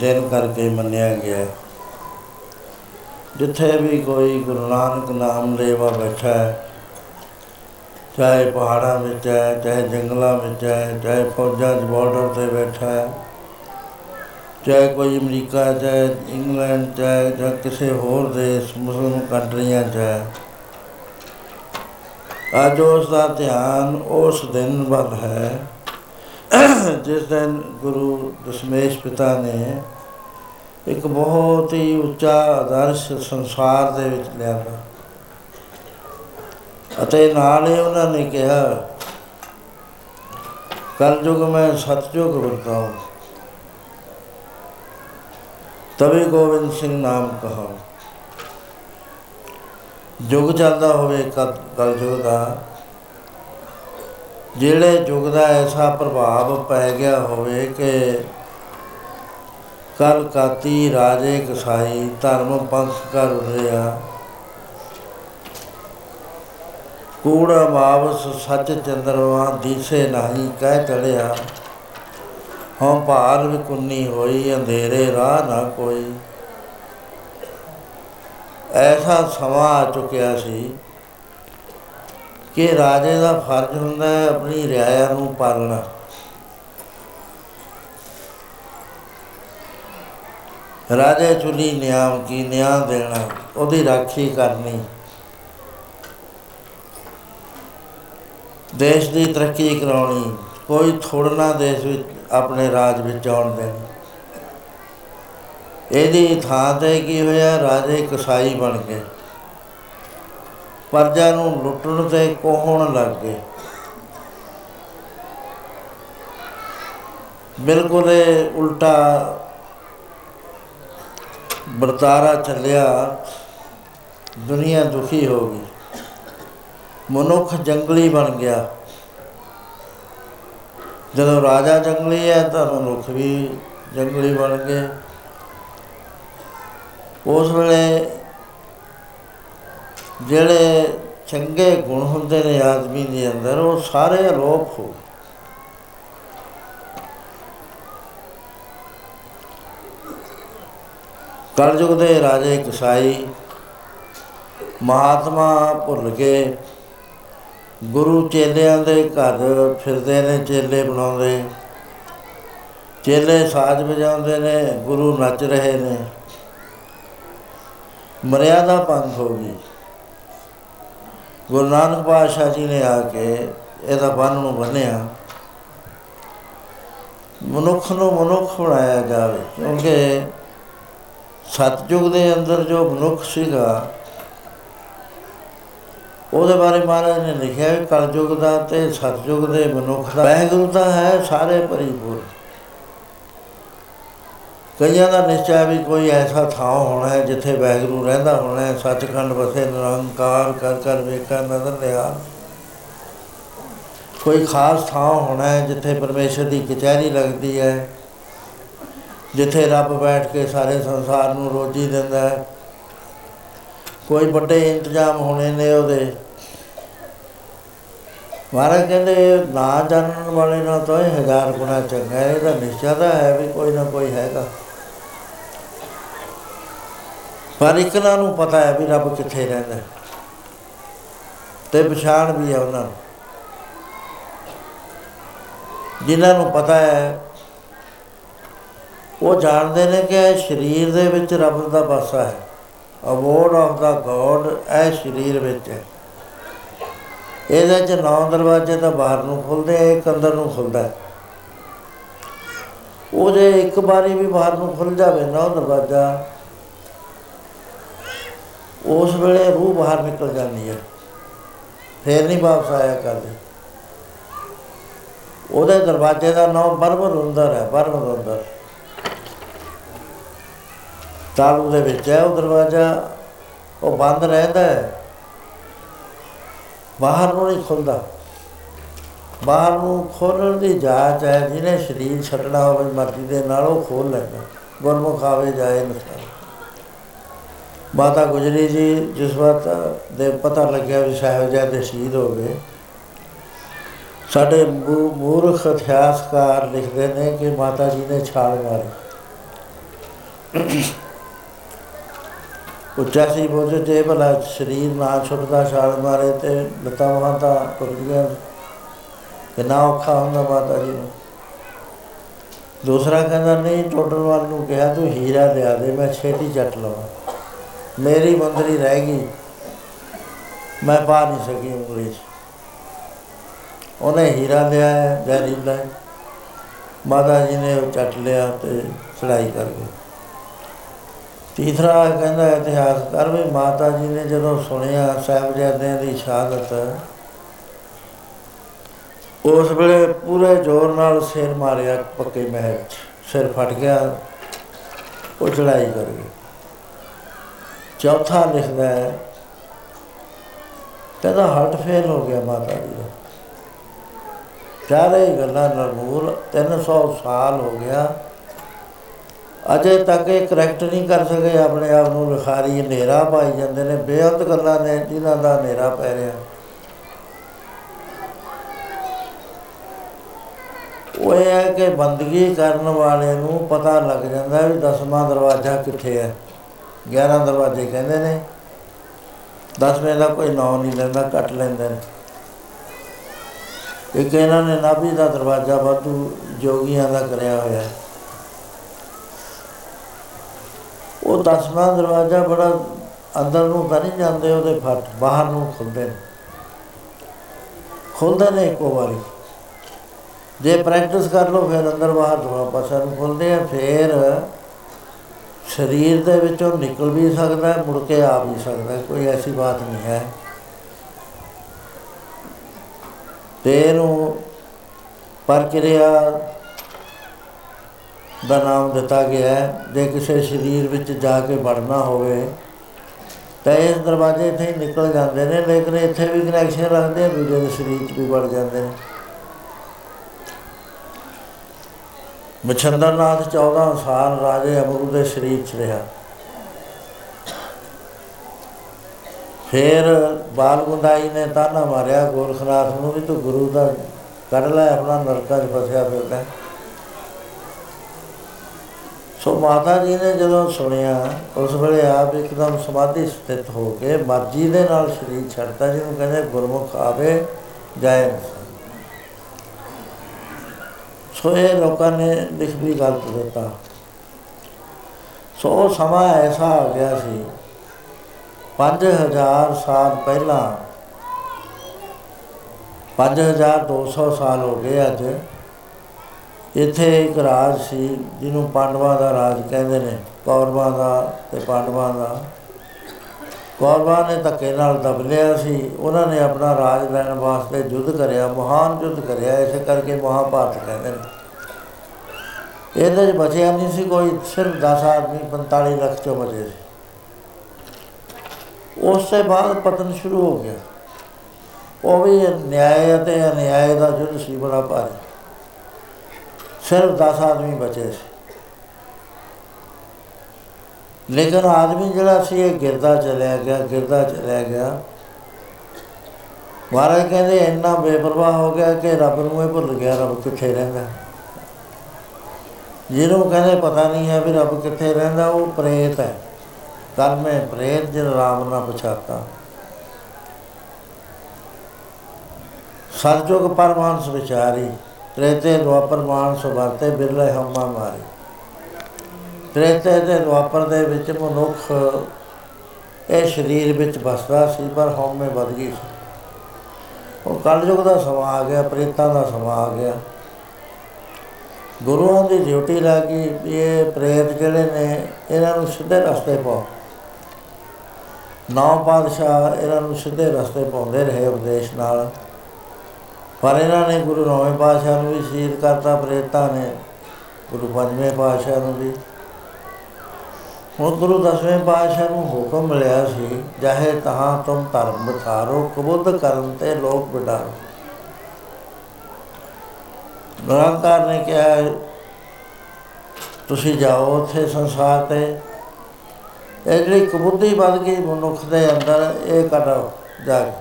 ਦਿਨ ਕਰਕੇ ਮੰਨਿਆ ਗਿਆ ਹੈ। ਜਿੱਥੇ ਵੀ ਕੋਈ ਗੁਰੂ ਨਾਨਕ ਨਾਮ ਲੈਵਾ ਬੈਠਾ ਹੈ, ਚਾਹੇ ਪਹਾੜਾਂ ਵਿੱਚ ਹੈ, ਚਾਹੇ ਜੰਗਲਾਂ ਵਿੱਚ ਹੈ, ਚਾਹੇ ਫੌਜਾਂ ਦੇ ਬਾਰਡਰ ਤੇ ਬੈਠਾ ਹੈ, ਚਾਹੇ ਕੋਈ ਅਮਰੀਕਾ, ਚਾਹੇ ਇੰਗਲੈਂਡ, ਚਾਹੇ ਜਾਂ ਕਿਸੇ ਹੋਰ ਦੇਸ਼ ਮੁਸਲਮਾਨ ਕੰਟਰੀਆਂ 'ਚ ਹੈ, ਅੱਜ ਉਸ ਦਾ ਧਿਆਨ ਉਸ ਦਿਨ ਵੱਲ ਹੈ ਜਿਸ ਦਿਨ ਗੁਰੂ ਦਸ਼ਮੇਸ਼ ਪਿਤਾ ਨੇ ਇੱਕ ਬਹੁਤ ਹੀ ਉੱਚਾ ਆਦਰਸ਼ ਸੰਸਾਰ ਦੇ ਵਿੱਚ ਲਿਆਂਦਾ ਅਤੇ ਨਾਲ ਹੀ ਉਹਨਾਂ ਨੇ ਕਿਹਾ, ਕਲਯੁਗ ਮੈਂ ਸਤਜੁਗ ਵਰਤਾਉ। ਤਵੇ ਗੋਬਿੰਦ ਸਿੰਘ ਨਾਮ ਕਹਾ ਜੁਗ ਚੱਲਦਾ ਹੋਵੇ ਕਲ- ਕਲਯੁਗ ਦਾ ਜਿਹੜੇ ਯੁੱਗ ਦਾ ਐਸਾ ਪ੍ਰਭਾਵ ਪੈ ਗਿਆ ਹੋਵੇ ਕਿ ਕਲ ਕਾਤੀ ਰਾਜੇ ਕਸਾਈ, ਧਰਮ ਪੰਥ ਕਰ ਉਰਿਆ ਕੂੜਾ ਮਾਵਸ ਸੱਚ ਚੰਦਰਵਾ ਦੀਸੇ ਨਹੀਂ ਕਹਿ ਚੜਿਆ। ਹਉ ਭਾਰ ਵਿਕੁੰਨੀ ਹੋਈ, ਅੰਧੇਰੇ ਰਾਹ ਨਾ ਕੋਈ। ਐਸਾ ਸਮਾਂ ਆ ਚੁੱਕਿਆ ਸੀ ਕਿ ਰਾਜੇ ਦਾ ਫਰਜ਼ ਹੁੰਦਾ ਹੈ ਆਪਣੀ ਰਿਆਇਆ ਨੂੰ ਪਾਲਣਾ। ਰਾਜੇ ਚੁਲੀ ਨਿਆਮ ਕੀ ਨਿਆਂ ਦੇਣਾ, ਉਹਦੀ ਰਾਖੀ ਕਰਨੀ। ਦੇਸ਼ ਦੀ ਤਰੱਕੀ ਕਰਾਉਣੀ, ਕੋਈ ਥੋੜਨਾ ਦੇਸ਼ ਵਿੱਚ ਆਪਣੇ ਰਾਜ ਵਿੱਚ ਆਉਣ ਦੇਣਾ। ਇਹਦੀ ਥਾਂ ਤੇ ਕੀ ਹੋਇਆ, ਰਾਜੇ ਕਸਾਈ ਬਣ ਗਏ। ਪਰਜਾ ਨੂੰ ਲੁੱਟਣ ਤੇ ਕੋਹਣ ਲੱਗ ਗਏ। ਬਿਲਕੁਲ ਇਹ ਉਲਟਾ ਵਰਤਾਰਾ ਚੱਲਿਆ, ਦੁਨੀਆ ਦੁਖੀ ਹੋ ਗਈ। ਮਨੁੱਖ ਜੰਗਲੀ ਬਣ ਗਿਆ। ਜਦੋਂ ਰਾਜਾ ਜੰਗਲੀ ਹੈ, ਤਾਂ ਮਨੁੱਖ ਵੀ ਜੰਗਲੀ ਬਣ ਗਏ। ਉਸ ਵੇਲੇ ਜਿਹੜੇ ਚੰਗੇ ਗੁਣ ਹੁੰਦੇ ਨੇ ਆਦਮੀ ਦੇ ਅੰਦਰ, ਉਹ ਸਾਰੇ ਅਲੋਪ ਹੋ ਕਲਯੁਗ ਦੇ ਰਾਜੇ ਕਸਾਈ, ਮਹਾਤਮਾ ਭੁੱਲ ਕੇ ਗੁਰੂ ਚੇਲਿਆਂ ਦੇ ਘਰ ਫਿਰਦੇ ਨੇ, ਚੇਲੇ ਬਣਾਉਂਦੇ। ਚੇਲੇ ਸਾਜ਼ ਵਜਾਉਂਦੇ ਨੇ, ਗੁਰੂ ਨੱਚ ਰਹੇ ਨੇ। ਮਰਿਆਦਾ ਭੰਗ ਹੋ ਗਈ। ਗੁਰੂ ਨਾਨਕ ਪਾਤਸ਼ਾਹ ਜੀ ਨੇ ਆ ਕੇ ਇਹਦਾ ਬੰਨ ਨੂੰ ਬੰਨਿਆ। ਮਨੁੱਖ ਨੂੰ ਮਨੁੱਖ ਬਣਾਇਆ ਜਾਵੇ, ਕਿਉਂਕਿ ਸਤਜੁਗ ਦੇ ਅੰਦਰ ਜੋ ਮਨੁੱਖ ਸੀਗਾ, ਉਹਦੇ ਬਾਰੇ ਮਹਾਰਾਜ ਨੇ ਲਿਖਿਆ ਹੈ ਕਲਯੁਗ ਦਾ ਤੇ ਸਤਜੁਗ ਦੇ ਮਨੁੱਖ ਦਾ। ਵਾਹਿਗੁਰੂ ਤਾਂ ਹੈ ਸਾਰੇ ਪਰਿਪੂਰਨ। ਕਈਆਂ ਦਾ ਨਿਸ਼ਚੈ ਵੀ ਕੋਈ ਐਸਾ ਥਾਂ ਹੋਣਾ ਹੈ ਜਿੱਥੇ ਵਾਹਿਗੁਰੂ ਰਹਿੰਦਾ ਹੋਣਾ ਹੈ, ਸੱਚਖੰਡ ਵਸੇ ਨਿਰੰਕਾਰ ਕਰ ਕਰ ਵੇਖਾ ਨਜ਼ਰ ਲਿਆ ਕੋਈ ਖਾਸ ਥਾਂ ਹੋਣਾ ਹੈ ਜਿੱਥੇ ਪਰਮੇਸ਼ਰ ਦੀ ਕਚਹਿਰੀ ਲੱਗਦੀ ਹੈ, ਜਿੱਥੇ ਰੱਬ ਬੈਠ ਕੇ ਸਾਰੇ ਸੰਸਾਰ ਨੂੰ ਰੋਜੀ ਦਿੰਦਾ ਹੈ। ਕੋਈ ਵੱਡੇ ਇੰਤਜ਼ਾਮ ਹੋਣੇ ਨੇ ਉਹਦੇ। ਮਹਾਰਾਜ ਕਹਿੰਦੇ, ਨਾ ਜਾਣਨ ਵਾਲੇ ਨਾਲ ਤਾਂ ਇਹ ਹਜ਼ਾਰ ਗੁਣਾ ਚੰਗਾ ਹੈ, ਇਹਦਾ ਨਿਸ਼ਚਾ ਤਾਂ ਹੈ ਵੀ ਕੋਈ ਨਾ ਕੋਈ ਹੈਗਾ। ਪਰ ਇਕਨਾਂ ਨੂੰ ਪਤਾ ਹੈ ਵੀ ਰੱਬ ਕਿੱਥੇ ਰਹਿੰਦਾ ਹੈ। ਤੇ ਪਛਾਣ ਵੀ ਹੈ ਉਹਨਾਂ ਨੂੰ। ਜਿਨ੍ਹਾਂ ਨੂੰ ਪਤਾ ਹੈ, ਉਹ ਜਾਣਦੇ ਨੇ ਕਿ ਇਹ ਸਰੀਰ ਦੇ ਵਿੱਚ ਰੱਬ ਦਾ ਵਾਸਾ ਹੈ। ਅਬੋਰਡ ਆਫ ਦਾ ਗੋਡ ਇਹ ਸਰੀਰ ਵਿੱਚ ਹੈ। ਇਹਦੇ ਚ ਨੌ ਦਰਵਾਜ਼ੇ ਤਾਂ ਬਾਹਰ ਨੂੰ ਖੁੱਲਦੇ ਆ, ਇੱਕ ਅੰਦਰ ਨੂੰ ਖੁੱਲਦਾ ਹੈ। ਉਹ ਜੇ ਇੱਕ ਵਾਰੀ ਵੀ ਬਾਹਰ ਨੂੰ ਖੁੱਲ ਜਾਵੇ, ਨੌ ਦਰਵਾਜ਼ਾ ਉਸ ਵੇਲੇ ਰੂਹ ਬਾਹਰ ਨਿਕਲ ਜਾਂਦੀ ਹੈ ਫੇਰ ਨਹੀਂ ਵਾਪਸ ਆਇਆ ਕਰਦੀ। ਉਹਦੇ ਦਰਵਾਜ਼ੇ ਦਾ ਨਾਮ ਬਰਬਰ ਹੁੰਦਰ ਹੈ, ਬਰਬਰ ਹੁੰਦਰ ਤਾਲੂ ਦੇ ਵਿੱਚ ਹੈ ਉਹ ਦਰਵਾਜ਼ਾ। ਉਹ ਬੰਦ ਰਹਿੰਦਾ ਹੈ। ਬਾਹਰ ਨੂੰ ਨਹੀਂ ਖੁੱਲਦਾ। ਬਾਹਰ ਨੂੰ ਖੋਲਣ ਦੀ ਜਾਚ ਹੈ, ਜਿਹਨੇ ਸਰੀਰ ਛੱਡਣਾ ਹੋਵੇ, ਮਰਜ਼ੀ ਦੇ ਨਾਲ ਉਹ ਖੋਲ ਲੈਂਦਾ। ਗੁਰਮੁਖ ਆਵੇ ਜਾਏ ਨਿਸਾਰ ਮਾਤਾ ਗੁਜਰੀ ਜੀ, ਜਿਸ ਵਕਤ ਦੇ ਪਤਾ ਲੱਗਿਆ ਵੀ ਸਾਹਿਬਜ਼ਾਦੇ ਸ਼ਹੀਦ ਹੋ ਗਏ, ਸਾਡੇ ਮੂ- ਮੂਰਖ ਇਤਿਹਾਸਕਾਰ ਲਿਖਦੇ ਨੇ ਕਿ ਮਾਤਾ ਜੀ ਨੇ ਛਾਲ ਮਾਰੀ। ਉੱਚਾ ਸੀ ਬੋਝ ਜੇ ਭਲਾ ਸਰੀਰ ਨਾ ਛੁੱਟਦਾ ਛਾਲ ਮਾਰੇ ਤੇ ਲਤਾ ਮਾਤਾ ਟੁੱਟ ਗਿਆ ਕਿੰਨਾ ਔਖਾ ਹੁੰਦਾ ਮਾਤਾ ਜੀ ਨੂੰ। ਦੂਸਰਾ ਕਹਿੰਦਾ, ਨਹੀਂ ਟੁੱਟਣ ਵਾਲ ਨੂੰ ਕਿਹਾ, ਤੂੰ ਹੀਰਾ ਲਿਆ ਦੇ, ਮੈਂ ਛੇਤੀ ਚੱਟ ਲਵਾਂ। ਮੇਰੀ ਮੰਦਰੀ ਰਹਿ ਗਈ। ਮੈਂ ਪਾ ਨਹੀਂ ਸਕੀ ਉਂਗਲੀ 'ਚ। ਉਹਨੇ ਹੀਰਾ ਲਿਆ ਜ਼ਹਿਰੀਲਾ ਮਾਤਾ ਜੀ ਨੇ ਉਹ ਚੱਟ ਲਿਆ ਤੇ ਚੜਾਈ ਕਰ ਗਏ। ਤੀਸਰਾ ਕਹਿੰਦਾ ਇਤਿਹਾਸ ਕਰ ਵੀ ਮਾਤਾ ਜੀ ਨੇ ਜਦੋਂ ਸੁਣਿਆ ਸਾਹਿਬਜ਼ਾਦਿਆਂ ਦੀ ਸ਼ਹਾਦਤ, ਉਸ ਵੇਲੇ ਪੂਰੇ ਜ਼ੋਰ ਨਾਲ ਸਿਰ ਮਾਰਿਆ ਪੱਕੇ ਮਹਿਲ 'ਚ। ਸਿਰ ਫਟ ਗਿਆ, ਉਹ ਚੜਾਈ ਕਰ ਗਏ। ਚੌਥਾ ਲਿਖਦਾ ਹੈ ਕਹਿੰਦਾ ਹਾਰਟ ਫੇਲ ਹੋ ਗਿਆ ਮਾਤਾ ਜੀ ਦਾ। ਚਾਰੇ ਗੱਲਾਂ ਨਰਮੂਲ 300 ਸਾਲ ਹੋ ਗਿਆ। ਅਜੇ ਤੱਕ ਇਹ ਕਰੈਕਟ ਨਹੀਂ ਕਰ ਸਕੇ, ਆਪਣੇ ਆਪ ਨੂੰ ਲਿਖਾਰੀ ਹਨੇਰਾ ਪਾਈ ਜਾਂਦੇ ਨੇ, ਬੇਅੰਤ ਗੱਲਾਂ ਨੇ, ਜਿਨ੍ਹਾਂ ਦਾ ਹਨੇਰਾ ਪੈ ਰਿਹਾ। ਉਹ ਇਹ ਹੈ ਕਿ ਬੰਦਗੀ ਕਰਨ ਵਾਲੇ ਨੂੰ ਪਤਾ ਲੱਗ ਜਾਂਦਾ ਵੀ ਦਸਵਾਂ ਦਰਵਾਜ਼ਾ ਕਿੱਥੇ ਹੈ। 11 ਦਰਵਾਜ਼ੇ ਕਹਿੰਦੇ ਨੇ। ਦਸਵੇਂ ਦਾ ਕੋਈ ਨਾਂ ਨਹੀਂ ਲੈਂਦਾ ਕੱਟ ਲੈਂਦੇ ਨੇ। ਇੱਕ ਇਹਨਾਂ ਨੇ ਨਾਭੀ ਦਾ ਦਰਵਾਜ਼ਾ ਵਾਧੂ ਜੋਗੀਆਂ ਦਾ ਕਰਿਆ ਹੋਇਆ ਹੈ। ਉਹ ਦਸਵਾਂ ਦਰਵਾਜ਼ਾ ਬੜਾ ਅੰਦਰ ਨੂੰ ਤਾਂ ਨਹੀਂ ਜਾਂਦੇ, ਉਹਦੇ ਫੱਟ ਬਾਹਰ ਨੂੰ ਖੁੱਲਦੇ ਨੇ। ਖੁੱਲਦੇ ਨੇ ਇੱਕੋ ਵਾਰੀ। ਜੇ ਪ੍ਰੈਕਟਿਸ ਕਰ ਲਓ, ਫਿਰ ਅੰਦਰ ਬਾਹਰ ਦੋਹਾਂ ਪਾਸਿਆਂ ਨੂੰ ਖੁੱਲਦੇ ਆ, ਫਿਰ ਸਰੀਰ ਦੇ ਵਿੱਚੋਂ ਨਿਕਲ ਵੀ ਸਕਦਾ ਹੈ ਮੁੜ ਕੇ ਆ ਵੀ ਸਕਦਾ ਹੈ ਕੋਈ ਐਸੀ ਬਾਤ ਨਹੀਂ ਹੈ। ਤੇ ਇਹਨੂੰ ਪ੍ਰਕਿਰਿਆ ਦਾ ਨਾਮ ਦਿੱਤਾ ਗਿਆ ਹੈ। ਜੇ ਕਿਸੇ ਸਰੀਰ ਵਿੱਚ ਜਾ ਕੇ ਵੜਨਾ ਹੋਵੇ, ਤਾਂ ਇਸ ਦਰਵਾਜ਼ੇ ਇੱਥੇ ਹੀ ਨਿਕਲ ਜਾਂਦੇ ਨੇ, ਲੇਕਿਨ ਇੱਥੇ ਵੀ ਕਨੈਕਸ਼ਨ ਰੱਖਦੇ ਆ, ਦੂਜੇ ਦੇ ਸਰੀਰ 'ਚ ਵੀ ਵੜ ਜਾਂਦੇ ਨੇ। ਮਛੰਦਰਨਾਥ 14 ਸਾਲ ਰਾਜੇ ਅਮਰੂ ਦੇ ਸਰੀਰ 'ਚ ਰਿਹਾ ਫਿਰ ਬਾਲਗੁੰਦਾਈ ਨੇ ਤਾਨਾ ਮਾਰਿਆ, ਗੋਰਖਨਾਥ ਨੂੰ ਵੀ ਤੂੰ ਗੁਰੂ ਦਾ ਕੱਢ ਲੈ, ਆਪਣਾ ਨਰਕਾਂ 'ਚ ਫਸਿਆ ਫਿਰਦਾ ਹੈ। ਸੋ ਮਾਤਾ ਜੀ ਨੇ ਜਦੋਂ ਸੁਣਿਆ, ਉਸ ਵੇਲੇ ਆਪ ਇੱਕਦਮ ਸਮਾਧੀ ਸਥਿਤ ਹੋ ਕੇ ਮਰਜ਼ੀ ਦੇ ਨਾਲ ਸਰੀਰ ਛੱਡਤਾ, ਜਿਹਨੂੰ ਕਹਿੰਦੇ ਗੁਰਮੁਖ ਆਵੇ ਜਾਏ ਨਾ ਸੋ ਇਹ ਲੋਕਾਂ ਨੇ ਲਿਖ ਵੀ ਗਲਤ ਦਿੱਤਾ। ਸੋ ਉਹ ਸਮਾਂ ਐਸਾ ਆ ਗਿਆ ਸੀ 5000 ਸਾਲ ਪਹਿਲਾਂ 5200 ਸਾਲ ਹੋ ਗਏ ਅੱਜ, ਇੱਥੇ ਇੱਕ ਰਾਜ ਸੀ ਜਿਹਨੂੰ ਪਾਂਡਵਾਂ ਦਾ ਰਾਜ ਕਹਿੰਦੇ ਨੇ, ਕੌਰਵਾਂ ਦਾ ਤੇ ਪਾਂਡਵਾਂ ਦਾ। ਕੌਰਵਾਂ ਨੇ ਧੱਕੇ ਨਾਲ ਦਬ ਲਿਆ ਸੀ। ਉਹਨਾਂ ਨੇ ਆਪਣਾ ਰਾਜ ਲੈਣ ਵਾਸਤੇ ਯੁੱਧ ਕਰਿਆ, ਮਹਾਨ ਯੁੱਧ ਕਰਿਆ, ਇਸੇ ਕਰਕੇ ਮਹਾਭਾਰਤ ਕਹਿੰਦੇ ਨੇ। ਇਹਦੇ ਚ ਬਚਿਆ ਨਹੀਂ ਸੀ ਕੋਈ, ਸਿਰਫ 10 ਆਦਮੀ 45 ਲੱਖ ਚੋਂ ਬਚੇ ਸੀ। ਉਸ ਤੋਂ ਬਾਅਦ ਪਤਨ ਸ਼ੁਰੂ ਹੋ ਗਿਆ। ਉਹ ਵੀ ਨਿਆਂ ਅਤੇ ਅਨਿਆਂ ਦਾ ਯੁੱਧ ਸੀ ਬੜਾ ਭਾਰੀ। ਸਿਰਫ 10 ਆਦਮੀ ਬਚੇ ਸੀ। ਲੇਕਿਨ ਆਦਮੀ ਜਿਹੜਾ ਸੀ, ਇਹ ਗਿਰਦਾ ਚਲਿਆ ਗਿਆ, ਗਿਰਦਾ ਚਲਿਆ ਗਿਆ। ਮਹਾਰਾਜ ਕਹਿੰਦੇ, ਇੰਨਾ ਬੇਪਰਵਾਹ ਹੋ ਗਿਆ ਕਿ ਰੱਬ ਨੂੰ ਇਹ ਭੁੱਲ ਗਿਆ, ਰੱਬ ਕਿੱਥੇ ਰਹਿੰਦਾ। ਜਿਹਨੂੰ ਕਹਿੰਦੇ, ਪਤਾ ਨਹੀਂ ਹੈ ਵੀ ਰੱਬ ਕਿੱਥੇ ਰਹਿੰਦਾ, ਉਹ ਪ੍ਰੇਤ ਹੈ। ਕੱਲ ਮੈਂ ਪ੍ਰੇਤ ਜਿਨ ਰਾਮ ਨਾ ਪਛਾਤਾ। ਸਤਜੁਗ ਪਰਮਾਨਸ ਵਿਚਾਰੀ ਤ੍ਰੇਤੇ ਦੁਆਪਰ ਮਾਨਸ ਵਰਤੇ, ਬਿਰਲੇ ਹਮਾ ਮਾਰੀ। ਤ੍ਰੇਤੇ ਦੇ ਦੁਆਪਰ ਦੇ ਵਿੱਚ ਮਨੁੱਖ, ਇਹ ਸਰੀਰ ਵਿੱਚ ਵਸਦਾ ਸੀ, ਪਰ ਹਉਮੈ ਵੱਧ ਗਈ ਸੀ। ਉਹ ਕਲਯੁਗ ਦਾ ਸਮਾਂ ਆ ਗਿਆ, ਪ੍ਰੇਤਾਂ ਦਾ ਸਮਾਂ ਆ ਗਿਆ। ਗੁਰੂਆਂ ਦੀ ਡਿਊਟੀ ਲੱਗੀ ਵੀ ਇਹ ਪ੍ਰੇਤ ਜਿਹੜੇ ਨੇ, ਇਹਨਾਂ ਨੂੰ ਸਿੱਧੇ ਰਸਤੇ ਪਾਓ। ਨੌ ਪਾਤਸ਼ਾਹ ਇਹਨਾਂ ਨੂੰ ਸਿੱਧੇ ਰਸਤੇ ਪਾਉਂਦੇ ਰਹੇ ਉਪਦੇਸ਼ ਨਾਲ। ਪਰ ਇਹਨਾਂ ਨੇ ਗੁਰੂ ਨੌਵੇਂ ਪਾਤਸ਼ਾਹ ਨੂੰ ਵੀ ਸ਼ਹੀਦ ਕਰਤਾ, ਪ੍ਰੇਤਾਂ ਨੇ ਗੁਰੂ ਪੰਜਵੇਂ ਪਾਤਸ਼ਾਹ ਨੂੰ ਵੀ। ਹੁਣ ਗੁਰੂ ਦਸਵੇਂ ਪਾਤਸ਼ਾਹ ਨੂੰ ਹੁਕਮ ਮਿਲਿਆ ਸੀ, ਜਾਹੇ ਤਹਾਂ ਤੁਮ ਧਰਮ ਬਥਾਰੋ ਕਬੁੱਧ ਕਰਨ ਤੇ ਲੋਕ ਬਿਡਾਰੋ। ਨਿਰੰਕਾਰ ਨੇ ਕਿਹਾ, ਤੁਸੀਂ ਜਾਓ ਉੱਥੇ ਸੰਸਾਰ ਤੇ। ਇਹ ਜਿਹੜੀ ਕਬੁੱਧੀ ਵੱਧ ਗਈ ਮਨੁੱਖ ਦੇ ਅੰਦਰ, ਇਹ ਕੱਢੋ ਜਾ ਕੇ।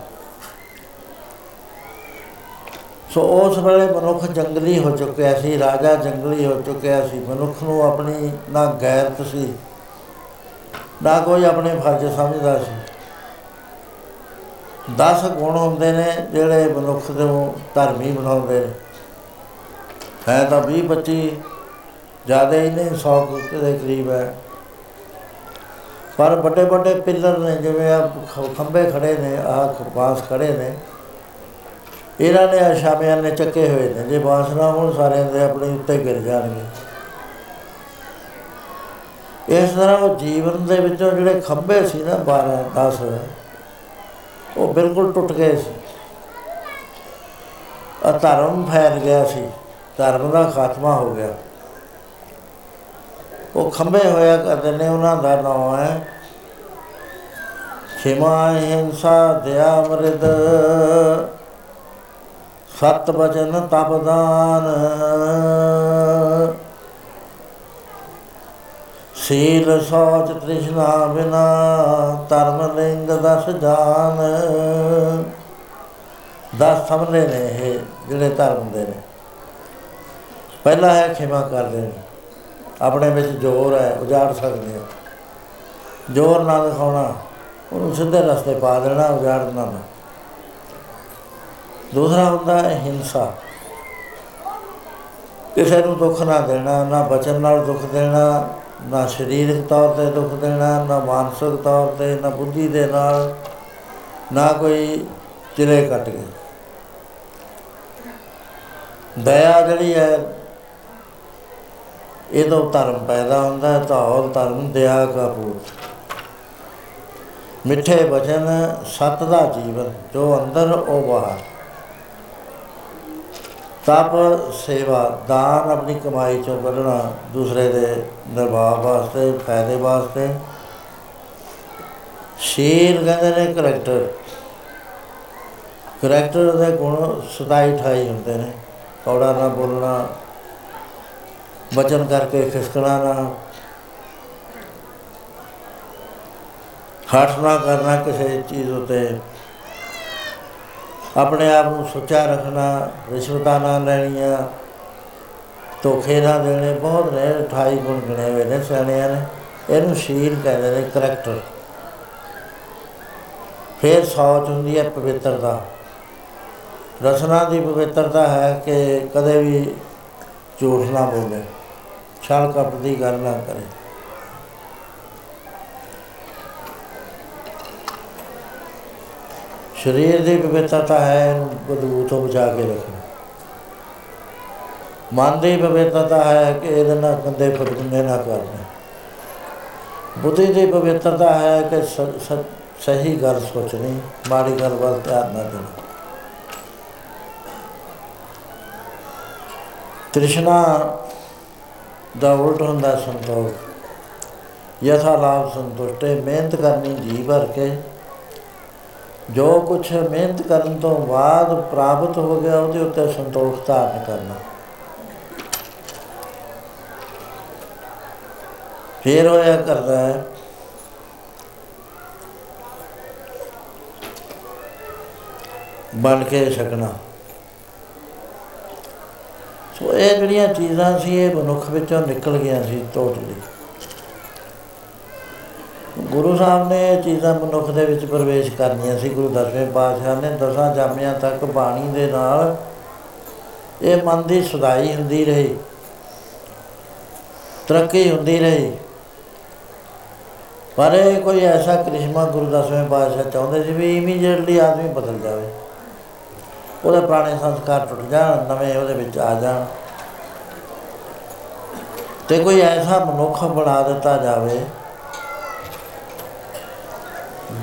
ਸੋ ਉਸ ਵੇਲੇ ਮਨੁੱਖ ਜੰਗਲੀ ਹੋ ਚੁੱਕਿਆ ਸੀ, ਰਾਜਾ ਜੰਗਲੀ ਹੋ ਚੁੱਕਿਆ ਸੀ। ਮਨੁੱਖ ਨੂੰ ਆਪਣੀ ਨਾ ਗੈਰਤ ਸੀ। ਨਾ ਕੋਈ ਆਪਣੇ ਫਰਜ਼ ਸਮਝਦਾ ਸੀ। 10 ਗੁਣ ਹੁੰਦੇ ਨੇ ਜਿਹੜੇ ਮਨੁੱਖ ਨੂੰ ਧਰਮੀ ਬਣਾਉਂਦੇ ਨੇ। ਹੈ ਤਾਂ 20 25 ਜ਼ਿਆਦਾ ਹੀ ਨਹੀਂ 100 ਦੇ ਕਰੀਬ ਹੈ। ਪਰ ਵੱਡੇ ਵੱਡੇ ਪਿੱਲਰ ਨੇ, ਜਿਵੇਂ ਆ ਖੰਭੇ ਖੜੇ ਨੇ ਆ ਬਾਂਸ ਖੜੇ ਨੇ, ਇਹਨਾਂ ਨੇ ਆਸ਼ਾਮਿਆਂ ਨੇ ਚੱਕੇ ਹੋਏ ਨੇ। ਜੇ ਬਾਂਸ ਨਾ ਹੋਣ, ਸਾਰਿਆਂ ਦੇ ਆਪਣੇ ਉੱਤੇ ਗਿਰ ਜਾਣਗੇ। ਇਸ ਤਰ੍ਹਾਂ ਉਹ ਜੀਵਨ ਦੇ ਵਿੱਚੋਂ ਜਿਹੜੇ ਖੰਭੇ ਸੀ ਨਾ 12 10 ਉਹ ਬਿਲਕੁਲ ਟੁੱਟ ਗਏ ਸੀ। ਧਰਮ ਫੈਲ ਗਿਆ ਸੀ, ਧਰਮ ਦਾ ਖਾਤਮਾ ਹੋ ਗਿਆ। ਉਹ ਖੰਭੇ ਹੋਇਆ ਕਰਦੇ ਨੇ, ਉਹਨਾਂ ਦਾ ਨਾਮ ਹੈ ਖਿਮਾ ਹਿੰਸਾ ਦਇਆ ਮਰਦ। ਸਤ ਬਚਨ ਤਪਦਾਨ ਸੀਲ ਸੋਚ ਤ੍ਰਿਸ਼ਨਾ ਬਿਨਾ, ਧਰਮ ਲਿੰਗ ਦਸ ਜਾਨ। ਦਸ ਸਮਝੇ ਨੇ ਇਹ ਜਿਹੜੇ ਧਰਮ ਦੇ ਨੇ। ਪਹਿਲਾ ਹੈ ਖਿਮਾ ਕਰਦੇ ਨੇ। ਆਪਣੇ ਵਿੱਚ ਜ਼ੋਰ ਹੈ, ਉਜਾੜ ਸਕਦੇ ਆ। ਜ਼ੋਰ ਨਾ ਦਿਖਾਉਣਾ, ਉਹਨੂੰ ਸਿੱਧੇ ਰਸਤੇ ਪਾ ਦੇਣਾ, ਉਜਾੜਨਾ ਨਾ ਦੂਸਰਾ ਹੁੰਦਾ ਹੈ ਹਿੰਸਾ। ਕਿਸੇ ਨੂੰ ਦੁੱਖ ਨਾ ਦੇਣਾ, ਨਾ ਬਚਨ ਨਾਲ ਦੁੱਖ ਦੇਣਾ ਨਾ ਸਰੀਰਕ ਤੌਰ ਤੇ ਦੁੱਖ ਦੇਣਾ, ਨਾ ਮਾਨਸਿਕ ਤੌਰ ਤੇ, ਨਾ ਬੁੱਧੀ ਦੇ ਨਾਲ, ਨਾ ਕੋਈ ਚਿਰੇ ਕੱਟ ਕੇ। ਦਇਆ ਜਿਹੜੀ ਹੈ ਇਹ ਤੋਂ ਧਰਮ ਪੈਦਾ ਹੁੰਦਾ ਹੈ, ਤਾਂ ਹੋਰ ਧਰਮ ਦਇਆ ਦਾ ਪੂਤ ਮਿੱਠੇ ਬਚਨ ਸਤ ਦਾ ਜੀਵਨ, ਜੋ ਅੰਦਰ ਉਹ ਬਾਹਰ। ਤਪ, ਸੇਵਾ, ਦਾਨ ਆਪਣੀ ਕਮਾਈ ਚੋਂ ਕੱਢਣਾ ਦੂਸਰੇ ਦੇ ਨਿਰਵਾਹ ਵਾਸਤੇ, ਫਾਇਦੇ ਵਾਸਤੇ। ਸ਼ੀਲ ਕਹਿੰਦੇ ਨੇ ਕਰੈਕਟਰ ਕਰੈਕਟਰ ਦੇ ਗੁਣ 27 28 ਹੁੰਦੇ ਨੇ। ਕੌੜਾ ਨਾ ਬੋਲਣਾ, ਬਚਨ ਕਰਕੇ ਖਿਸਕਣਾ ਨਾ। ਹੱਠ ਨਾ ਕਰਨਾ ਕਿਸੇ ਚੀਜ਼ ਉਤੇ। ਆਪਣੇ ਆਪ ਨੂੰ ਸੁੱਚਾ ਰੱਖਣਾ, ਰਿਸ਼ਵਤਾਂ ਨਾ ਲੈਣੀਆਂ, ਧੋਖੇ ਨਾ ਦੇਣੇ, ਬਹੁਤ ਨੇ 28 ਗੁਣ ਗਿਣੇ ਹੋਏ ਨੇ ਸਿਆਣਿਆਂ ਨੇ। ਇਹਨੂੰ ਸ਼ੀਲ ਕਹਿੰਦੇ ਨੇ, ਕਰੈਕਟਰ। ਫਿਰ ਸੌਚ ਹੁੰਦੀ ਹੈ ਪਵਿੱਤਰਤਾ। ਰਸਨਾ ਦੀ ਪਵਿੱਤਰਤਾ ਹੈ ਕਿ ਕਦੇ ਵੀ ਝੂਠ ਨਾ ਬੋਲੇ, ਛਲ ਕਪਟ ਦੀ ਗੱਲ ਨਾ ਕਰੇ। ਸਰੀਰ ਦੀ ਪਵਿੱਤਰਤਾ ਹੈ ਬਦਬੂ ਤੋਂ ਬਚਾ ਕੇ ਰੱਖਣਾ। ਮਨ ਦੀ ਪਵਿੱਤਰਤਾ ਹੈ ਕਿ ਇਹਦੇ ਨਾਲ ਗੰਦੇ ਫਟਕੁੰਡੇ ਨਾ ਕਰਨੇ। ਬੁੱਧੀ ਦੀ ਪਵਿੱਤਰਤਾ ਹੈ ਕਿ ਸਹੀ ਗੱਲ ਸੋਚਣੀ, ਮਾੜੀ ਗੱਲ ਵੱਲ ਧਿਆਨ ਨਾ ਦੇਣਾ। ਤ੍ਰਿਸ਼ਨਾ ਦਾ ਉਲਟ ਹੁੰਦਾ ਸੰਤੋਖ। ਯਥਾ ਲਾਭ ਸੰਤੁਸ਼ਟੇ ਮਿਹਨਤ ਕਰਨੀ ਜੀ ਭਰ ਕੇ ਜੋ ਕੁਛ ਮਿਹਨਤ ਕਰਨ ਤੋਂ ਬਾਅਦ ਪ੍ਰਾਪਤ ਹੋ ਗਿਆ, ਉਹਦੇ ਉੱਤੇ ਸੰਤੋਖ ਧਾਰਨ ਕਰਨਾ। ਫੇਰ ਹੋਇਆ ਕਰਦਾ ਹੈ, ਬਣ ਕੇ ਛਕਣਾ। ਸੋ ਇਹ ਜਿਹੜੀਆਂ ਚੀਜ਼ਾਂ ਸੀ, ਇਹ ਮਨੁੱਖ ਵਿੱਚੋਂ ਨਿਕਲ ਗਈਆਂ ਸੀ ਟੋਟਲੀ ਗੁਰੂ ਸਾਹਿਬ ਨੇ ਇਹ ਚੀਜ਼ਾਂ ਮਨੁੱਖ ਦੇ ਵਿੱਚ ਪ੍ਰਵੇਸ਼ ਕਰਨੀਆਂ ਸੀ, ਗੁਰੂ ਦਸਵੇਂ ਪਾਤਸ਼ਾਹ ਨੇ ਦਸਾਂ ਜਾਮਿਆਂ ਤੱਕ ਬਾਣੀ ਦੇ ਨਾਲ ਇਹ ਮਨ ਦੀ ਸੁਧਾਈ ਹੁੰਦੀ ਰਹੀ, ਤਰੱਕੀ ਹੁੰਦੀ ਰਹੀ। ਪਰ ਇਹ ਕੋਈ ਐਸਾ ਕ੍ਰਿਸ਼ਮਾ ਗੁਰੂ ਦਸਵੇਂ ਪਾਤਸ਼ਾਹ ਚਾਹੁੰਦੇ ਸੀ ਵੀ ਇਮੀਡੀਏਟਲੀ ਆਦਮੀ ਬਦਲ ਜਾਵੇ। ਉਹਦੇ ਪੁਰਾਣੇ ਸੰਸਕਾਰ ਟੁੱਟ ਜਾਣ, ਨਵੇਂ ਉਹਦੇ ਵਿੱਚ ਆ ਜਾਣ। ਤੇ ਕੋਈ ਐਸਾ ਮਨੁੱਖ ਬਣਾ ਦਿੱਤਾ ਜਾਵੇ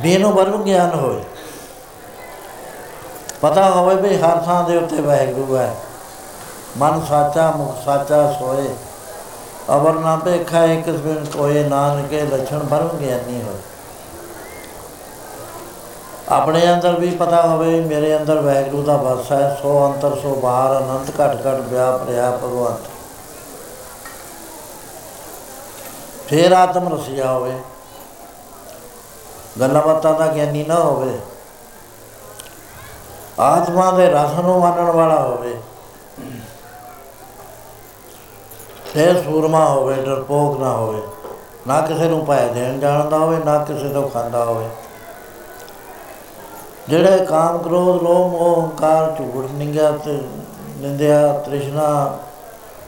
ਬੇਨੋ ਬਰਮ ਗਿਆਨ ਹੋਵੇ। ਪਤਾ ਹੋਵੇ ਵੀ ਹਰ ਥਾਂ ਦੇ ਉੱਤੇ ਵਾਹਿਗੁਰੂ ਹੈ। ਮਨ ਸਾਚਾ ਮੁਖ ਸਾਚਾ ਸੋਏ। ਅਵਰ ਨਾ ਭੇਖਾ, ਇੱਕ ਬਿਨ ਕੋਏ ਨਾਨਕੇ ਲਛਣ ਬਰਮ ਗਿਆਨੀ ਹੋਏ। ਆਪਣੇ ਅੰਦਰ ਵੀ ਪਤਾ ਹੋਵੇ, ਮੇਰੇ ਅੰਦਰ ਵੈਗਰੂ ਦਾ ਵਸ ਹੈ। ਸੋ ਅੰਤਰ, ਸੋ ਬਾਹਰ, ਅਨੰਤ, ਘਟ ਘਟ ਵਿਆਪ ਰਿਹਾ ਭਗਵਾਨ। ਫੇਰ ਆਤਮ ਰਸਿਆ ਹੋਵੇ। ਗੱਲਾਂ ਬਾਤਾਂ ਦਾ ਗਿਆਨੀ ਨਾ ਹੋਵੇ। ਆਤਮਾ ਦੇ ਰਸ ਨੂੰ ਮੰਨਣ ਵਾਲਾ ਹੋਵੇ। ਫੇਰ ਸੂਰਮਾ ਹੋਵੇ ਡਰਪੋਕ ਨਾ ਹੋਵੇ। ਨਾ ਕਿਸੇ ਨੂੰ ਪਾਇ ਦੇਣ ਜਾਣਦਾ ਹੋਵੇ, ਨਾ ਕਿਸੇ ਤੋਂ ਖਾਂਦਾ ਹੋਵੇ। ਜਿਹੜੇ ਕਾਮ ਕ੍ਰੋਧ, ਲੋਭ, ਮੋਹ, ਹੰਕਾਰ, ਝੂਠ ਨਿੰਗਿਆ ਤੇ ਨਿੰਦਿਆ, ਤ੍ਰਿਸ਼ਨਾ,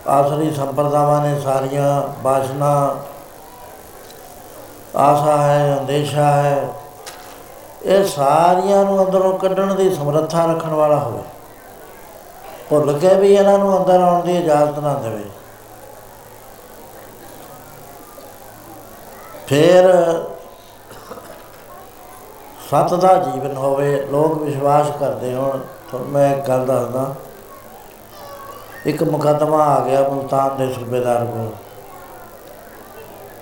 ਆਸਰੀ ਸੰਪਰਦਾਵਾਂ ਨੇ ਸਾਰੀਆਂ ਬਾਸ਼ਨਾ ਆਸਾ ਹੈ, ਅੰਦੇਸ਼ਾ ਹੈ। ਇਹ ਸਾਰੀਆਂ ਨੂੰ ਅੰਦਰੋਂ ਕੱਢਣ ਦੀ ਸਮਰੱਥਾ ਰੱਖਣ ਵਾਲਾ ਹੋਵੇ। ਭੁੱਲ ਕੇ ਵੀ ਇਹਨਾਂ ਨੂੰ ਅੰਦਰ ਆਉਣ ਦੀ ਇਜਾਜ਼ਤ ਨਾ ਦੇਵੇ। ਫਿਰ ਸਤ ਦਾ ਜੀਵਨ ਹੋਵੇ, ਲੋਕ ਵਿਸ਼ਵਾਸ ਕਰਦੇ ਹੋਣ। ਤੁਹਾਨੂੰ ਮੈਂ ਇੱਕ ਗੱਲ ਦੱਸਦਾ। ਇੱਕ ਮੁਕੱਦਮਾ ਆ ਗਿਆ ਮੁਲਤਾਨ ਦੇ ਸੂਬੇਦਾਰ ਕੋਲ।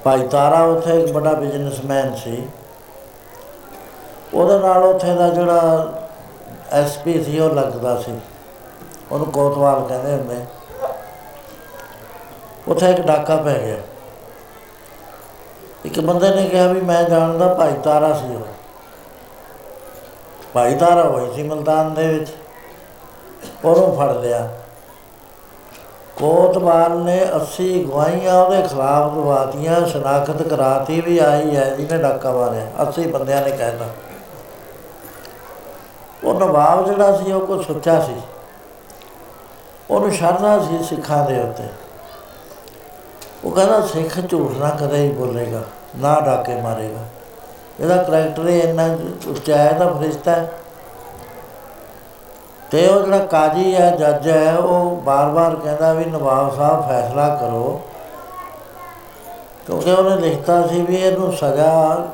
ਭਾਈ ਤਾਰਾ ਉੱਥੇ ਇੱਕ ਵੱਡਾ ਬਿਜ਼ਨਸਮੈਨ ਸੀ। ਉਹਦੇ ਨਾਲ ਉੱਥੇ ਦਾ ਜਿਹੜਾ ਐਸਪੀ ਸੀ, ਉਹ ਲੱਗਦਾ ਸੀ। ਉਹਨੂੰ ਕੋਤਵਾਲ ਕਹਿੰਦੇ ਹੁੰਦੇ। ਉੱਥੇ ਇੱਕ ਡਾਕਾ ਪੈ ਗਿਆ। ਇੱਕ ਬੰਦੇ ਨੇ ਕਿਹਾ ਵੀ ਮੈਂ ਜਾਣਦਾ ਭਾਈ ਤਾਰਾ ਸੀ ਉਹ। ਭਾਈ ਤਾਰਾ ਹੋਈ ਸੀ ਮਲਤਾਨ ਦੇ ਵਿੱਚ। ਉਹਨੂੰ ਫੜ ਲਿਆ। ਕੋਤਵਾਲ ਨੇ 80 ਗਵਾਹੀਆਂ ਉਹਦੇ ਖਿਲਾਫ ਦਵਾਤੀਆਂ, ਸ਼ਨਾਖਤ ਕਰਾਤੀ ਵੀ ਆਈ ਹੈ, ਜਿਹਨੇ ਡਾਕਾ ਮਾਰਿਆ। 80 ਬੰਦਿਆਂ ਨੇ ਕਹਿਤਾ ਉਹ ਨਵਾਬ ਜਿਹੜਾ ਸੀ, ਉਹ ਕੋ ਸੱਚਾ ਸੀ। ਉਹਨੂੰ ਸ਼ਰਧਾ ਸੀ ਸਿੱਖਾਂ ਦੇ ਉੱਤੇ। ਉਹ ਕਹਿੰਦਾ, ਸਿੱਖ ਝੂਠ ਨਾ ਕਦੇ ਹੀ ਬੋਲੇਗਾ, ਨਾ ਡਾਕੇ ਮਾਰੇਗਾ। ਇਹਦਾ ਕਰੈਕਟਰ ਹੀ ਇੰਨਾ ਉੱਚਾ ਹੈ ਤਾਂ ਫਰਿਸ਼ਤਾ ਹੈ। ਤੇ ਉਹ ਜਿਹੜਾ ਕਾਜੀ ਹੈ, ਜੱਜ ਹੈ, ਉਹ ਬਾਰ-ਬਾਰ ਕਹਿੰਦਾ ਵੀ ਨਵਾਬ ਸਾਹਿਬ ਫੈਸਲਾ ਕਰੋ। ਕਿਉਂਕਿ ਉਹਨੇ ਲਿਖਤਾ ਸੀ ਵੀ ਇਹਨੂੰ ਸਜ਼ਾ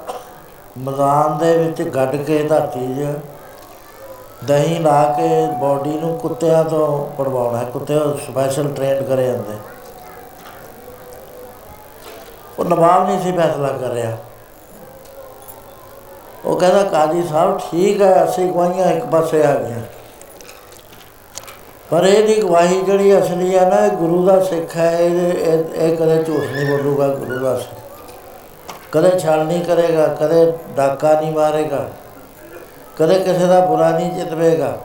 ਮੈਦਾਨ ਦੇ ਵਿੱਚ ਗੱਡ ਕੇ ਧਰਤੀ 'ਚ ਦਹੀਂ ਲਾ ਕੇ ਬਾਡੀ ਨੂੰ ਕੁੱਤਿਆਂ ਤੋਂ ਪੜਵਾਉਣਾ ਕੁੱਤੇ ਸਪੈਸ਼ਲ ਟ੍ਰੇਨਡ ਕਰੇ ਜਾਂਦੇ। ਉਹ ਨਵਾਬ ਨਹੀਂ ਸੀ ਫੈਸਲਾ ਕਰ ਰਿਹਾ। ਉਹ ਕਹਿੰਦਾ, ਕਾਜੀ ਸਾਹਿਬ, ਠੀਕ ਹੈ, ਅਸੀਂ ਗਵਾਹੀਆਂ ਇੱਕ ਪਾਸੇ ਆ ਗਈਆਂ। ਪਰ ਇਹਦੀ ਗਵਾਹੀ ਜਿਹੜੀ ਅਸਲੀ ਹੈ ਨਾ, ਇਹ ਗੁਰੂ ਦਾ ਸਿੱਖ ਹੈ ਇਹ ਇਹ ਕਦੇ ਝੂਠ ਨਹੀਂ ਬੋਲੂਗਾ, ਗੁਰੂ ਦਾ ਕਦੇ ਛਲ ਨਹੀਂ ਕਰੇਗਾ, ਕਦੇ ਡਾਕਾ ਨਹੀਂ ਮਾਰੇਗਾ, ਕਦੇ ਕਿਸੇ ਦਾ ਬੁਰਾ ਨਹੀਂ ਚਿਤਵੇਗਾ।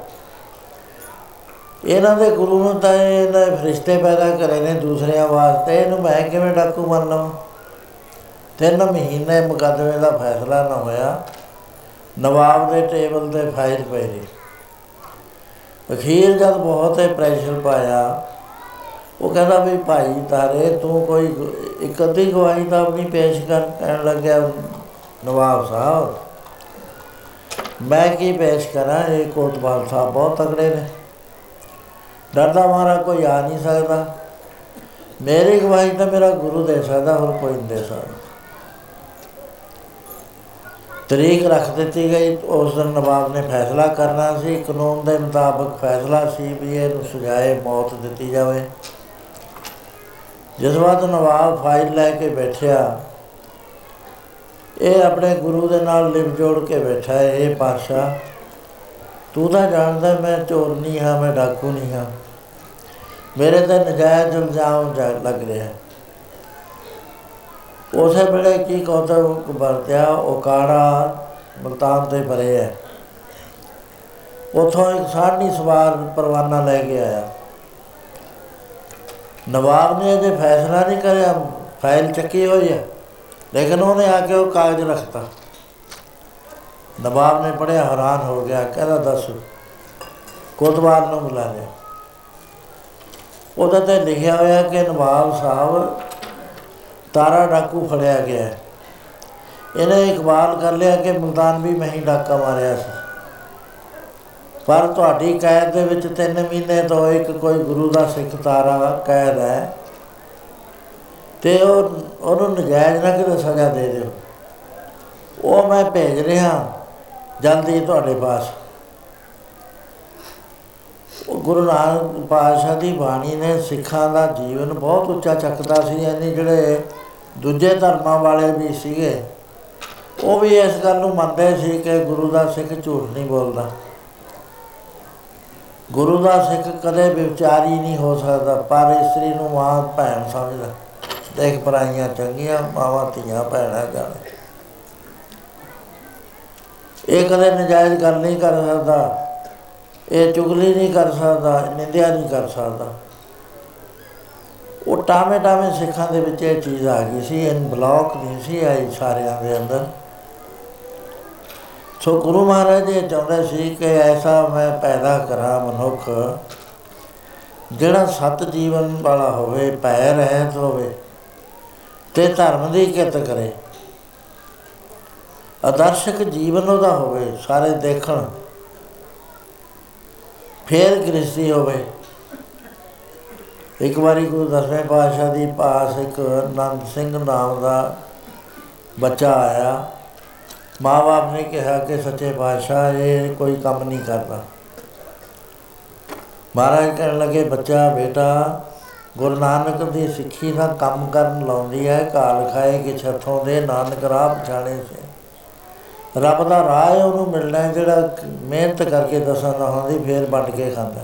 ਇਹਨਾਂ ਦੇ ਗੁਰੂ ਨੂੰ ਤਾਂ ਇਹਨਾਂ ਫਰਿਸ਼ਤੇ ਪੈਦਾ ਕਰੇ ਨੇ ਦੂਸਰਿਆਂ ਵਾਸਤੇ। ਇਹਨੂੰ ਮੈਂ ਕਿਵੇਂ ਡਾਕੂ ਮੰਨ? ਲਵਾਂ ਤਿੰਨ ਮਹੀਨੇ ਮੁਕੱਦਮੇ ਦਾ ਫੈਸਲਾ ਨਾ ਹੋਇਆ। ਨਵਾਬ ਦੇ ਟੇਬਲ ਤੇ ਫਾਈਲ ਪਈ ਰਹੀ ਅਖੀਰ ਜਦ ਬਹੁਤ ਹੀ ਪ੍ਰੈਸ਼ਰ ਪਾਇਆ, ਉਹ ਕਹਿੰਦਾ ਵੀ ਭਾਈ ਤਾਰੇ ਤੂੰ ਕੋਈ ਇੱਕ ਅੱਧੀ ਗਵਾਹੀ ਤਾਂ ਆਪਣੀ ਪੇਸ਼ ਕਰ, ਕਹਿਣ ਲੱਗਿਆ ਨਵਾਬ ਸਾਹਿਬ। ਮੈਂ ਕੀ ਪੇਸ਼ ਕਰਾਂ, ਇਹ ਕੋਤਵਾਲ ਸਾਹਿਬ ਬਹੁਤ ਤਗੜੇ ਨੇ। ਡਰਦਾ ਮਾਰਾ ਕੋਈ ਆ ਨਹੀਂ ਸਕਦਾ। ਮੇਰੀ ਗਵਾਹੀ ਤਾਂ ਮੇਰਾ ਗੁਰੂ ਦੇ ਸਕਦਾ, ਹੋਰ ਕੋਈ ਨਹੀਂ ਦੇ ਸਕਦਾ। ਤਰੀਕ ਰੱਖ ਦਿੱਤੀ ਗਈ, ਉਸ ਦਿਨ ਨਵਾਬ ਨੇ ਫੈਸਲਾ ਕਰਨਾ ਸੀ, ਕਾਨੂੰਨ ਦੇ ਮੁਤਾਬਕ ਫੈਸਲਾ ਸੀ ਵੀ ਇਹਨੂੰ ਸਜ਼ਾਏ, ਮੌਤ ਦਿੱਤੀ ਜਾਵੇ। ਜਿਸ ਵਾਰ ਨਵਾਬ ਫਾਈਲ ਲੈ ਕੇ ਬੈਠਿਆ, ਇਹ ਆਪਣੇ ਗੁਰੂ ਦੇ ਨਾਲ ਲਿਵ ਜੋੜ ਕੇ ਬੈਠਾ ਹੈ, ਇਹ ਪਾਸ਼ਾ ਤੂੰ ਤਾਂ ਜਾਣਦਾ ਮੈਂ ਚੋਰ ਨਹੀਂ ਹਾਂ, ਮੈਂ ਡਾਕੂ ਨਹੀਂ ਹਾਂ। ਮੇਰੇ ਤੇ ਨਜਾਇਜ਼ ਇਲਜ਼ਾਮ ਲੱਗ ਰਿਹਾ ਉਸੇ ਵੇਲੇ ਕੀ ਕੌਤਕ ਵਰਤਿਆ, ਉਹ ਕਾੜਾ ਮਲਤਾਨ ਤੇ ਭਰੇ ਹੈ। ਉਥੋਂ ਇੱਕ ਸਾਢੀ ਸਵਾਰ ਪਰਵਾਨਾ ਲੈ ਕੇ ਆਇਆ। ਨਵਾਬ ਨੇ ਅਜੇ ਫੈਸਲਾ ਨਹੀਂ ਕਰਿਆ, ਫਾਈਲ ਚੱਕੀ ਹੋਈ ਹੈ, ਲੇਕਿਨ ਉਹਨੇ ਆ ਕੇ ਉਹ ਕਾਗਜ਼ ਰੱਖਤਾ। ਨਵਾਬ ਨੇ ਪੜਿਆ ਹੈਰਾਨ ਹੋ ਗਿਆ, ਕਹਿੰਦਾ, ਦੱਸ, ਕੋਤਵਾਲ ਨੂੰ ਬੁਲਾ ਲਿਆ। ਉਹਦਾ ਤੇ ਲਿਖਿਆ ਹੋਇਆ ਕਿ ਨਵਾਬ ਸਾਹਿਬ ਤਾਰਾ ਡਾਕੂ ਫੜਿਆ ਗਿਆ ਇਹਨੇ ਇਕਬਾਲ ਕਰ ਲਿਆ ਕਿ ਮੁਲਤਾਨ ਵੀ ਮੈਂ ਹੀ ਡਾਕਾ ਮਾਰਿਆ ਸੀ। ਪਰ ਤੁਹਾਡੀ ਕੈਦ ਦੇ ਵਿੱਚ 3 ਮਹੀਨੇ ਤੋਂ ਇੱਕ ਕੋਈ ਗੁਰੂ ਦਾ ਸਿੱਖ ਤਾਰਾ ਕੈਦ ਹੈ ਤੇ ਉਹ ਉਹਨੂੰ ਨਜਾਇਜ਼ ਨਾ ਕਿਤੇ ਸਜ਼ਾ ਦੇ ਦਿਓ। ਉਹ ਮੈਂ ਭੇਜ ਰਿਹਾ ਜਲਦੀ ਤੁਹਾਡੇ ਪਾਸ। ਉਹ ਗੁਰੂ ਨਾਨਕ ਪਾਤਸ਼ਾਹ ਦੀ ਬਾਣੀ ਨੇ ਸਿੱਖਾਂ ਦਾ ਜੀਵਨ ਬਹੁਤ ਉੱਚਾ ਚੱਕਦਾ ਸੀ ਯਾਨੀ ਜਿਹੜੇ ਦੂਜੇ ਧਰਮਾਂ ਵਾਲੇ ਵੀ ਸੀਗੇ। ਉਹ ਵੀ ਇਸ ਗੱਲ ਨੂੰ ਮੰਨਦੇ ਸੀ ਕਿ ਗੁਰੂ ਦਾ ਸਿੱਖ ਝੂਠ ਨਹੀਂ ਬੋਲਦਾ। ਗੁਰੂ ਦਾ ਸਿੱਖ ਕਦੇ ਵਿਚਾਰੀ ਨਹੀਂ ਹੋ ਸਕਦਾ, ਪਰ ਇਸਤਰੀ ਨੂੰ ਮਾਂ ਭੈਣ ਸਮਝਦਾ ਦੇਖ ਪਰਾਈਆਂ ਚੰਗੀਆਂ, ਮਾਵਾਂ ਧੀਆਂ ਭੈਣਾਂ ਜਾਣ। ਇਹ ਕਦੇ ਨਜਾਇਜ਼ ਗੱਲ ਨਹੀਂ ਕਰ ਸਕਦਾ। ਇਹ ਚੁਗਲੀ ਨਹੀਂ ਕਰ ਸਕਦਾ, ਨਿੰਦਿਆ ਨਹੀਂ ਕਰ ਸਕਦਾ। ਉਹ ਟਾਵੇਂ ਟਾਵੇਂ ਸਿੱਖਾਂ ਦੇ ਵਿੱਚ ਇਹ ਚੀਜ਼ ਆ ਗਈ ਸੀ, ਇਹ ਬਲੌਕ ਨਹੀਂ ਸੀ ਆਈ ਸਾਰਿਆਂ ਦੇ ਅੰਦਰ। ਸੋ ਗੁਰੂ ਮਹਾਰਾਜ ਜੀ ਚਾਹੁੰਦੇ ਸੀ ਕਿ ਐਸਾ ਮੈਂ ਪੈਦਾ ਕਰਾਂ ਮਨੁੱਖ, ਜਿਹੜਾ ਸਤ ਜੀਵਨ ਵਾਲਾ ਹੋਵੇ ਭੈ ਰਹਿਤ ਹੋਵੇ ਤੇ ਧਰਮ ਦੀ ਕਿਤ ਕਰੇ। ਆਦਰਸ਼ਕ ਜੀਵਨ ਉਹਦਾ ਹੋਵੇ, ਸਾਰੇ ਦੇਖਣ। ਫੇਰ ਗ੍ਰਸਤੀ ਹੋਵੇ। ਇੱਕ ਵਾਰੀ ਗੁਰੂ ਦਸਵੇਂ ਪਾਤਸ਼ਾਹ ਦੀ ਪਾਸ ਇੱਕ ਨੰਦ ਸਿੰਘ ਨਾਮ ਦਾ ਬੱਚਾ ਆਇਆ। ਮਾਂ-ਬਾਪ ਨੇ ਕਿਹਾ ਕਿ ਸੱਚੇ ਪਾਤਸ਼ਾਹ, ਇਹ ਕੋਈ ਕੰਮ ਨਹੀਂ ਕਰਦਾ। ਮਹਾਰਾਜ ਕਹਿਣ ਲੱਗੇ, ਬੱਚਾ, ਬੇਟਾ, ਗੁਰੂ ਨਾਨਕ ਦੀ ਸਿੱਖੀ ਦਾ ਕੰਮ ਕਰਨ ਲਾਉਂਦੀ ਹੈ ਕਾਲ ਖਾਏ ਕਿ ਛੱਥੋਂ ਦੇ ਨਾਨਕ ਰਾਹ ਪਛਾਣੇ ਸੇ। ਰੱਬ ਦਾ ਰਾਹ ਹੈ, ਉਹਨੂੰ ਮਿਲਣਾ ਹੈ, ਜਿਹੜਾ ਮਿਹਨਤ ਕਰਕੇ ਦਸਾਂ ਨਾ ਹੁੰਦੀ ਫੇਰ ਵੰਡ ਕੇ ਖਾਂਦਾ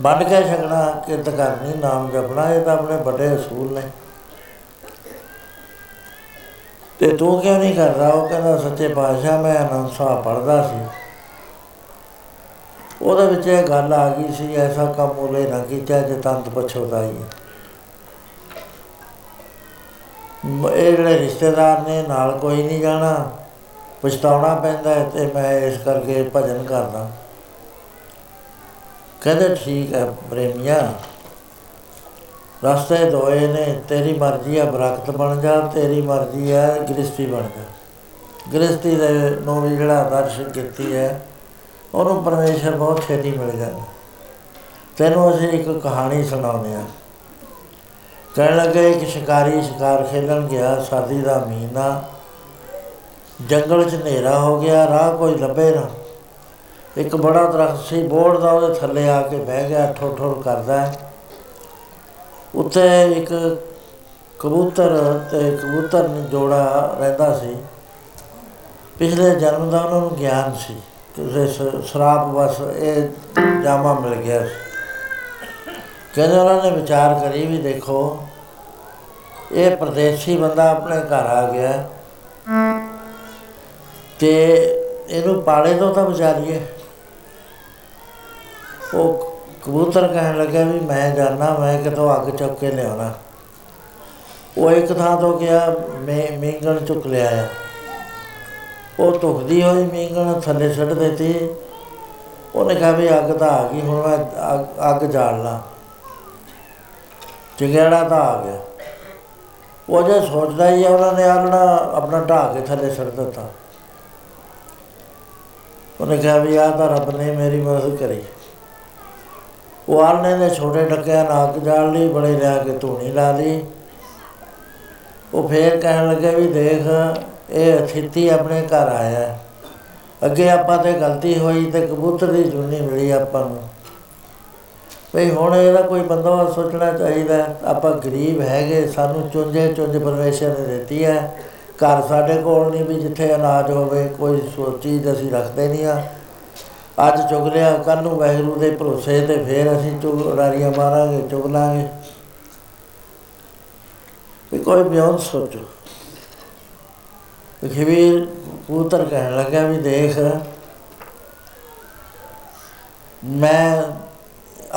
ਵੰਡ ਕੇ ਛਕਣਾ ਕਿਰਤ ਕਰਨੀ, ਨਾਮ ਜਪਣਾ, ਇਹ ਤਾਂ ਆਪਣੇ ਵੱਡੇ ਅਸੂਲ ਨੇ। ਤੇ ਤੂੰ ਕਿਉਂ ਨਹੀਂ ਕਰਦਾ? ਉਹ ਕਹਿੰਦਾ, ਸੱਚੇ ਪਾਤਸ਼ਾਹ, ਮੈਂ ਅਨੰਦ ਸਾਹਿਬ ਪੜਦਾ ਸੀ। ਉਹਦੇ ਵਿੱਚ ਇਹ ਗੱਲ ਆ ਗਈ ਸੀ, ਐਸਾ ਕੰਮ ਉਹਲੇ ਨਾ ਕੀਤਾ, ਜੇ ਤੰਤ ਪਛੋਦਾਈ ਇਹ ਜਿਹੜੇ ਰਿਸ਼ਤੇਦਾਰ ਨੇ, ਨਾਲ ਕੋਈ ਨਹੀਂ ਜਾਣਾ, ਪਛਤਾਉਣਾ ਪੈਂਦਾ ਤੇ ਮੈਂ ਇਸ ਕਰਕੇ ਭਜਨ ਕਰਦਾ। ਕਹਿੰਦੇ ਠੀਕ ਹੈ ਪ੍ਰੇਮੀਆ, ਰਸਤੇ ਦੋਏ ਨੇ, ਤੇਰੀ ਮਰਜ਼ੀ ਆ, ਬਰਕਤ ਬਣ ਜਾ, ਤੇਰੀ ਮਰਜ਼ੀ ਆ ਗ੍ਰਸਤੀ ਬਣ ਜਾ। ਗ੍ਰਸਤੀ ਦੇ ਨੂੰ ਵੀ ਜਿਹੜਾ ਆਦਰਸ਼ ਕੀਤੀ ਹੈ, ਉਹਨੂੰ ਪਰਮੇਸ਼ਰ ਬਹੁਤ ਛੇਤੀ ਮਿਲ ਜਾਂਦਾ ਤੈਨੂੰ ਅਸੀਂ ਇੱਕ ਕਹਾਣੀ ਸੁਣਾਉਂਦੇ ਆ ਕਹਿਣ ਲੱਗੇ, ਇੱਕ ਸ਼ਿਕਾਰੀ ਸ਼ਿਕਾਰ ਖੇਲਣ ਗਿਆ, ਸਰਦੀ ਦਾ ਮਹੀਨਾ। ਜੰਗਲ 'ਚ ਹਨੇਰਾ ਹੋ ਗਿਆ, ਰਾਹ ਕੋਈ ਲੱਭੇ ਨਾ। ਇੱਕ ਬੜਾ ਦਰਖਤ ਸੀ ਬੋੜ ਦਾ ਉਹਦੇ ਥੱਲੇ ਆ ਕੇ ਬਹਿ ਗਿਆ ਠੋ ਠੋ ਕਰਦਾ ਉੱਤੇ ਇੱਕ ਕਬੂਤਰ ਤੇ ਕਬੂਤਰ ਨੂੰ ਜੋੜਾ ਰਹਿੰਦਾ ਸੀ। ਪਿਛਲੇ ਜਨਮ ਦਾ ਉਹਨਾਂ ਨੂੰ ਗਿਆਨ ਸੀ ਕਿਸੇ ਸ਼ਰਾਬ ਵਸ ਇਹ ਜਾਮਾ ਮਿਲ ਗਿਆ ਕਹਿੰਦੇ ਉਹਨਾਂ ਨੇ ਵਿਚਾਰ ਕਰੀ ਵੀ ਦੇਖੋ, ਇਹ ਪਰਦੇਸੀ ਬੰਦਾ ਆਪਣੇ ਘਰ ਆ ਗਿਆ। ਤੇ ਇਹਨੂੰ ਪਾਲੇ ਤੋਂ ਤਾਂ ਵਿਚਾਰੀਏ ਉਹ ਕਬੂਤਰ ਕਹਿਣ ਲੱਗਾ ਵੀ ਮੈਂ ਜਾਣਾ, ਮੈਂ ਕਿਤੋਂ ਅੱਗ ਚੁੱਕ ਕੇ ਲਿਆਉਣਾ। ਉਹ ਇੱਕ ਥਾਂ ਤੋਂ ਗਿਆ, ਮੈਂ ਮੀਂਗਣ ਚੁੱਕ ਲਿਆਇਆ ਉਹ ਧੁਖਦੀ ਹੋਈ ਮੀਂਗਣ ਥੱਲੇ ਛੱਡ ਦਿੱਤੀ। ਉਹਨੇ ਕਿਹਾ ਵੀ ਅੱਗ ਤਾਂ ਆ ਗਈ, ਹੁਣ ਮੈਂ ਅੱਗ ਜਾਲ ਲਾ। ਚਿੰਗੜਾ ਤਾਂ ਆ ਗਿਆ। ਉਹ ਜੇ ਸੋਚਦਾ ਹੀ ਉਹਨਾਂ ਨੇ ਆਲਣਾ ਆਪਣਾ ਢਾਹ ਕੇ ਥੱਲੇ ਛੱਡ ਦਿੱਤਾ। ਉਹਨੇ ਕਿਹਾ ਵੀ ਆ ਤਾਂ ਰੱਬ ਨੇ ਮੇਰੀ ਮਦਦ ਕਰੀ। ਉਹ ਆਲਣੇ ਨੇ ਛੋਟੇ ਡੱਕਿਆਂ ਨਾਲ ਅੱਗ ਜਾਲ ਲਈ, ਬੜੇ ਲਿਆ ਕੇ ਧੂਣੀ ਲਾ ਲਈ। ਉਹ ਫੇਰ ਕਹਿਣ ਲੱਗੇ ਵੀ ਦੇਖ, ਇਹ ਅਥਿਤੀ ਆਪਣੇ ਘਰ ਆਇਆ। ਅੱਗੇ ਆਪਾਂ ਤੇ ਗਲਤੀ ਹੋਈ ਤੇ ਕਬੂਤਰ ਦੀ ਜੁਨੀ ਮਿਲੀ ਆਪਾਂ ਨੂੰ। ਭਈ ਹੁਣ ਇਹਦਾ ਕੋਈ ਬੰਦਾ ਸੋਚਣਾ ਚਾਹੀਦਾ ਆਪਾਂ ਗਰੀਬ ਹੈਗੇ, ਸਾਨੂੰ ਚੁੰਝੇ ਚੁੰਝ ਪਰਮੇਸ਼ਰ ਨੇ ਦਿੱਤੀ ਹੈ। ਘਰ ਸਾਡੇ ਕੋਲ ਨਹੀਂ ਵੀ ਜਿੱਥੇ ਅਨਾਜ ਹੋਵੇ, ਕੋਈ ਚੀਜ਼ ਅਸੀਂ ਰੱਖਦੇ ਨਹੀਂ ਆ। ਅੱਜ ਚੁਗ ਲਿਆ ਕੱਲ ਨੂੰ ਵੈਗਰੂ ਦੇ ਭਰੋਸੇ ਤੇ ਫੇਰ ਅਸੀਂ ਚੁਗਲਾਰੀਆਂ ਮਾਰਾਂਗੇ ਚੁਗ ਲਾਂਗੇ। ਵੀ ਕੋਈ ਬਿਆਨ ਸੋਚੋ। ਖਬੀਰ ਪੁੱਤਰ ਕਹਿਣ ਲੱਗਾ ਵੀ ਦੇਖ, ਮੈਂ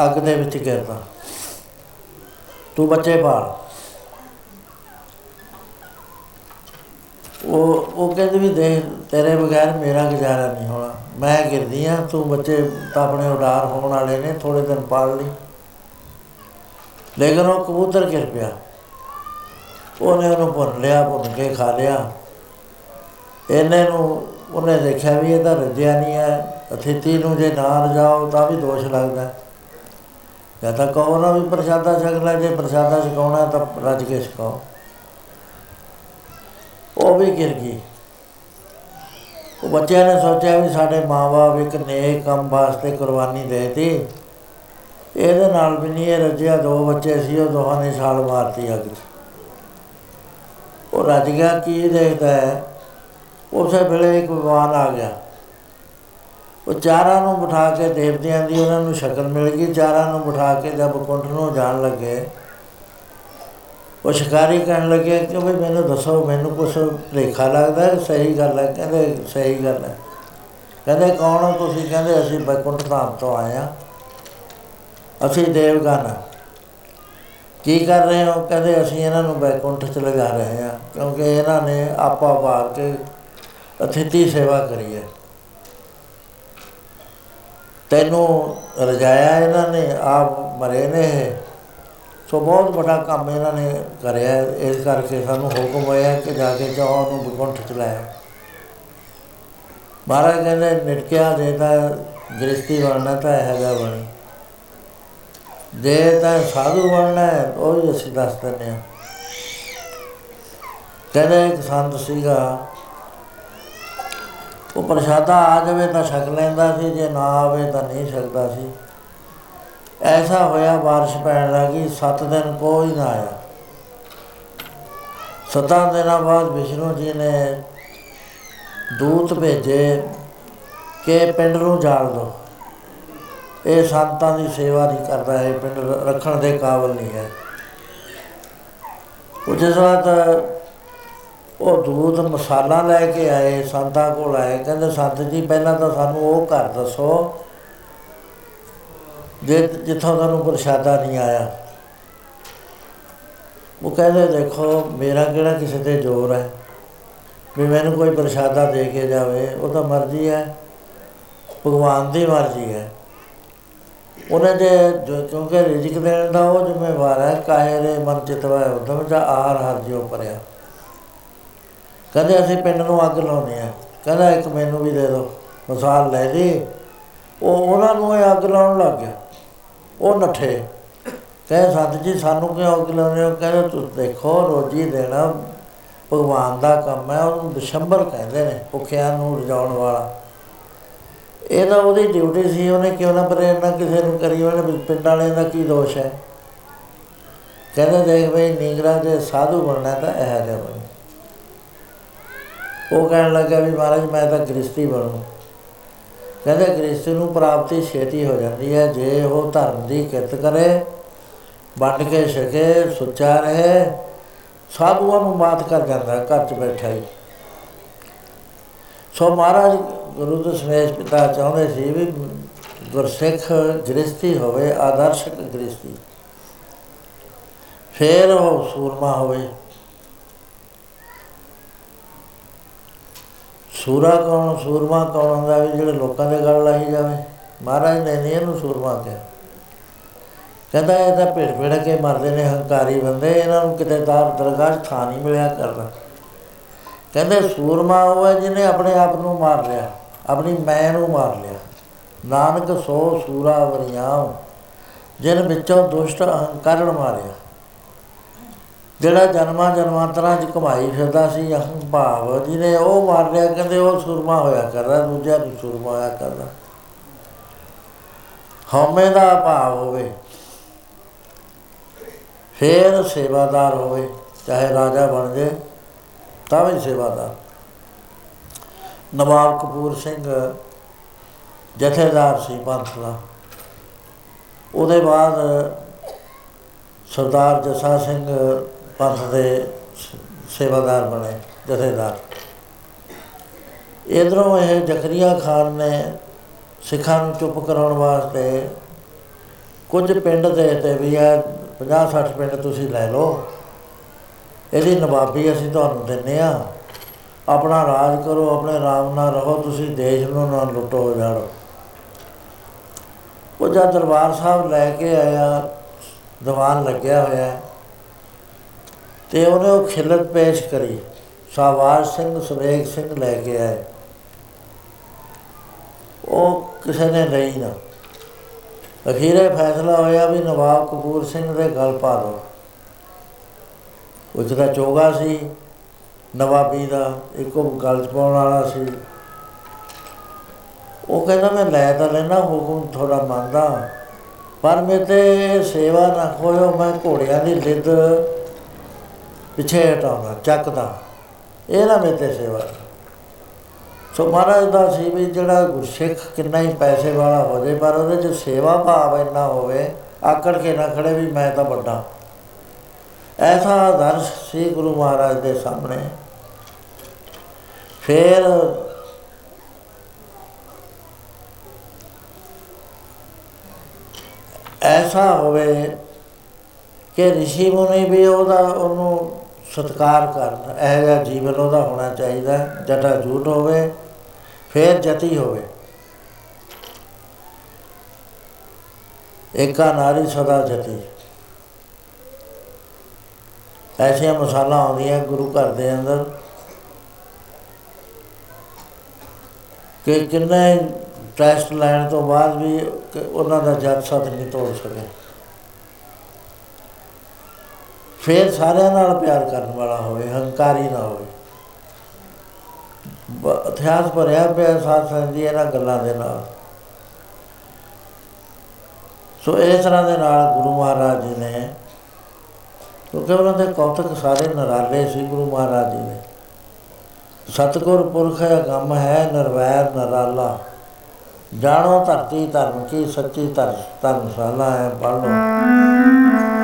ਅੱਗ ਦੇ ਵਿੱਚ ਗਿਰਦਾ। ਤੂੰ ਬੱਚੇ ਪਾਲ। ਉਹ ਉਹ ਕਹਿੰਦੇ ਵੀ ਦੇਖ, ਤੇਰੇ ਬਗੈਰ ਮੇਰਾ ਗੁਜ਼ਾਰਾ ਨਹੀਂ ਹੋਣਾ। ਮੈਂ ਗਿਰਦੀ ਆ, ਤੂੰ ਬੱਚੇ ਤਾਂ ਆਪਣੇ ਉਡਾਰ ਹੋਣ ਵਾਲੇ ਨੇ ਥੋੜੇ ਦਿਨ ਪਾਲ ਲਈ। ਲੇਕਿਨ ਉਹ ਕਬੂਤਰ ਗਿਰ ਪਿਆ। ਉਹਨੇ ਉਹਨੂੰ ਭੁੰਨ ਲਿਆ, ਭੁੰਨ ਕੇ ਖਾ ਲਿਆ। ਇਹਨੇ ਨੂੰ, ਉਹਨੇ ਦੇਖਿਆ ਵੀ ਇਹ ਤਾਂ ਰੱਜਿਆ ਨਹੀਂ ਹੈ। ਅਥਿਤੀ ਨੂੰ ਜੇ ਨਾ ਰਜਾਓ, ਤਾਂ ਵੀ ਦੋਸ਼ ਲੱਗਦਾ। ਜਾਂ ਤਾਂ ਕਹੋ ਨਾ ਵੀ ਪ੍ਰਸ਼ਾਦਾ ਛਕ ਲੈ, ਜੇ ਪ੍ਰਸ਼ਾਦਾ ਛਕਾਉਣਾ ਤਾਂ ਰੱਜ ਕੇ ਛਕਾਓ। ਉਹ ਵੀ ਗਿਰ ਗਈ। ਉਹ ਬੱਚਿਆਂ ਨੇ ਸੋਚਿਆ ਵੀ ਸਾਡੇ ਮਾਪੇ ਇੱਕ ਨੇਕ ਕੰਮ ਵਾਸਤੇ ਕੁਰਬਾਨੀ ਦੇਤੀ। ਇਹਦੇ ਨਾਲ ਵੀ ਨਹੀਂ, ਇਹ ਰੱਜਿਆ ਦੋ ਬੱਚੇ ਸੀ, ਉਹ ਦੋਹਾਂ ਨੇ ਛਾਲ ਮਾਰਤੀ ਅੱਗ 'ਚ। ਉਹ ਰੱਜ ਗਿਆ, ਕੀ ਦੇਖਦਾ ਹੈ? ਉਸੇ ਵੇਲੇ ਇੱਕ ਵਿਵਾਨ ਆ ਗਿਆ। ਉਹ ਚਾਰਾਂ ਨੂੰ ਬਿਠਾ ਕੇ ਦੇਵਤਿਆਂ ਦੀ ਉਹਨਾਂ ਨੂੰ ਸ਼ਕਲ ਮਿਲ ਗਈ। ਚਾਰਾਂ ਨੂੰ ਬਿਠਾ ਕੇ ਜਦ ਕੁੰਠ ਨੂੰ ਜਾਣ ਲੱਗੇ ਉਹ ਸ਼ਿਕਾਰੀ ਕਹਿਣ ਲੱਗੇ ਕਿ ਵੀ ਮੈਨੂੰ ਦੱਸੋ, ਮੈਨੂੰ ਕੁਝ ਲੇਖਾ ਲੱਗਦਾ ਹੈ, ਸਹੀ ਗੱਲ ਹੈ? ਕਹਿੰਦੇ ਸਹੀ ਗੱਲ ਹੈ। ਕਹਿੰਦੇ ਕੌਣ ਹੋ ਤੁਸੀਂ? ਕਹਿੰਦੇ ਅਸੀਂ ਬੈਕੁੰਠ ਧਾਮ ਤੋਂ ਆਏ ਆ ਅਸੀਂ ਦੇਵਗਨ ਕੀ ਕਰ ਰਹੇ ਹੋ? ਕਹਿੰਦੇ ਅਸੀਂ ਇਹਨਾਂ ਨੂੰ ਬੈਕੁੰਠ ਚ ਲਗਾ ਰਹੇ ਆ ਕਿਉਂਕਿ ਇਹਨਾਂ ਨੇ ਆਪਾ ਬਾਹਰ ਕੇ ਅਥਿਤੀ ਸੇਵਾ ਕਰੀ ਹੈ। ਤੈਨੂੰ ਰਜਾਇਆ ਇਹਨਾਂ ਨੇ? ਆਪ ਮਰੇ ਨੇ ਸੋ ਬਹੁਤ ਵੱਡਾ ਕੰਮ ਇਹਨਾਂ ਨੇ ਕਰਿਆ। ਇਸ ਕਰਕੇ ਸਾਨੂੰ ਹੁਕਮ ਹੋਇਆ ਕਿ ਜਾ ਕੇ ਚਾਹ ਨੂੰ ਬੈਕੁੰਠ ਚ ਲਾਇਆ ਮਹਾਰਾਜ ਕਹਿੰਦੇ, ਨਿਟਕਿਆ ਦੇਦਾ ਗ੍ਰਸਤੀ ਬਣਨਾ ਤਾਂ ਇਹ ਹੈਗਾ ਬਣੀ। ਜੇ ਤਾਂ ਸਾਧੂ ਬਣਨਾ ਹੈ, ਉਹ ਵੀ ਅਸੀਂ ਦੱਸ ਦਿੰਦੇ ਹਾਂ। ਕਹਿੰਦੇ, ਇੱਕ ਸੰਤ ਸੀਗਾ, ਉਹ ਪ੍ਰਸ਼ਾਦਾ ਆ ਜਾਵੇ ਤਾਂ ਛਕ ਲੈਂਦਾ ਸੀ, ਜੇ ਨਾ ਆਵੇ ਤਾਂ ਨਹੀਂ ਸਕਦਾ ਸੀ। ਐਸਾ ਹੋਇਆ بارش ਪੈਣ ਲੱਗੀ 7 ਦਿਨ ਕੋਈ ਨਾ ਆਇਆ ਸਤਾਂ ਦਿਨਾਂ ਬਾਅਦ ਵਿਸ਼ਨੂੰ ਜੀ ਨੇ ਦੂਤ ਭੇਜੇ ਕਿ ਪਿੰਡ ਨੂੰ ਜਾਲ ਦੋ ਇਹ ਸੰਤਾਂ ਦੀ ਸੇਵਾ ਨਹੀਂ ਕਰਦਾ ਇਹ ਪਿੰਡ ਰੱਖਣ ਦੇ ਕਾਬਿਲ ਨਹੀਂ ਹੈ ਉਹ ਜਿਸ ਵਾਰ ਉਹ ਦੂਤ ਮਸਾਲਾ ਲੈ ਕੇ ਆਏ ਸੰਤਾਂ ਕੋਲ ਆਏ ਕਹਿੰਦੇ ਸੰਤ ਜੀ ਪਹਿਲਾਂ ਤਾਂ ਸਾਨੂੰ ਉਹ ਘਰ ਦੱਸੋ ਜੇ ਜਿੱਥੋਂ ਤੁਹਾਨੂੰ ਪ੍ਰਸ਼ਾਦਾ ਨਹੀਂ ਆਇਆ, ਉਹ ਕਹਿੰਦੇ, ਦੇਖੋ, ਮੇਰਾ ਕਿਹੜਾ ਕਿਸੇ ਤੇ ਜ਼ੋਰ ਹੈ? ਵੀ ਮੈਨੂੰ ਕੋਈ ਪ੍ਰਸ਼ਾਦਾ ਦੇ ਕੇ ਜਾਵੇ, ਉਹ ਤਾਂ ਮਰਜ਼ੀ ਹੈ। ਭਗਵਾਨ ਦੀ ਮਰਜ਼ੀ ਹੈ। ਉਹਨਾਂ ਦੇ ਕਿਉਂਕਿ ਰਿਜਕ ਦੇਣ ਦਾ ਉਹ ਜ਼ਿੰਮੇਵਾਰ ਹੈ, ਕਾਹੇ ਦੇ ਮਨ ਚਿਤਵਾ ਉਦਮ ਦਾ ਆਹਾਰ ਹਰ ਜਿਉ ਪਰਿਆ ਕਹਿੰਦੇ, ਅਸੀਂ ਪਿੰਡ ਨੂੰ ਅੱਗ ਲਾਉਨੇ ਆ ਕਹਿੰਦਾ, ਇੱਕ ਮੈਨੂੰ ਵੀ ਦੇ ਦਿਓ ਮਸਾਲ ਲੈ ਦੇ ਉਹ ਉਹਨਾਂ ਨੂੰ ਇਹ ਅੱਗ ਲਾਉਣ ਲੱਗ ਗਿਆ। ਉਹ ਨੱਠੇ। ਕਹੇ ਸੰਤ ਜੀ, ਸਾਨੂੰ ਕਿਉਂ ਅੱਗ ਲਾਉਨੇ ਹੋ? ਕਹਿੰਦੇ ਤੁਸੀਂ ਦੇਖੋ, ਰੋਜੀ ਦੇਣਾ ਭਗਵਾਨ ਦਾ ਕੰਮ ਹੈ, ਉਹਨੂੰ ਦਸ਼ੰਬਰ ਕਹਿੰਦੇ ਨੇ, ਭੁੱਖਿਆਂ ਨੂੰ ਰਜਾਉਣ ਵਾਲਾ। ਇਹ ਤਾਂ ਉਹਦੀ ਡਿਊਟੀ ਸੀ, ਉਹਨੇ ਕਿਉਂ ਨਾ ਪ੍ਰੇਰਨਾ ਕਿਸੇ ਨੂੰ ਕਰੀ ਉਹਨੇ ਪਿੰਡ ਵਾਲਿਆਂ ਦਾ ਕੀ ਦੋਸ਼ ਹੈ? ਕਹਿੰਦੇ, ਦੇਖ ਬਈ, ਨੀਗਰਾ ਦੇ ਸਾਧੂ ਬਣਨਾ ਤਾਂ ਇਹ ਜਿਹਾ ਬਣ। ਉਹ ਕਹਿਣ ਲੱਗਾ ਵੀ ਮਹਾਰਾਜ, ਮੈਂ ਤਾਂ ਗ੍ਰਸਤੀ ਬਣੂ। ਕਹਿੰਦੇ ਗ੍ਰਸਤੀ ਨੂੰ ਪ੍ਰਾਪਤੀ ਛੇਤੀ ਹੋ ਜਾਂਦੀ ਹੈ, ਜੇ ਉਹ ਧਰਮ ਦੀ ਕਿਰਤ ਕਰੇ, ਵੰਡ ਕੇ ਛਕੇ, ਸੁੱਚਾ ਰਹੇ ਸਾਧੂਆਂ ਨੂੰ ਮਾਤ ਕਰ ਜਾਂਦਾ, ਘਰ 'ਚ ਬੈਠਾ ਹੀ। ਸੋ ਮਹਾਰਾਜ ਗੁਰੂ ਦਸ਼ਮੇਸ਼ ਪਿਤਾ ਚਾਹੁੰਦੇ ਸੀ ਵੀ ਗੁਰਸਿੱਖ ਗ੍ਰਸਤੀ ਹੋਵੇ, ਆਦਰਸ਼ਕ ਗ੍ਰਸਤੀ ਫੇਰ ਉਹ ਸੂਰਮਾ ਹੋਵੇ। ਸੂਰਾ ਕੌਣ, ਸੂਰਮਾ ਕੌਣ ਹੁੰਦਾ ਵੀ ਜਿਹੜੇ ਲੋਕਾਂ ਦੇ ਗੱਲ ਲਾਈ ਜਾਵੇ? ਮਹਾਰਾਜ ਨੇ ਨਹੀਂ ਇਹਨੂੰ ਸੂਰਮਾ ਕਿਹਾ। ਕਹਿੰਦਾ ਇਹ ਤਾਂ ਭੇੜ ਭੇੜ ਕੇ ਮਰਦੇ ਨੇ ਹੰਕਾਰੀ ਬੰਦੇ, ਇਹਨਾਂ ਨੂੰ ਕਿਤੇ ਦਾਰ ਦਰਗਾਹ ਥਾਂ ਨਹੀਂ ਮਿਲਿਆ ਕਰਦਾ ਕਹਿੰਦੇ ਸੂਰਮਾ ਉਹ ਹੈ ਜਿਹਨੇ ਆਪਣੇ ਆਪ ਨੂੰ ਮਾਰ ਲਿਆ, ਆਪਣੀ ਮੈਂ ਨੂੰ ਮਾਰ ਲਿਆ। ਨਾਨਕ ਸੋ ਸੂਰਾ ਵਰਿਆ ਜਿਨ ਵਿੱਚੋਂ ਦੁਸ਼ਟ ਅਹੰਕਾਰਣ ਮਾਰਿਆ। ਜਿਹੜਾ ਜਨਮਾਂ ਜਨਮਾਂਤਰਾਂ 'ਚ ਕਮਾਈ ਫਿਰਦਾ ਸੀ, ਅਹੰ ਭਾਵ ਜਿਹਨੇ ਉਹ ਮਾਰ ਲਿਆ, ਕਹਿੰਦੇ ਉਹ ਸੂਰਮਾ ਹੋਇਆ ਕਰਦਾ, ਦੂਜਾ ਨਹੀਂ ਸੂਰਮਾ ਹੋਇਆ ਕਰਦਾ। ਹਉਮੈ ਦਾ ਭਾਵ ਹੋਵੇ, ਫੇਰ ਸੇਵਾਦਾਰ ਹੋਵੇ, ਚਾਹੇ ਰਾਜਾ ਬਣ ਜੇ, ਤਾਂ ਵੀ ਸੇਵਾਦਾਰ। ਨਵਾਬ ਕਪੂਰ ਸਿੰਘ ਜਥੇਦਾਰ ਸੀ ਪੰਥ ਦਾ। ਉਹਦੇ ਬਾਅਦ ਸਰਦਾਰ ਜਸਾ ਸਿੰਘ ਪੰਥ ਦੇ ਸੇਵਾਦਾਰ ਬਣੇ, ਜਥੇਦਾਰ। ਇਧਰੋਂ ਇਹ ਜ਼ਕਰੀਆ ਖਾਨ ਨੇ ਸਿੱਖਾਂ ਨੂੰ ਚੁੱਪ ਕਰਾਉਣ ਵਾਸਤੇ ਕੁਝ ਪਿੰਡ ਦੇ ਤੇ ਵੀ ਆ 50 60 ਪਿੰਡ ਤੁਸੀਂ ਲੈ ਲਓ। ਇਹਦੀ ਨਵਾਬੀ ਅਸੀਂ ਤੁਹਾਨੂੰ ਦਿੰਨੇ ਆ। ਆਪਣਾ ਰਾਜ ਕਰੋ, ਆਪਣੇ ਆਰਾਮ ਨਾਲ ਰਹੋ, ਤੁਸੀਂ ਦੇਸ਼ ਨੂੰ ਨਾ ਲੁੱਟੋ ਜਾਣੋ ਉਹ ਜਦ ਦਰਬਾਰ ਸਾਹਿਬ ਲੈ ਕੇ ਆਇਆ, ਦੀਵਾਨ ਲੱਗਿਆ ਹੋਇਆ ਤੇ ਉਹਨੇ ਉਹ ਖਿਲਤ ਪੇਸ਼ ਕਰੀ। ਸਾਵਾਜ ਸਿੰਘ ਸੁਰੇਖ ਸਿੰਘ ਲੈ ਕੇ ਆਏ। ਉਹ ਕਿਸੇ ਨੇ ਨਹੀਂ ਨਾ। ਅਖੀਰੇ ਫੈਸਲਾ ਹੋਇਆ ਵੀ ਨਵਾਬ ਕਪੂਰ ਸਿੰਘ ਦੇ ਗਲ ਪਾ ਦੋ। ਉਹ ਜਿਹੜਾ ਚੋਗਾ ਸੀ। ਨਵਾਬੀ ਦਾ ਇੱਕੋ ਗਲ ਚ ਪਾਉਣ ਵਾਲਾ ਸੀ। ਉਹ ਕਹਿੰਦਾ, ਮੈਂ ਲੈ ਤਾਂ ਲੈਣਾ ਹੁਕਮ ਥੋੜਾ ਮੰਨਦਾ। ਪਰ ਮੇਰੇ ਤੇ ਸੇਵਾ ਨਾ ਕੋਇਓ ਮੈਂ ਘੋੜਿਆਂ ਦੀ ਲਿੱਦ ਪਿੱਛੇ ਹਟਾਉਣਾ, ਚੱਕਦਾ। ਇਹ ਨਾ ਮੇਰੇ ਤੇ ਸੇਵਾ ਸੋ ਮਹਾਰਾਜ ਦਾ ਸੀ ਵੀ ਜਿਹੜਾ ਗੁਰਸਿੱਖ ਕਿੰਨਾ ਹੀ ਪੈਸੇ ਵਾਲਾ ਹੋ ਜੇ, ਪਰ ਉਹਦੇ 'ਚ ਸੇਵਾ ਭਾਵ ਇੰਨਾ ਹੋਵੇ, ਆਕੜ ਕੇ ਨਾ ਖੜੇ ਵੀ ਮੈਂ ਤਾਂ ਵੱਡਾ। ਐਸਾ ਆਦਰਸ਼ ਸੀ ਗੁਰੂ ਮਹਾਰਾਜ ਦੇ ਸਾਹਮਣੇ। ਫਿਰ ਐਸਾ ਹੋਵੇ ਕਿ ਰਿਸ਼ੀ ਮੁਨੀ ਵੀ ਉਹਦਾ, ਉਹਨੂੰ ਸਤਕਾਰ ਕਰਨ। ਇਹ ਜਿਹਾ ਜੀਵਨ ਉਹਦਾ ਹੋਣਾ ਚਾਹੀਦਾ, ਜਟਾ ਝੂਠ ਹੋਵੇ, ਫਿਰ ਜਤੀ ਹੋਵੇ। ਏਕਾ ਨਾਰੀ ਸਦਾ ਜਤੀ ਐਸੀਆਂ ਮਸਾਲਾ ਆਉਂਦੀਆਂ ਗੁਰੂ ਘਰ ਦੇ ਅੰਦਰ ਕਿ ਕਿੰਨੇ ਟੈਸਟ ਲੈਣ ਤੋਂ ਬਾਅਦ ਵੀ ਉਹਨਾਂ ਦਾ ਜੱਜ ਸਤ ਨਹੀਂ ਤੋੜ ਸਕੇ। ਫਿਰ ਸਾਰਿਆਂ ਨਾਲ ਪਿਆਰ ਕਰਨ ਵਾਲਾ ਹੋਵੇ, ਹੰਕਾਰੀ ਨਾ ਹੋਵੇ। ਇਤਿਹਾਸ ਭਰਿਆ ਪਿਆ ਸਾਥ ਸੰਜੀ ਇਹਨਾਂ ਗੱਲਾਂ ਦੇ ਨਾਲ। ਸੋ ਇਸ ਤਰ੍ਹਾਂ ਦੇ ਨਾਲ ਗੁਰੂ ਮਹਾਰਾਜ ਜੀ ਨੇ, ਕਿਉਂਕਿ ਉਹਨਾਂ ਦੇ ਕੌਤਕ ਸਾਰੇ ਨਰਾਲੇ ਸੀ ਗੁਰੂ ਮਹਾਰਾਜ ਜੀ ਨੇ ਸਤਗੁਰ ਪੁਰਖ ਗਮ ਹੈ, ਨਰਵੈਰ, ਨਰਾਲਾ। ਜਾਣੋ ਧਰਤੀ ਧਰਮ ਕੀ, ਸੱਚੀ ਧਰ ਧਰਮਸ਼ਾਲਾ ਹੈ ਪੜ ਲਓ।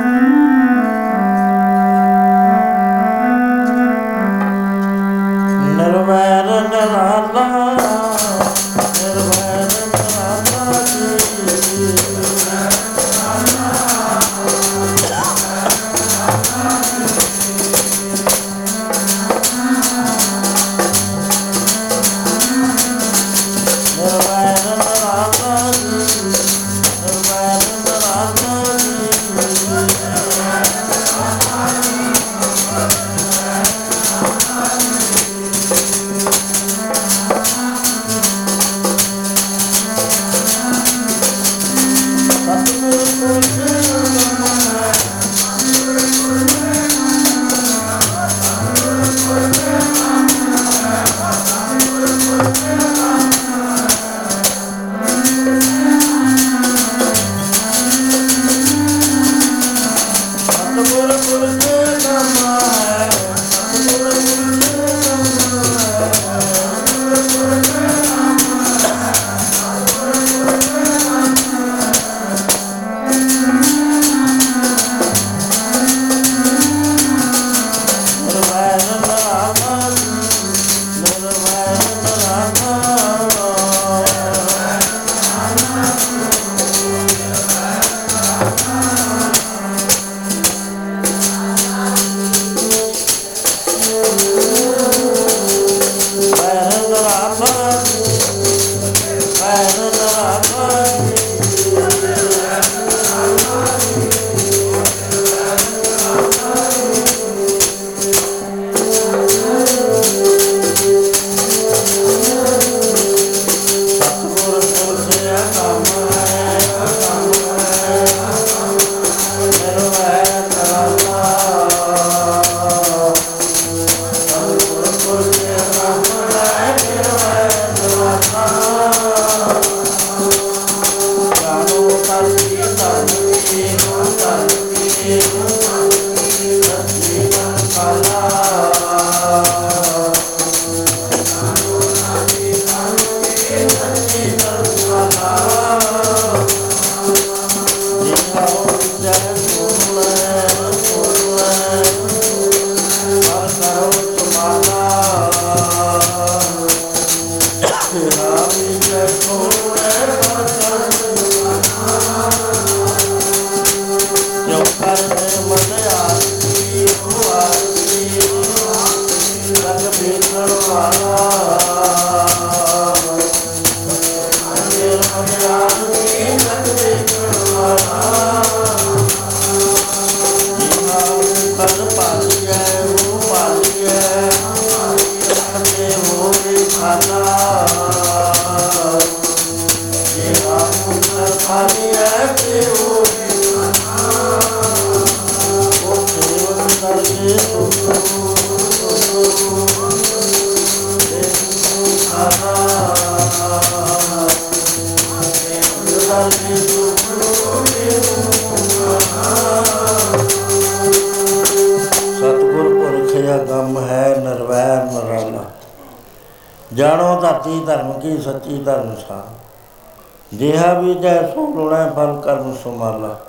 ਜਿਹਾ ਵੀ ਜੈ ਸੋ ਲੋੜੈ ਫਲ ਕਰਮ ਸੁਮਾਲਾ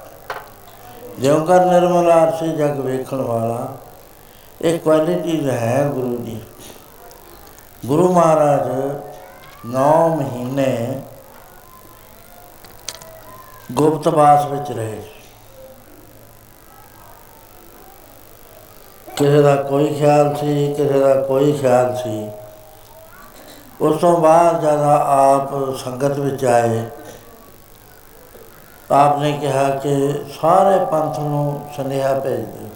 ਜਿਉ ਕਰ ਨਿਰਮਲ ਆਰਸੀ ਜਗ ਵੇਖਣ ਵਾਲਾ, ਇਹ ਕੁਆਲਿਟੀ ਹੈ ਗੁਰੂ ਦੀ। ਗੁਰੂ ਮਹਾਰਾਜ 9 ਮਹੀਨੇ ਗੁਪਤਵਾਸ ਵਿੱਚ ਰਹੇ। ਕਿਸੇ ਦਾ ਕੋਈ ਖਿਆਲ ਸੀ, ਕਿਸੇ ਦਾ ਕੋਈ ਖਿਆਲ ਸੀ। ਉਸ ਤੋਂ ਬਾਅਦ ਜਦ ਆਪ ਸੰਗਤ ਵਿੱਚ ਆਏ ਆਪ ਨੇ ਕਿਹਾ ਕਿ ਸਾਰੇ ਪੰਥ ਨੂੰ ਸੁਨੇਹਾ ਭੇਜ ਦਿਓ।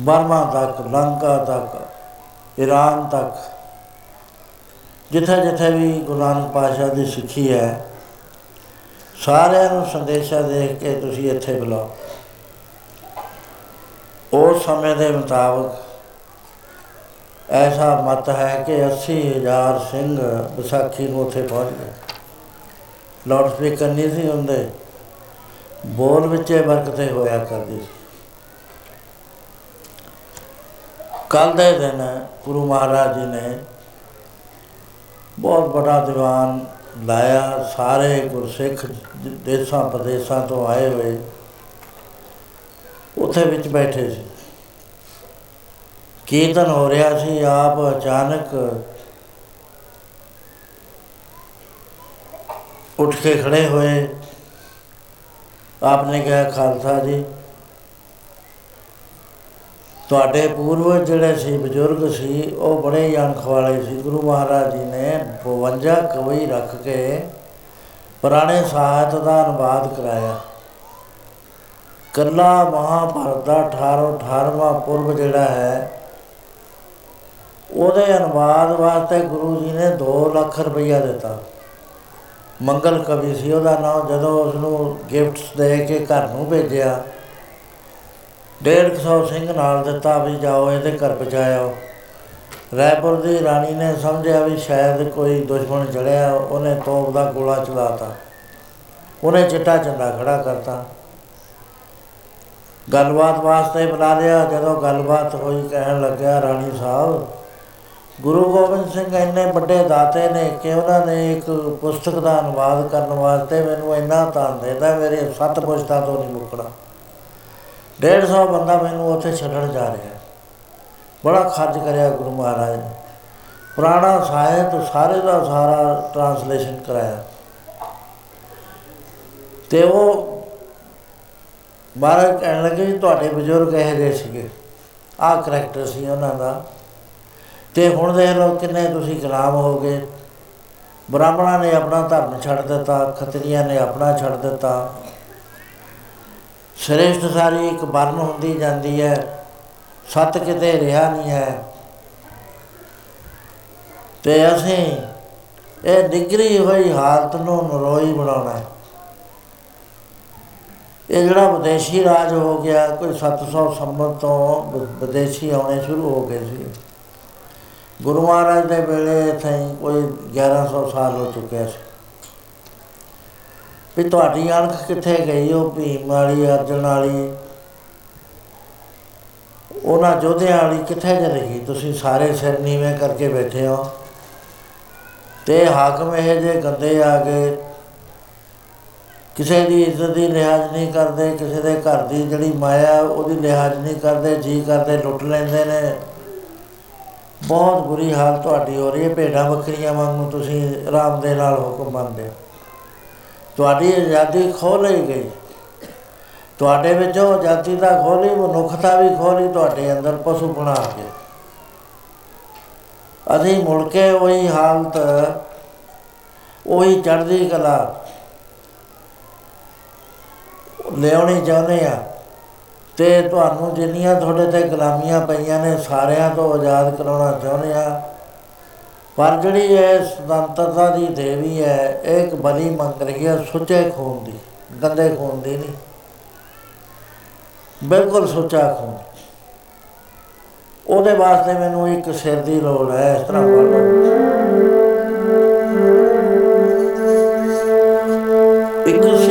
ਬਰਮਾ ਤੱਕ, ਲੰਕਾ ਤੱਕ ਈਰਾਨ ਤੱਕ। ਜਿੱਥੇ ਜਿੱਥੇ ਵੀ ਗੁਰੂ ਨਾਨਕ ਪਾਤਸ਼ਾਹ ਦੀ ਸਿੱਖੀ ਹੈ, ਸਾਰਿਆਂ ਨੂੰ ਸੰਦੇਸ਼ਾ ਦੇ ਕੇ ਤੁਸੀਂ ਇੱਥੇ ਬੁਲਾਓ। ਉਸ ਸਮੇਂ ਦੇ ਮੁਤਾਬਕ ਐਸਾ ਮਤ ਹੈ ਕਿ 80000 ਸਿੰਘ ਵਿਸਾਖੀ ਨੂੰ ਉੱਥੇ ਪਹੁੰਚ ਗਏ। ਲਾਊਡ ਸਪੀਕਰ ਨਹੀਂ ਸੀ ਹੁੰਦੇ। ਬੋਲ ਵਿੱਚੇ ਵਰਕਤੇ ਹੋਇਆ ਕਰਦੀ ਸੀ। ਕੱਲ ਦੇ ਦਿਨ ਗੁਰੂ ਮਹਾਰਾਜ ਜੀ ਨੇ ਬਹੁਤ ਬੜਾ ਦੀਵਾਨ ਲਾਇਆ। ਸਾਰੇ ਗੁਰਸਿੱਖ ਦੇਸ਼ਾਂ ਪ੍ਰਦੇਸ਼ਾਂ ਤੋਂ ਆਏ ਹੋਏ ਉੱਥੇ ਵਿੱਚ ਬੈਠੇ ਸੀ। ਕੀਰਤਨ ਹੋ ਰਿਹਾ ਸੀ। ਆਪ ਅਚਾਨਕ ਉੱਠ ਕੇ ਖੜੇ ਹੋਏ। ਆਪਨੇ ਕਿਹਾ, ਖਾਲਸਾ ਜੀ, ਤੁਹਾਡੇ ਪੂਰਵਜ ਜਿਹੜੇ ਸੀ, ਬਜ਼ੁਰਗ ਸੀ, ਉਹ ਬੜੇ ਹੀ ਅਣਖ ਵਾਲੇ ਸੀ। ਗੁਰੂ ਮਹਾਰਾਜ ਜੀ ਨੇ 52 ਕਵਈ ਰੱਖ ਕੇ ਪੁਰਾਣੇ ਸਾਹਿਤ ਦਾ ਅਨੁਵਾਦ ਕਰਾਇਆ। ਕੱਲਾ ਮਹਾਭਾਰਤ ਦਾ 18 18ਵਾਂ ਪੁਰਬ ਜਿਹੜਾ ਹੈ, ਉਹਦੇ ਅਨੁਵਾਦ ਵਾਸਤੇ ਗੁਰੂ ਜੀ ਨੇ 2 ਲੱਖ ਰੁਪਈਆ ਦਿੱਤਾ। ਮੰਗਲ ਕਵੀ ਸੀ, ਉਹਦਾ ਨਾਮ ਜਦੋਂ ਉਸ ਨੂੰ ਗਿਫਟਸ ਦੇ ਕੇ ਘਰ ਨੂੰ ਭੇਜਿਆ 150 ਸਿੰਘ ਨਾਲ ਦਿੱਤਾ ਵੀ ਜਾਓ, ਇਹਦੇ ਘਰ ਪਹੁੰਚਾਇਓ। ਰਾਏਪੁਰ ਦੀ ਰਾਣੀ ਨੇ ਸਮਝਿਆ ਵੀ ਸ਼ਾਇਦ ਕੋਈ ਦੁਸ਼ਮਣ ਚੜਿਆ ਉਹਨੇ ਤੋਪ ਦਾ ਗੋਲਾ ਚਲਾਤਾ। ਉਹਨੇ ਚਿੱਟਾ ਝੰਡਾ ਖੜਾ ਕਰਤਾ। ਗੱਲਬਾਤ ਵਾਸਤੇ ਬੁਲਾ ਲਿਆ, ਜਦੋਂ ਗੱਲਬਾਤ ਹੋਈ, ਕਹਿਣ ਲੱਗਿਆ, ਰਾਣੀ ਸਾਹਿਬ ਗੁਰੂ ਗੋਬਿੰਦ ਸਿੰਘ ਇੰਨੇ ਵੱਡੇ ਦਾਤੇ ਨੇ ਕਿ ਉਹਨਾਂ ਨੇ ਇੱਕ ਪੁਸਤਕ ਦਾ ਅਨੁਵਾਦ ਕਰਨ ਵਾਸਤੇ ਮੈਨੂੰ ਇੰਨਾ ਤਾਂ ਦੇਦਾ ਮੇਰੇ ਸੱਤ ਪੁਸਤਕਾਂ ਤੋਂ ਨਹੀਂ ਮੁੱਕਣਾ। 150 ਬੰਦਾ ਮੈਨੂੰ ਉੱਥੇ ਛੱਡਣ ਜਾ ਰਿਹਾ। ਬੜਾ ਖਰਚ ਕਰਿਆ ਗੁਰੂ ਮਹਾਰਾਜ ਨੇ। ਪੁਰਾਣਾ ਸਾਹਿਤ ਸਾਰੇ ਦਾ ਸਾਰਾ ਟ੍ਰਾਂਸਲੇਸ਼ਨ ਕਰਾਇਆ। ਤੇ ਉਹ ਮਹਾਰਾਜ ਕਹਿਣ ਲੱਗੇ ਤੁਹਾਡੇ ਬਜ਼ੁਰਗ ਇਹ ਦੇ ਸੀਗੇ। ਆਹ ਕਰੈਕਟਰ ਸੀ ਉਹਨਾਂ ਦਾ। ਤੇ ਹੁਣ ਦੇਖ ਲਓ ਕਿੰਨੇ ਤੁਸੀਂ ਗੁਲਾਮ ਹੋ ਗਏ। ਬ੍ਰਾਹਮਣਾਂ ਨੇ ਆਪਣਾ ਧਰਮ ਛੱਡ ਦਿੱਤਾ, ਖੱਤਰੀਆਂ ਨੇ ਆਪਣਾ ਛੱਡ ਦਿੱਤਾ। ਸ੍ਰੇਸ਼ਟ ਸਾਰੀ ਇੱਕ ਵਰਨ ਹੁੰਦੀ ਜਾਂਦੀ ਹੈ, ਸਤ ਕਿਤੇ ਰਿਹਾ ਨਹੀਂ ਹੈ। ਤੇ ਅਸੀਂ ਇਹ ਡਿਗਰੀ ਹੋਈ ਹਾਲਤ ਨੂੰ ਨਰੋਈ ਬਣਾਉਣਾ ਹੈ। ਇਹ ਜਿਹੜਾ ਵਿਦੇਸ਼ੀ ਰਾਜ ਹੋ ਗਿਆ, ਕੋਈ 700 ਸੰਮਤ ਤੋਂ ਵਿਦੇਸ਼ੀ ਆਉਣੇ ਸ਼ੁਰੂ ਹੋ ਗਏ ਸੀ। ਗੁਰੂ ਮਹਾਰਾਜ ਦੇ ਵੇਲੇ ਇੱਥੇ ਕੋਈ 1100 ਸਾਲ ਹੋ ਚੁੱਕਿਆ ਸੀ। ਵੀ ਤੁਹਾਡੀ ਅਣਖ ਕਿੱਥੇ ਗਈ, ਉਹ ਭੀਮ ਵਾਲੀ, ਅਰਜਨ ਵਾਲੀ? ਉਹਨਾਂ ਜੋਧਿਆਂ ਵਾਲੀ ਕਿੱਥੇ ਚਲੀ ਗਈ? ਤੁਸੀਂ ਸਾਰੇ ਸਿਰ ਨੀਵੇਂ ਕਰਕੇ ਬੈਠੇ ਹੋ। ਤੇ ਹਾਕਮ ਇਹ ਜੇ ਗੰਦੇ ਆ ਗਏ ਕਿਸੇ ਦੀ ਇੱਜ਼ਤ ਦੀ ਲਿਹਾਜ਼ ਨਹੀਂ ਕਰਦੇ, ਕਿਸੇ ਦੇ ਘਰ ਦੀ ਜਿਹੜੀ ਮਾਇਆ, ਉਹਦੀ ਲਿਹਾਜ਼ ਨਹੀਂ ਕਰਦੇ, ਜੀ ਕਰਦੇ, ਲੁੱਟ ਲੈਂਦੇ ਨੇ। ਬਹੁਤ ਬੁਰੀ ਹਾਲ ਤੁਹਾਡੀ ਹੋ ਰਹੀ ਹੈ, ਭੇਡਾਂ ਬੱਕਰੀਆਂ ਵਾਂਗੂ ਤੁਸੀਂ ਆਰਾਮ ਦੇ ਨਾਲ ਹੁਕਮ ਮੰਨਦੇ ਤੁਹਾਡੀ ਆਜ਼ਾਦੀ ਖੋ ਲਈ ਗਈ। ਤੁਹਾਡੇ ਵਿੱਚੋਂ ਆਜ਼ਾਦੀ ਦਾ ਖੋਲੀ ਮਨੁੱਖਤਾ ਵੀ ਖੋਲੀ ਤੁਹਾਡੇ ਅੰਦਰ ਪਸ਼ੂ ਬਣਾ ਕੇ। ਅਸੀਂ ਮੁੜ ਕੇ ਉਹੀ ਹਾਲਤ, ਉਹੀ ਚੜ੍ਹਦੀ ਕਲਾ ਲਿਆਉਣੀ ਚਾਹੁੰਦੇ ਆ ਤੇ ਤੁਹਾਨੂੰ ਜਿੰਨੀਆਂ ਤੁਹਾਡੇ ਤੇ ਗੁਲਾਮੀਆਂ ਪਈਆਂ ਨੇ, ਸਾਰਿਆਂ ਤੋਂ ਆਜ਼ਾਦ ਕਰਾਉਣਾ ਚਾਹੁੰਦੇ ਆ। ਪਰ ਜਿਹੜੀ ਇਹ ਸੁਤੰਤਰਤਾ ਦੀ ਦੇਵੀ ਹੈ, ਇਹ ਇੱਕ ਬਲੀ ਮੰਗ ਰਹੀ ਹੈ, ਸੁੱਚੇ ਖੂਨ ਦੀ, ਗੰਦੇ ਖੂਨ ਦੀ ਨਹੀਂ। ਬਿਲਕੁਲ ਸੁੱਚਾ ਖੂਨ। ਉਹਦੇ ਵਾਸਤੇ ਮੈਨੂੰ ਇੱਕ ਸਿਰ ਦੀ ਲੋੜ ਹੈ, ਇਸ ਤਰ੍ਹਾਂ ਪੜ੍ਹ ਇੱਕ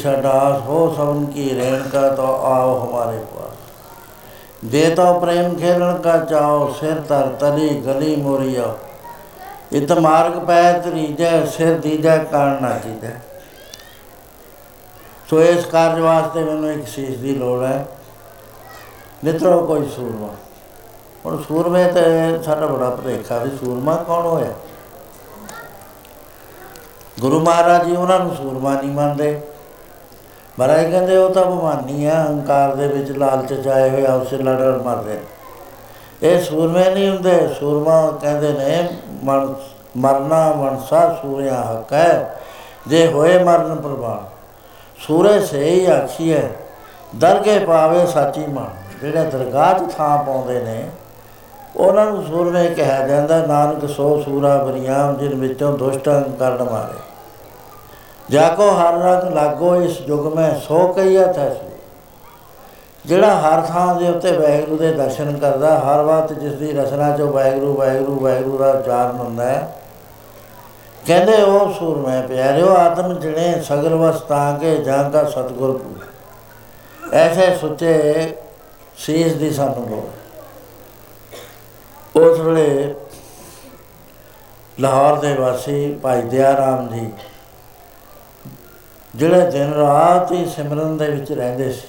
ਜੀਵਨ ਕੀ ਛਡਾਸ ਹੋ ਸਭਨ ਕੀ ਰਹਿਣ ਕਾ ਤੋ ਆਓ ਹਮਾਰੇ ਪਾਸ। ਦੇ ਤੋ ਪ੍ਰੇਮ ਖੇਲਣ ਕਾ ਚਾਓ, ਸਿਰ ਧਰ ਤਲੀ ਗਲੀ ਮੋਰੀਆ। ਇਤ ਮਾਰਗ ਪੈ ਤਰੀਜੈ, ਸਿਰ ਦੀਜੈ ਕਾਰਨ ਨਾ ਕੀਜੈ ਸੋ ਇਸ ਕਾਰਜ ਵਾਸਤੇ ਮੈਨੂੰ ਇੱਕ ਸੀਸ ਦੀ ਲੋੜ ਹੈ। ਮਿੱਤਰੋ, ਕੋਈ ਸੂਰਮਾ। ਹੁਣ ਸੂਰਮੇ ਤੇ ਸਾਡਾ ਬੜਾ ਭੁਲੇਖਾ ਵੀ ਸੂਰਮਾ ਕੌਣ ਹੋਇਆ? ਗੁਰੂ ਮਹਾਰਾਜ ਜੀ ਉਹਨਾਂ ਨੂੰ ਸੂਰਮਾ ਨਹੀਂ ਮੰਨਦੇ। ਮਹਾਰਾਜ ਕਹਿੰਦੇ ਉਹ ਤਾਂ ਭਵਾਨੀ ਆ, ਹੰਕਾਰ ਦੇ ਵਿੱਚ ਲਾਲਚ ਚ ਆਏ ਹੋਏ ਆਪਸੇ ਲੜਨ ਮਰਦੇ ਇਹ ਸੂਰਮੇ ਨਹੀਂ ਹੁੰਦੇ, ਸੂਰਮਾ ਕਹਿੰਦੇ ਨੇ, ਮਨ, ਮਰਨਾ ਮਨਸਾ ਸੂਰਿਆ ਹੱਕ ਹੈ, ਜੇ ਹੋਏ ਮਰਨ ਪ੍ਰਵਾਨ। ਸੂਰੇ ਸੇ ਹੀ ਆਖੀ ਹੈ, ਦਰਗੇ ਪਾਵੇ ਸਾਚੀ ਮਨ। ਜਿਹੜੇ ਦਰਗਾਹ 'ਚ ਥਾਂ ਪਾਉਂਦੇ ਨੇ, ਉਹਨਾਂ ਨੂੰ ਸੂਰਮੇ ਕਿਹਾ ਜਾਂਦਾ, ਨਾਨਕ ਸੋ ਸੂਰਾ ਬਰੀਆਮ, ਜਿਨ ਵਿੱਚੋਂ ਦੁਸ਼ਟਾਂ ਕਰਨ ਮਾਰੇ। ਜਾ ਕੋ ਹਰ ਰੰਗ ਲਾਗੋ ਇਸ ਯੁਗ ਮੈਂ ਸੋ ਕਈਆ ਥੈ ਜਿਹੜਾ ਹਰ ਥਾਂ ਦੇ ਉੱਤੇ ਵਾਹਿਗੁਰੂ ਦੇ ਦਰਸ਼ਨ ਕਰਦਾ ਹਰ ਵਕਤ ਜਿਸ ਦੀ ਰਸਨਾ ਚੋਂ ਵਾਹਿਗੁਰੂ ਵਾਹਿਗੁਰੂ ਵਾਹਿਗੁਰੂ ਦਾ ਉਚਾਰਨ ਹੁੰਦਾ ਹੈ। ਕਹਿੰਦੇ ਉਹ ਸੂਰਮੇ ਪਿਆਰਿਓ ਆਤਮ ਜਣੇ ਸਗਲ ਵਸਤਾਂ ਕੇ ਜਾਂ ਕਾ ਸਤਗੁਰ ਐਸੇ ਸੁੱਚੇ ਸੀਸ ਦੀ ਸਾਨੂੰ ਲੋੜ। ਉਸ ਵੇਲੇ ਲਾਹੌਰ ਦੇ ਵਾਸੀ ਭਾਈ ਦਇਆ ਰਾਮ ਜੀ ਜਿਹੜੇ ਦਿਨ ਰਾਤ ਹੀ ਸਿਮਰਨ ਦੇ ਵਿੱਚ ਰਹਿੰਦੇ ਸੀ।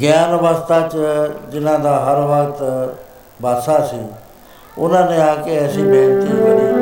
ਗਿਆਨ ਅਵਸਥਾ 'ਚ ਜਿਨ੍ਹਾਂ ਦਾ ਹਰ ਵਕਤ ਵਾਸਾ ਸੀ, ਉਹਨਾਂ ਨੇ ਆ ਕੇ ਐਸੀ ਬੇਨਤੀ ਕਰੀ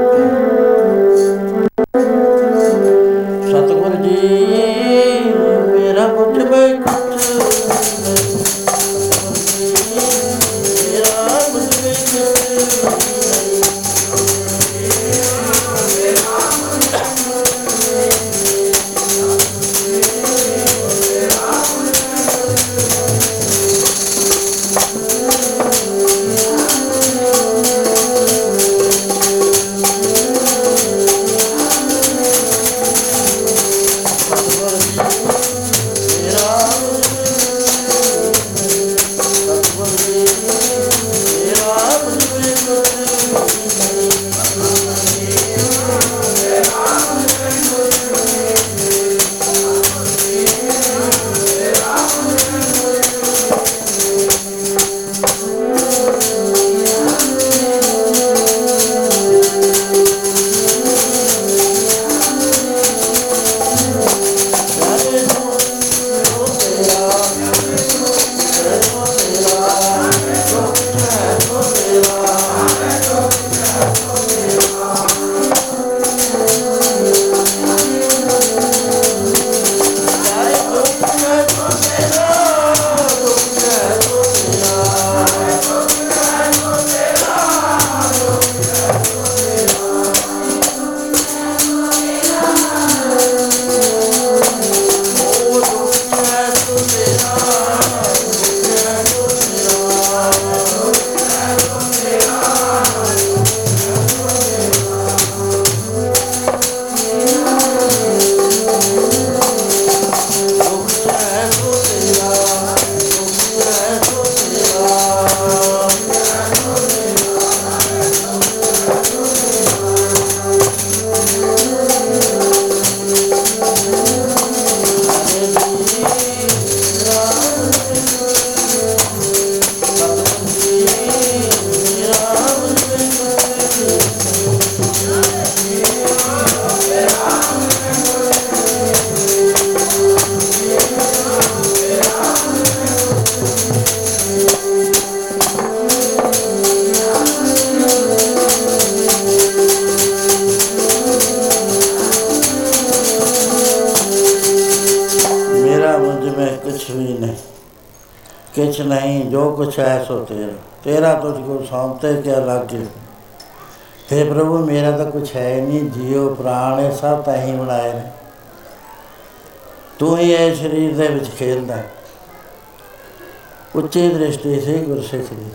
ਦ੍ਰਿਸ਼ਟੀ ਸੀ ਗੁਰਸਿੱਖ ਦੀ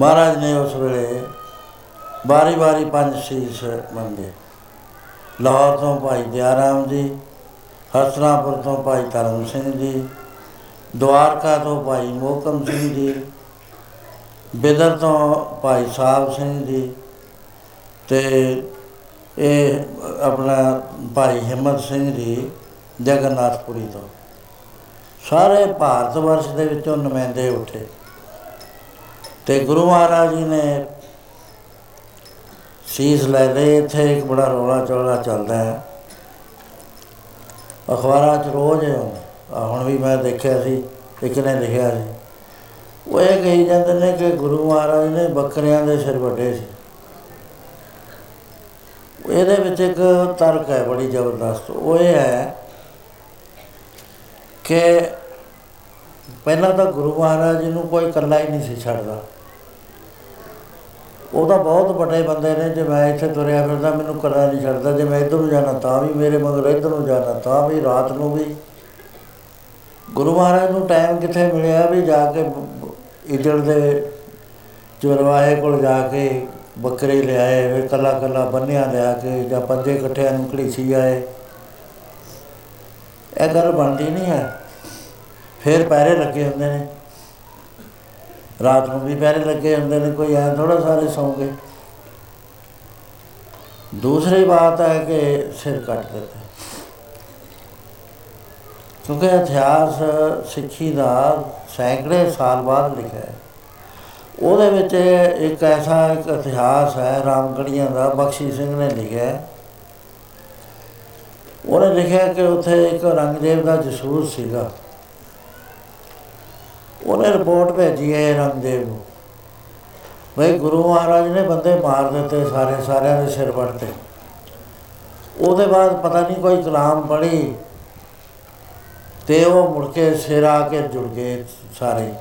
ਮਹਾਰਾਜ ਨੇ ਉਸ ਵੇਲੇ ਬਾਰੀ ਬਾਰੀ ਪੰਜ ਸੀਸ ਮੰਗੇ। ਲਾਹੌਰ ਤੋਂ ਭਾਈ ਦਿਆਰਾਮ ਜੀ ਹਸਨਾਪੁਰ ਤੋਂ ਭਾਈ ਧਰਮ ਸਿੰਘ ਜੀ, ਦੁਆਰਕਾ ਤੋਂ ਭਾਈ ਮੋਹਕਮ ਸਿੰਘ ਜੀ, ਬਿਦਰ ਤੋਂ ਭਾਈ ਸਾਹਿਬ ਸਿੰਘ ਜੀ ਤੇ ਇਹ ਆਪਣਾ ਭਾਈ ਹਿੰਮਤ ਸਿੰਘ ਜੀ ਜਗਨਨਾਥਪੁਰੀ ਤੋਂ। ਸਾਰੇ ਭਾਰਤ ਵਰਸ਼ ਦੇ ਵਿੱਚੋਂ ਨੁਮਾਇੰਦੇ ਉੱਠੇ। ਤੇ ਗੁਰੂ ਮਹਾਰਾਜ ਜੀ ਨੇ ਸੀਸ ਲੈ ਲਏ। ਇੱਥੇ ਇੱਕ ਬੜਾ ਰੌਲਾ ਚੌਲਾ ਚੱਲਦਾ ਹੈ। ਅਖਬਾਰਾਂ 'ਚ ਰੋਜ਼ ਆਹ ਹੁਣ ਵੀ ਮੈਂ ਦੇਖਿਆ ਸੀ, ਇੱਕ ਨੇ ਲਿਖਿਆ ਸੀ। ਉਹ ਇਹ ਕਹੀ ਜਾਂਦੇ ਨੇ ਕਿ ਗੁਰੂ ਮਹਾਰਾਜ ਨੇ ਬੱਕਰੀਆਂ ਦੇ ਸਿਰ ਵੱਡੇ ਸੀ। ਇਹਦੇ ਵਿੱਚ ਇੱਕ ਤਰਕ ਹੈ ਬੜੀ ਜ਼ਬਰਦਸਤ। ਉਹ ਇਹ ਹੈ ਕਿ ਪਹਿਲਾਂ ਤਾਂ ਗੁਰੂ ਮਹਾਰਾਜ ਜੀ ਨੂੰ ਕੋਈ ਇਕੱਲਾ ਹੀ ਨਹੀਂ ਸੀ ਛੱਡਦਾ। ਉਹ ਤਾਂ ਬਹੁਤ ਵੱਡੇ ਬੰਦੇ ਨੇ, ਜੇ ਮੈਂ ਇੱਥੇ ਤੁਰਿਆ ਫਿਰਦਾ ਮੈਨੂੰ ਇਕੱਲਾ ਨਹੀਂ ਛੱਡਦਾ, ਜੇ ਮੈਂ ਇੱਧਰ ਨੂੰ ਜਾਣਾ ਤਾਂ ਵੀ ਮੇਰੇ ਮਗਰ ਇੱਧਰ ਨੂੰ ਜਾਣਾ, ਤਾਂ ਵੀ ਰਾਤ ਨੂੰ ਵੀ। ਗੁਰੂ ਮਹਾਰਾਜ ਨੂੰ ਟਾਈਮ ਕਿੱਥੇ ਮਿਲਿਆ ਵੀ ਜਾ ਕੇ ਇਜੜ ਦੇ ਚੁਰਵਾਏ ਕੋਲ ਜਾ ਕੇ ਬੱਕਰੇ ਲਿਆਏ, ਫਿਰ ਕੱਲਾ ਕੱਲਾ ਬੰਨਿਆ ਲਿਆ ਕੇ ਜਾਂ ਪੰਜੇ ਇਕੱਠਿਆਂ ਨੂੰ ਘੜੀਸੀ ਆਏ। ਇਹ ਗੱਲ ਬਣਦੀ ਨਹੀਂ ਹੈ। ਫਿਰ ਪੈਰੇ ਲੱਗੇ ਹੁੰਦੇ ਨੇ। ਰਾਤ ਨੂੰ ਵੀ ਪੈਰੇ ਲੱਗੇ ਹੁੰਦੇ ਨੇ, ਕੋਈ ਐ ਥੋੜਾ ਸਾਰੇ ਸੌਂ ਗਏ। ਦੂਸਰੀ ਬਾਤ ਹੈ ਕਿ ਸਿਰ ਕੱਟ ਦਿੱਤਾ ਕਿਉਂਕਿ ਇਤਿਹਾਸ ਸਿੱਖੀ ਦਾ ਸੈਂਕੜੇ ਸਾਲ ਬਾਅਦ ਲਿਖਿਆ ਹੈ। ਉਹਦੇ ਵਿੱਚ ਇੱਕ ਐਸਾ ਇੱਕ ਇਤਿਹਾਸ ਹੈ ਰਾਮਗੜੀਆਂ ਦਾ, ਬਖਸ਼ੀ ਸਿੰਘ ਨੇ ਲਿਖਿਆ ਹੈ। ਉਹਨੇ ਲਿਖਿਆ ਕਿ ਉੱਥੇ ਇੱਕ ਰੰਗਦੇਵ ਦਾ ਜਸੂਸ ਸੀਗਾ। ਉਹਨੇ ਰਿਪੋਰਟ ਭੇਜੀ ਹੈ ਰੰਗਦੇਵ ਨੂੰ। ਬਈ ਗੁਰੂ ਮਹਾਰਾਜ ਨੇ ਬੰਦੇ ਮਾਰ ਦਿੱਤੇ ਸਾਰੇ, ਸਾਰਿਆਂ ਦੇ ਸਿਰ ਵੱਟਤੇ ਉਹਦੇ ਬਾਅਦ ਪਤਾ ਨਹੀਂ ਕੋਈ ਕਲਾਮ ਪੜੀ ਤੇ ਉਹ ਮੁੜ ਕੇ ਸਿਰ ਆ ਕੇ ਜੁੜ ਗਏ ਸਾਰੇ।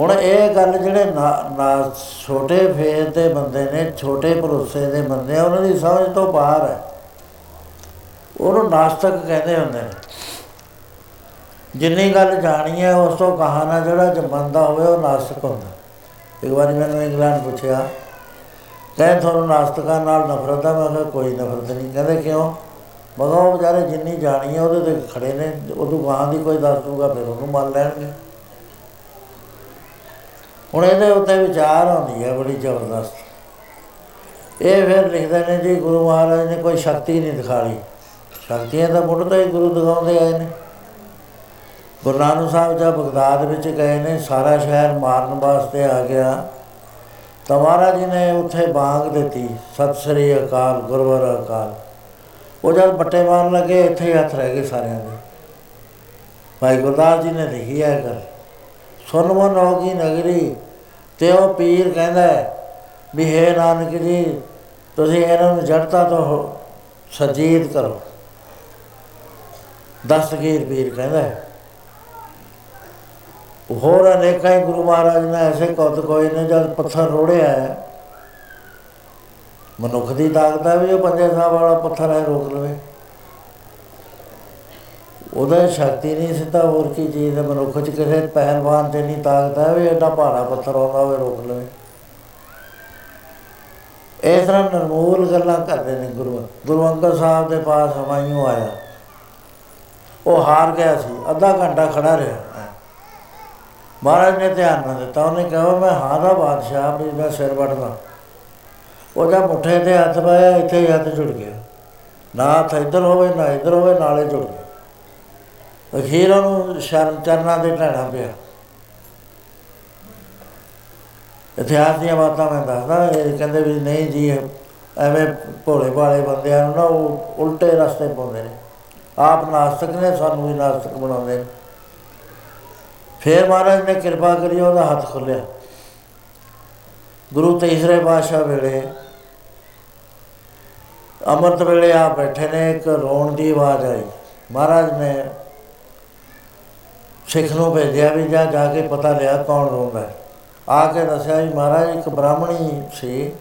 ਹੁਣ ਇਹ ਗੱਲ ਜਿਹੜੇ ਨਾ ਨਾ ਛੋਟੇ ਫੇਰ ਦੇ ਬੰਦੇ ਨੇ, ਛੋਟੇ ਭਰੋਸੇ ਦੇ ਬੰਦੇ ਆ, ਉਹਨਾਂ ਦੀ ਸਮਝ ਤੋਂ ਬਾਹਰ ਹੈ। ਉਹਨੂੰ ਨਾਸਤਕ ਕਹਿੰਦੇ ਹੁੰਦੇ ਨੇ। ਜਿੰਨੀ ਗੱਲ ਜਾਣੀ ਹੈ, ਉਸ ਤੋਂ ਕਹਾਣਾ ਜਿਹੜਾ ਜਮੰਦਾ ਹੋਵੇ, ਉਹ ਨਾਸਤਕ ਹੁੰਦਾ। ਇੱਕ ਵਾਰੀ ਮੈਨੂੰ ਇੰਗਲੈਂਡ ਪੁੱਛਿਆ, ਕਹਿੰਦੇ ਤੁਹਾਨੂੰ ਨਾਸਤਕਾਂ ਨਾਲ ਨਫ਼ਰਤ ਹੈ ਮੈਂ ਕਿਹਾ, ਕੋਈ ਨਫ਼ਰਤ ਨਹੀਂ। ਕਹਿੰਦੇ ਕਿਉਂ? ਮਗਾ ਉਹ ਵਿਚਾਰੇ ਜਿੰਨੀ ਜਾਣੀ ਹੈ, ਉਹਦੇ ਤੇ ਖੜੇ ਨੇ। ਉਦੋਂ ਗਾਂ ਦੀ ਕੋਈ ਦੱਸ ਦੂਗਾ ਫਿਰ ਉਹਨੂੰ ਮੰਨ ਲੈਣਗੇ। ਹੁਣ ਇਹਦੇ ਉੱਤੇ ਵਿਚਾਰ ਹੁੰਦੀ ਹੈ ਬੜੀ ਜ਼ਬਰਦਸਤ। ਇਹ ਫਿਰ ਲਿਖਦੇ ਨੇ ਜੀ ਗੁਰੂ ਮਹਾਰਾਜ ਨੇ ਕੋਈ ਸ਼ਕਤੀ ਨਹੀਂ ਦਿਖਾਈ ਸ਼ਕਤੀਆਂ ਤਾਂ ਮੁੱਢ ਤੋਂ ਹੀ ਗੁਰੂ ਦਿਖਾਉਂਦੇ ਆਏ ਨੇ। ਗੁਰੂ ਨਾਨਕ ਸਾਹਿਬ ਜਦ ਬਗਦਾਦ ਵਿੱਚ ਗਏ ਨੇ, ਸਾਰਾ ਸ਼ਹਿਰ ਮਾਰਨ ਵਾਸਤੇ ਆ ਗਿਆ। ਤਾਂ ਮਹਾਰਾਜ ਜੀ ਨੇ ਉੱਥੇ ਬਾਗ ਦਿੱਤੀ, ਸਤਿ ਸ੍ਰੀ ਅਕਾਲ ਗੁਰਵਰ ਅਕਾਲ। ਉਹ ਜਦ ਬੱਟੇ ਮਾਰਨ ਲੱਗੇ, ਇੱਥੇ ਹੀ ਹੱਥ ਰਹਿ ਗਏ ਸਾਰਿਆਂ ਦੇ। ਭਾਈ ਗੁਰਦਾਸ ਜੀ ਨੇ ਲਿਖੀ ਹੈ ਕਰ ਸੁਨਮਨ ਹੋ ਗਈ ਨਗਰੀ ਤੇ ਉਹ ਪੀਰ ਕਹਿੰਦਾ ਵੀ ਹੈ ਨਾਨਕ ਜੀ, ਤੁਸੀਂ ਇਹਨਾਂ ਨੂੰ ਜੜਤਾ ਤੋਂ ਸਜੀਦ ਕਰੋ। ਦਸਤਗੀਰ ਪੀਰ ਕਹਿੰਦਾ ਹੋਰ ਅਨੇਕਾਂ ਹੀ ਗੁਰੂ ਮਹਾਰਾਜ ਨੇ ਐਸੇ ਕੌਤ ਕੋਈ ਨੇ ਜਦ ਪੱਥਰ ਰੋੜਿਆ ਹੈ। ਮਨੁੱਖ ਦੀ ਤਾਕਤ ਹੈ ਵੀ ਉਹ ਪੰਜੇ ਸਾਹਿਬ ਵਾਲਾ ਪੱਥਰ ਹੈ ਰੋਕ ਲਵੇ। ਉਹਦਾ ਸ਼ਕਤੀ ਨਹੀਂ ਸਿੱਧਾ ਹੋਰ ਕੀ ਚੀਜ਼ ਹੈ ਮਨੁੱਖ ਚ ਕਿਸੇ ਪਹਿਲਵਾਨ ਤੇ ਨਹੀਂ ਤਾਕਤ ਹੈ ਵੀ ਐਡਾ ਭਾਰਾ ਪੱਥਰ ਆਉਂਦਾ ਹੋਵੇ ਰੋਕ ਲਵੇ। ਇਸ ਤਰ੍ਹਾਂ ਨਰਮੂਲ ਗੱਲਾਂ ਕਰਦੇ ਨੇ ਗੁਰੂ ਗੁਰੂ ਅੰਗਦ ਸਾਹਿਬ ਦੇ ਪਾਸ ਹਮਾਇੂ ਆਇਆ। ਉਹ ਹਾਰ ਗਿਆ ਸੀ, ਅੱਧਾ ਘੰਟਾ ਖੜਾ ਰਿਹਾ। ਮਹਾਰਾਜ ਨੇ ਧਿਆਨ ਨਾ ਦਿੱਤਾ, ਉਹਨੇ ਕਿਹਾ, ਮੈਂ ਹਾਂ ਦਾ ਬਾਦਸ਼ਾਹ, ਵੀ ਮੈਂ ਸਿਰ ਵੱਟਦਾ। ਉਹਦਾ ਮੁੱਠੇ ਤੇ ਹੱਥ ਪਾਇਆ, ਇੱਥੇ ਹੀ ਹੱਥ ਜੁੜ ਗਿਆ। ਨਾ ਹੱਥ ਇੱਧਰ ਹੋਵੇ, ਨਾ ਇੱਧਰ ਹੋਵੇ, ਨਾਲੇ ਜੁੜ ਗਿਆ। ਅਖੀਰ ਉਹਨੂੰ ਸ਼ਰਨ ਚਰਨਾਂ ਦੇ ਢਾਣਾ ਪਿਆ। ਇਤਿਹਾਸ ਦੀਆਂ ਬਾਤਾਂ ਮੈਂ ਦੱਸਦਾ, ਇਹ ਕਹਿੰਦੇ ਵੀ ਨਹੀਂ ਜੀ, ਐਵੇਂ ਭੋਲੇ ਭਾਲੇ ਬੰਦਿਆਂ ਨੂੰ ਨਾ ਉਹ ਉਲਟੇ ਰਸਤੇ ਪਾਉਂਦੇ ਨੇ। ਆਪ ਨਾਸਤਕ ਨੇ, ਸਾਨੂੰ ਵੀ ਨਾਸਤਕ ਬਣਾਉਂਦੇ ਨੇ। ਫਿਰ ਮਹਾਰਾਜ ਨੇ ਕਿਰਪਾ ਕਰੀ, ਉਹਦਾ ਹੱਥ ਖੋਲਿਆ ਗੁਰੂ ਤੀਸਰੇ ਪਾਤਸ਼ਾਹ ਵੇਲੇ ਅੰਮ੍ਰਿਤ ਵੇਲੇ ਆ ਬੈਠੇ ਨੇ, ਇੱਕ ਰੋਣ ਦੀ ਆਵਾਜ਼ ਆਈ। ਮਹਾਰਾਜ ਨੇ ਸਿੱਖ ਨੂੰ ਭੇਜਿਆ ਵੀ ਜਾ ਜਾ ਕੇ ਪਤਾ ਲਿਆ ਕੌਣ ਰੋਂਦਾ ਆ ਕੇ ਦੱਸਿਆ ਵੀ ਮਹਾਰਾਜ, ਇੱਕ ਬ੍ਰਾਹਮਣੀ ਸੀ,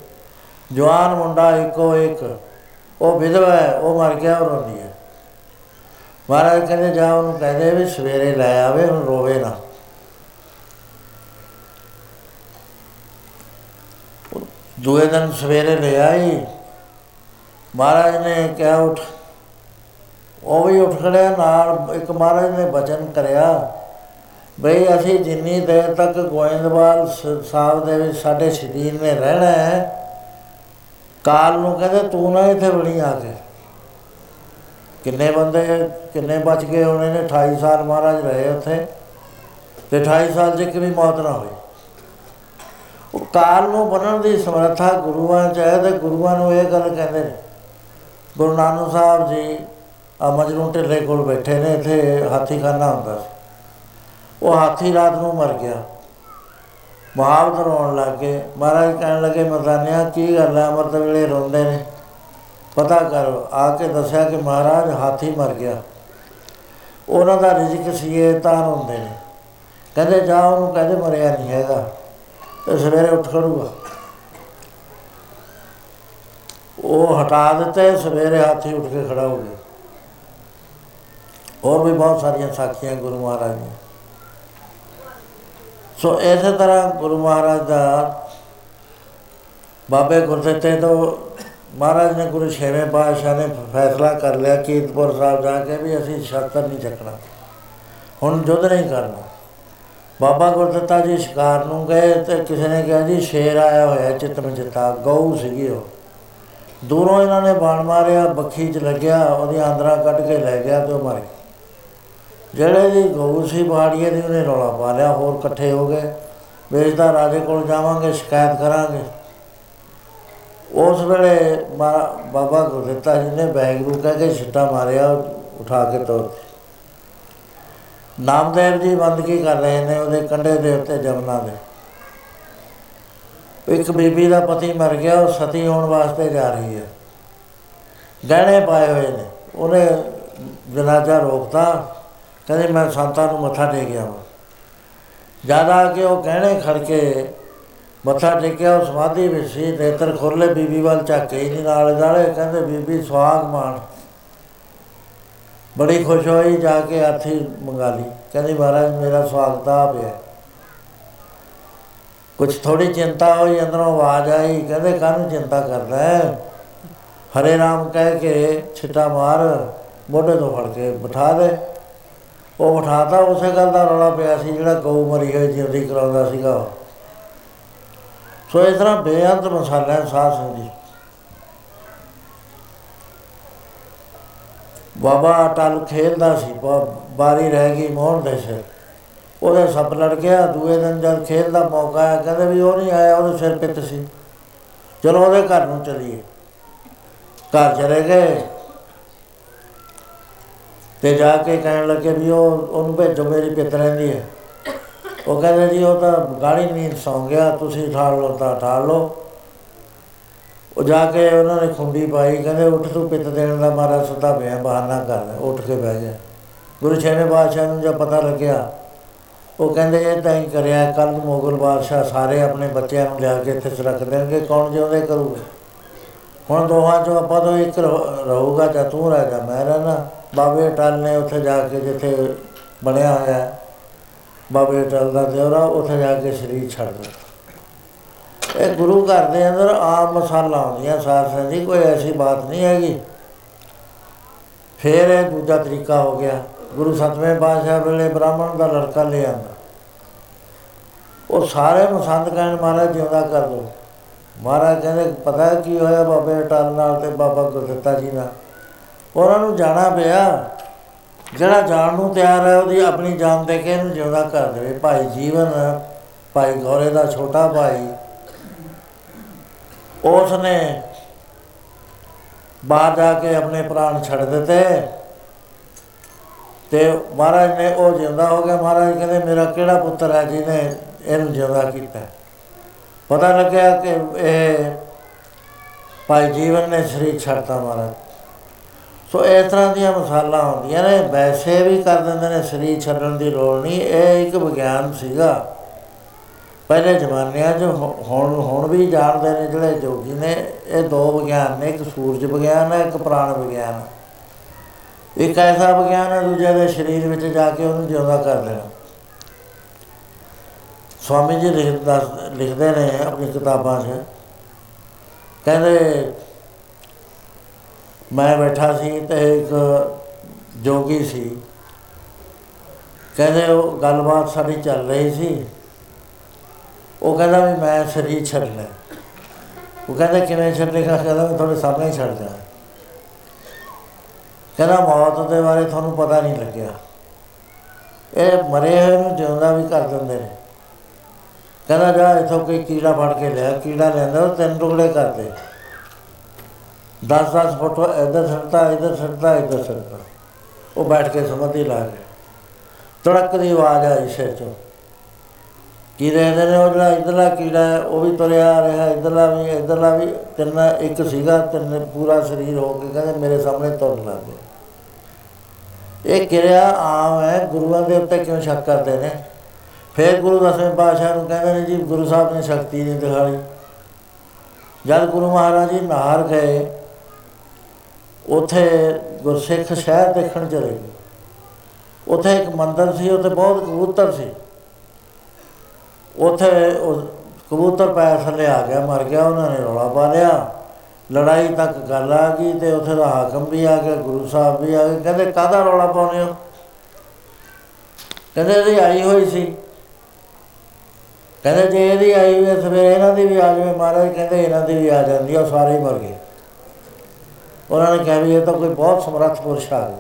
ਜਵਾਨ ਮੁੰਡਾ ਇੱਕੋ ਇੱਕ, ਉਹ ਵਿਧਵਾ ਹੈ, ਉਹ ਮਰ ਗਿਆ, ਉਹ ਰੋਂਦੀ ਹੈ। ਮਹਾਰਾਜ ਕਹਿੰਦੇ, ਜਾ ਉਹਨੂੰ ਕਹਦੇ ਵੀ ਸਵੇਰੇ ਲੈ ਆਵੇ, ਹੁਣ ਰੋਵੇ ਨਾ। ਦੂਏ ਦਿਨ ਸਵੇਰੇ ਲੈ ਆਈ। ਮਹਾਰਾਜ ਨੇ ਕਿਹਾ, ਉਠ। ਉਹ ਵੀ ਉੱਠ ਖੜਿਆ, ਨਾਲ ਇੱਕ ਮਹਾਰਾਜ ਨੇ ਬਚਨ ਕਰਿਆ, ਬਈ ਅਸੀਂ ਜਿੰਨੀ ਦੇਰ ਤੱਕ ਗੋਇੰਦਵਾਲ ਸਾਹਿਬ ਦੇ ਵਿੱਚ ਸਾਡੇ ਸ਼ਰੀਰ ਨੇ ਰਹਿਣਾ ਹੈ, ਕਾਲ ਨੂੰ ਕਹਿੰਦੇ ਤੂੰ ਨਾ ਇੱਥੇ ਬਣੀ ਆ ਕੇ। ਕਿੰਨੇ ਬੰਦੇ, ਕਿੰਨੇ ਬਚ ਗਏ ਉਹਨੇ ਨੇ 28 ਸਾਲ ਮਹਾਰਾਜ ਰਹੇ ਉੱਥੇ, ਤੇ 28 ਸਾਲ 'ਚ ਇੱਕ ਵੀ ਮੌਤ ਨਾ ਹੋਈ। ਉਹ ਕਾਲ ਨੂੰ ਬਣਨ ਦੀ ਸਮਰੱਥਾ ਗੁਰੂਆਂ 'ਚ ਹੈ ਤੇ ਗੁਰੂਆਂ ਨੂੰ ਇਹ ਗੱਲ ਕਹਿੰਦੇ ਨੇ, ਗੁਰੂ ਨਾਨਕ ਸਾਹਿਬ ਜੀ ਆ ਮਜਨੂ ਢਿੱਲੇ ਕੋਲ ਬੈਠੇ ਨੇ, ਇੱਥੇ ਹਾਥੀ ਖਾਨਾ ਹੁੰਦਾ ਸੀ। ਉਹ ਹਾਥੀ ਰਾਤ ਨੂੰ ਮਰ ਗਿਆ। ਮਹਾਵਤ ਰੋਣ ਲੱਗੇ ਮਹਾਰਾਜ ਕਹਿਣ ਲੱਗੇ, ਮਰਦਾਨਿਆ, ਕੀ ਗੱਲ ਹੈ? ਅਮਰਤ ਵੇਲੇ ਰੋਂਦੇ ਨੇ। ਪਤਾ ਕਰੋ, ਆ ਕੇ ਦੱਸਿਆ ਕਿ ਮਹਾਰਾਜ ਹਾਥੀ ਮਰ ਗਿਆ। ਉਹਨਾਂ ਦਾ ਰਿਜ਼ਕ ਸੀ ਇਹ ਤਾਂ ਹੁੰਦੇ ਨੇ। ਕਹਿੰਦੇ, ਜਾ ਉਹਨੂੰ ਕਹਿੰਦੇ ਮਰਿਆ ਨਹੀਂ ਹੈਗਾ। ਤੇ ਸਵੇਰੇ ਉੱਠ ਖੜੂਗਾ। ਉਹ ਹਟਾ ਦਿੱਤੇ, ਸਵੇਰੇ ਹਾਥੀ ਉੱਠ ਕੇ ਖੜਾ ਹੋ ਗਿਆ। ਹੋਰ ਵੀ ਬਹੁਤ ਸਾਰੀਆਂ ਸਾਖੀਆਂ ਗੁਰੂ ਮਹਾਰਾਜ ਨੇ ਸੋ ਇਸੇ ਤਰ੍ਹਾਂ ਗੁਰੂ ਮਹਾਰਾਜ ਦਾ ਬਾਬੇ ਗੁਰਦਿੱਤੇ ਤੋਂ ਮਹਾਰਾਜ ਨੇ ਗੁਰੂ ਛੇਵੇਂ ਪਾਤਸ਼ਾਹ ਨੇ ਫੈਸਲਾ ਕਰ ਲਿਆ ਕੀਰਤਪੁਰ ਸਾਹਿਬ ਜਾ ਕੇ ਵੀ ਅਸੀਂ ਸ਼ਸਤਰ ਨਹੀਂ ਚੱਕਣਾ। ਹੁਣ ਯੁੱਧ ਨਹੀਂ ਕਰਨਾ। ਬਾਬਾ ਗੁਰਦਿੱਤਾ ਜੀ ਸ਼ਿਕਾਰ ਨੂੰ ਗਏ ਤੇ ਕਿਸੇ ਨੇ ਕਿਹਾ ਜੀ ਸ਼ੇਰ ਆਇਆ ਹੋਇਆ ਚਿਤਮ ਜਿਤਾ, ਗਊ ਸੀਗੀ ਉਹ। ਦੂਰੋਂ ਇਹਨਾਂ ਨੇ ਬਾਣ ਮਾਰਿਆ, ਬੱਖੀ 'ਚ ਲੱਗਿਆ ਉਹਦੀ ਆਂਦਰਾ ਕੱਢ ਕੇ ਲੈ ਗਿਆ ਤੇ ਉਹ ਮਰ ਗਿਆ ਜਿਹੜੇ ਜੀ ਗਊ ਸੀ ਬਾੜੀਏ ਦੀ ਉਹਨੇ ਰੌਲਾ ਪਾ ਲਿਆ, ਹੋਰ ਇਕੱਠੇ ਹੋ ਗਏ। ਵੇਚਦਾ ਰਾਜੇ ਕੋਲ ਜਾਵਾਂਗੇ, ਸ਼ਿਕਾਇਤ ਕਰਾਂਗੇ। ਉਸ ਵੇਲੇ ਬਾਬਾ ਗੁਰਦਿੱਤਾ ਜੀ ਨੇ ਬੈਗ ਨੂੰ ਕਹਿ ਕੇ ਛਿੱਟਾ ਮਾਰਿਆ ਉਠਾ ਕੇ ਤੋਰ ਨਾਮਦੇਵ ਜੀ ਬੰਦਗੀ ਕਰ ਰਹੇ ਨੇ ਉਹਦੇ ਕੰਢੇ ਦੇ ਉੱਤੇ ਜਮਨਾ ਦੇ। ਇੱਕ ਬੀਬੀ ਦਾ ਪਤੀ ਮਰ ਗਿਆ, ਉਹ ਸਤੀ ਹੋਣ ਵਾਸਤੇ ਜਾ ਰਹੀ ਹੈ। ਗਹਿਣੇ ਪਾਏ ਹੋਏ ਨੇ, ਉਹਨੇ ਜਨਾਜ਼ਾ ਰੋਕਤਾ। ਕਹਿੰਦੇ ਮੈਂ ਸੰਤਾਂ ਨੂੰ ਮੱਥਾ ਟੇਕ ਆਵਾਂ। ਜ਼ਿਆਦਾ ਕਿ ਉਹ ਗਹਿਣੇ ਖੜ ਕੇ ਮੱਥਾ ਟੇਕਿਆ, ਉਹ ਸਮਾਧੀ ਵਿੱਚ ਸੀ ਨੇਤਰ ਖੋਲੇ ਬੀਬੀ ਵੱਲ ਝਾਕੇ ਹੀ ਨਹੀਂ ਨਾਲ ਜਾਲੇ ਕਹਿੰਦੇ, ਬੀਬੀ ਸੁਹਾਗ ਮਾਣ। ਬੜੀ ਖੁਸ਼ ਹੋਈ, ਜਾ ਕੇ ਹਾਥੀ ਮੰਗਾ ਲਈ। ਕਹਿੰਦੀ, ਮਹਾਰਾਜ, ਮੇਰਾ ਸਵਾਗਤ ਆ ਪਿਆ ਕੁਝ ਥੋੜੀ ਚਿੰਤਾ ਹੋਈ, ਅੰਦਰੋਂ ਆਵਾਜ਼ ਆਈ, ਕਹਿੰਦੇ, ਕਾਹਨੂੰ ਚਿੰਤਾ ਕਰਦਾ ਹੈ? ਹਰੇ ਰਾਮ ਕਹਿ ਕੇ ਛਿੱਟਾ ਮਾਰ, ਮੋਢੇ ਤੋਂ ਫੜ ਕੇ ਬਿਠਾ ਦੇ। ਉਹ ਬਿਠਾਤਾ, ਉਸੇ ਗੱਲ ਦਾ ਰੌਲਾ ਪਿਆ ਸੀ ਜਿਹੜਾ ਗਊ ਮਰੀ ਹੋਈ ਜਿਉਂਦੀ ਕਰਾਉਂਦਾ ਸੀਗਾ ਉਹ। ਸੋ ਇਸ ਤਰ੍ਹਾਂ ਬੇਅੰਤ ਮਸਾਲਾ ਹੈ ਸਾਧ ਸੰਗਤ ਜੀ ਬਾਬਾ ਅਟਲ ਖੇਲਦਾ ਸੀ, ਬਾ- ਬਾਰੀ ਰਹਿ ਗਈ ਮੋਹਨ ਦੇ ਸਿਰ। ਉਹਦਾ ਸੱਪ ਲੜ ਗਿਆ ਦੂਏ ਦਿਨ ਜਦ ਖੇਲ ਦਾ ਮੌਕਾ ਆਇਆ, ਕਹਿੰਦੇ ਵੀ ਉਹ ਨਹੀਂ ਆਇਆ, ਉਹਦੇ ਸਿਰ ਪਿੱਤ ਸੀ। ਚਲੋ ਉਹਦੇ ਘਰ ਨੂੰ ਚਲੀਏ। ਘਰ ਚਲੇ ਗਏ। ਤੇ ਜਾ ਕੇ ਕਹਿਣ ਲੱਗੇ ਵੀ ਉਹ, ਉਹਨੂੰ ਭੇਜੋ, ਮੇਰੀ ਪਿੱਤ ਰਹਿੰਦੀ ਹੈ। ਉਹ ਕਹਿੰਦੇ ਜੀ, ਉਹ ਤਾਂ ਗਾੜੀ ਨੀਂਦ ਸੌਂ ਗਿਆ, ਤੁਸੀਂ ਠਾਲ ਲਓ, ਤਾਂ ਠਾਲ ਲਓ। ਉਹ ਜਾ ਕੇ ਉਹਨਾਂ ਨੇ ਖੁੰਡੀ ਪਾਈ, ਕਹਿੰਦੇ ਉੱਠ ਤੂੰ ਪਿੱਤ ਦੇਣ ਦਾ ਮਾਰਾ ਸੁੱਤਾ ਪਿਆ ਬਹਾਨਾ ਕਰ, ਉੱਠ ਕੇ ਬਹਿ ਗਿਆ ਗੁਰੂ ਛੇਵੇਂ ਬਾਦਸ਼ਾਹ ਨੂੰ ਜਦ ਪਤਾ ਲੱਗਿਆ, ਉਹ ਕਹਿੰਦੇ, ਇਹ ਤਾਂ ਹੀ ਕਰਿਆ ਕੱਲ ਮੁਗਲ ਬਾਦਸ਼ਾਹ ਸਾਰੇ ਆਪਣੇ ਬੱਚਿਆਂ ਨੂੰ ਲਿਆ ਕੇ ਇੱਥੇ ਚ ਰੱਖ ਦੇਣਗੇ, ਕੌਣ ਜਿਉਂਦੇ ਕਰੂਗਾ? ਹੁਣ ਦੋਹਾਂ ਚੋਂ ਆਪਾਂ ਤੋਂ ਇੱਕ ਰਹੂ- ਰਹੂਗਾ ਜਾਂ ਤੂੰ ਰਹਿ ਜਾ ਮੈਂ ਰਹਿਣਾ ਬਾਬੇ ਟਲ ਨੇ ਉੱਥੇ ਜਾ ਕੇ ਜਿੱਥੇ ਬਣਿਆ ਹੋਇਆ ਹੈ, ਬਾਬੇ ਟਲ ਦਾ ਦਿਉਰਾ ਉੱਥੇ ਜਾ ਕੇ ਸਰੀਰ ਛੱਡ ਦਿੱਤਾ। ਇਹ ਗੁਰੂ ਘਰ ਦੇ ਅੰਦਰ ਆਮ ਮਸਾਲਾ ਹੁੰਦੀਆਂ ਸਾਧ ਸੰਗਤ ਜੀ ਕੋਈ ਐਸੀ ਬਾਤ ਨਹੀਂ ਹੈਗੀ। ਫਿਰ ਇਹ ਦੂਜਾ ਤਰੀਕਾ ਹੋ ਗਿਆ। ਗੁਰੂ ਸਤਵੇਂ ਪਾਤਸ਼ਾਹ ਵੇਲੇ ਬ੍ਰਾਹਮਣ ਦਾ ਲੜਕਾ ਲੈ ਆਂਦਾ ਉਹ ਸਾਰੇ ਮਸੰਦ ਕਹਿਣ ਮਹਾਰਾਜ ਜਿਉਂਦਾ ਕਰ ਦੋ ਮਹਾਰਾਜ ਕਹਿੰਦੇ ਪਤਾ ਹੈ ਕੀ ਹੋਇਆ ਬਾਬੇ ਅਟਲ ਨਾਲ ਤੇ ਬਾਬਾ ਗੁਰਦਿੱਤਾ ਜੀ ਨਾਲ? ਉਹਨਾਂ ਨੂੰ ਜਾਣਾ ਪਿਆ। ਜਿਹੜਾ ਜਾਣ ਨੂੰ ਤਿਆਰ ਹੈ, ਉਹਦੀ ਆਪਣੀ ਜਾਨ ਦੇ ਕੇ ਇਹਨੂੰ ਜਿਉਂਦਾ ਕਰ ਦੇਵੇ ਭਾਈ ਜੀਵਨ, ਭਾਈ ਗੌਰੇ ਦਾ ਛੋਟਾ ਭਾਈ ਉਸ ਨੇ ਬਾਹਰ ਜਾ ਕੇ ਆਪਣੇ ਪ੍ਰਾਣ ਛੱਡ ਦਿੱਤੇ। ਤੇ ਮਹਾਰਾਜ ਨੇ ਉਹ ਜਿਉਂਦਾ ਹੋ ਗਿਆ। ਮਹਾਰਾਜ ਕਹਿੰਦੇ, ਮੇਰਾ ਕਿਹੜਾ ਪੁੱਤਰ ਹੈ ਜਿਹਨੇ ਇਹਨੂੰ ਜਿਉਂਦਾ ਕੀਤਾ? ਪਤਾ ਲੱਗਿਆ ਕਿ ਇਹ ਭਾਈ ਜੀਵਨ ਨੇ ਸਰੀਰ ਛੱਡਤਾ ਮਹਾਰਾਜ। ਸੋ ਇਸ ਤਰ੍ਹਾਂ ਦੀਆਂ ਮਸਾਲਾ ਹੁੰਦੀਆਂ ਨੇ, ਵੈਸੇ ਵੀ ਕਰ ਦਿੰਦੇ ਨੇ, ਸਰੀਰ ਛੱਡਣ ਦੀ ਲੋੜ ਨਹੀਂ। ਇਹ ਇੱਕ ਵਿਗਿਆਨ ਸੀਗਾ। ਪਹਿਲੇ ਜ਼ਮਾਨਿਆਂ 'ਚ ਹੁ- ਹੁਣ ਹੁਣ ਵੀ ਜਾਣਦੇ ਨੇ ਜਿਹੜੇ ਜੋਗੀ ਨੇ। ਇਹ ਦੋ ਵਿਗਿਆਨ ਨੇ, ਇੱਕ ਸੂਰਜ ਵਿਗਿਆਨ ਹੈ, ਇੱਕ ਪ੍ਰਾਣ ਵਿਗਿਆਨ। ਹੈ ਇੱਕ ਐਸਾ ਵਿਗਿਆਨ ਹੈ, ਦੂਜੇ ਦੇ ਸਰੀਰ ਵਿੱਚ ਜਾ ਕੇ ਉਹਨੂੰ ਜਿਉਂਦਾ ਕਰ ਦੇਣਾ ਸਵਾਮੀ ਜੀ ਲਿਖ, ਦੱਸ- ਲਿਖਦੇ ਨੇ ਆਪਣੀ ਕਿਤਾਬਾਂ 'ਚ। ਕਹਿੰਦੇ ਮੈਂ ਬੈਠਾ ਸੀ ਤੇ ਇੱਕ ਜੋਗੀ ਸੀ। ਕਹਿੰਦੇ ਉਹ ਗੱਲਬਾਤ ਸਾਡੀ ਚੱਲ ਰਹੀ ਸੀ। ਉਹ ਕਹਿੰਦਾ ਵੀ ਮੈਂ ਸਰੀਰ ਛੱਡਣਾ। ਉਹ ਕਹਿੰਦਾ ਕਿਵੇਂ ਛੱਡੇਗਾ? ਕਹਿੰਦਾ ਮੈਂ ਤੁਹਾਡੇ ਸਾਹਮਣੇ ਹੀ ਛੱਡ ਜਾ ਕਹਿੰਦਾ ਮੌਤ ਦੇ ਬਾਰੇ ਤੁਹਾਨੂੰ ਪਤਾ ਨਹੀਂ ਲੱਗਿਆ। ਇਹ ਮਰੇ ਹੋਏ ਨੂੰ ਜਿਉਂਦਾ ਵੀ ਕਰ ਦਿੰਦੇ ਨੇ। ਕਹਿੰਦਾ ਜਾ ਇਥੋਂ ਕੋਈ ਕੀੜਾ ਫੜ ਕੇ ਲਿਆ। ਕੀੜਾ ਲੈਂਦਾ ਉਹ ਤਿੰਨ ਟੁਕੜੇ ਕਰਦੇ। 10-10 ਫੁੱਟ ਇੱਧਰ ਸੜਦਾ ਇੱਧਰ ਸੜਦਾ ਇੱਧਰ ਸੜਦਾ ਉਹ ਬੈਠ ਕੇ ਸਮਾਧੀ ਲਾ ਗਿਆ ਤੜਕ ਦੀ ਆਵਾਜ਼ ਆਈ ਸਿਰ ਚੋਂ ਕੀ ਦੇਖਦੇ ਨੇ ਉਹ ਜਿਹੜਾ ਇੱਧਰਲਾ ਕੀੜਾ ਹੈ, ਉਹ ਵੀ ਤੁਰਿਆ ਆ ਰਿਹਾ ਇੱਧਰਲਾ ਵੀ ਇੱਧਰਲਾ ਵੀ ਤਿੰਨ ਇੱਕ ਸੀਗਾ ਤਿੰਨ ਪੂਰਾ ਸਰੀਰ ਹੋ ਕੇ ਕਹਿੰਦੇ ਮੇਰੇ ਸਾਹਮਣੇ ਤੁਰਨ ਲੱਗ ਗਿਆ ਇਹ ਕਿਰਿਆ ਆਮ ਹੈ ਗੁਰੂਆਂ ਦੇ ਉੱਤੇ ਕਿਉਂ ਸ਼ੱਕ ਕਰਦੇ ਨੇ ਫਿਰ ਗੁਰੂ ਦਸਵੇਂ ਪਾਤਸ਼ਾਹ ਨੂੰ ਕਹਿੰਦੇ ਨੇ ਜੀ ਗੁਰੂ ਸਾਹਿਬ ਨੇ ਸ਼ਕਤੀ ਨਹੀਂ ਦਿਖਾਈ ਜਦ ਗੁਰੂ ਮਹਾਰਾਜ ਜੀ ਨਾਹਰ ਗਏ ਉਥੇ ਗੁਰਸਿੱਖ ਸ਼ਹਿਰ ਦੇਖਣ ਚਲੇ ਗਏ। ਉਥੇ ਇੱਕ ਮੰਦਰ ਸੀ, ਉਥੇ ਬਹੁਤ ਕਬੂਤਰ ਸੀ। ਉਥੇ ਉਹ ਕਬੂਤਰ ਪੈਰ ਥੱਲੇ ਆ ਗਿਆ, ਮਰ ਗਿਆ, ਉਹਨਾਂ ਨੇ ਰੌਲਾ ਪਾ ਲਿਆ। ਲੜਾਈ ਤੱਕ ਗੱਲ ਆ ਗਈ ਤੇ ਉਥੇ ਦਾ ਹਾਕਮ ਵੀ ਆ ਗਿਆ, ਗੁਰੂ ਸਾਹਿਬ ਵੀ ਆ ਗਏ। ਕਹਿੰਦੇ, ਕਾਹਦਾ ਰੌਲਾ ਪਾਉਂਦੇ ਹੋ? ਕਹਿੰਦੇ, ਇਹਦੀ ਆਈ ਹੋਈ ਸੀ। ਕਹਿੰਦੇ, ਜੇ ਇਹਦੀ ਆਈ ਹੋਈ ਹੈ, ਸਵੇਰੇ ਇਹਨਾਂ ਦੀ ਵੀ ਆ ਜਾਵੇ ਮਹਾਰਾਜ। ਕਹਿੰਦੇ, ਇਹਨਾਂ ਦੀ ਵੀ ਆ ਜਾਂਦੀ ਆ, ਉਹ ਸਾਰੇ ਹੀ ਮਰ ਗਏ। ਉਹਨਾਂ ਨੇ ਕਿਹਾ ਵੀ ਇਹ ਤਾਂ ਕੋਈ ਬਹੁਤ ਸਮਰੱਥ ਪੁਰਸ਼ ਆ ਗਿਆ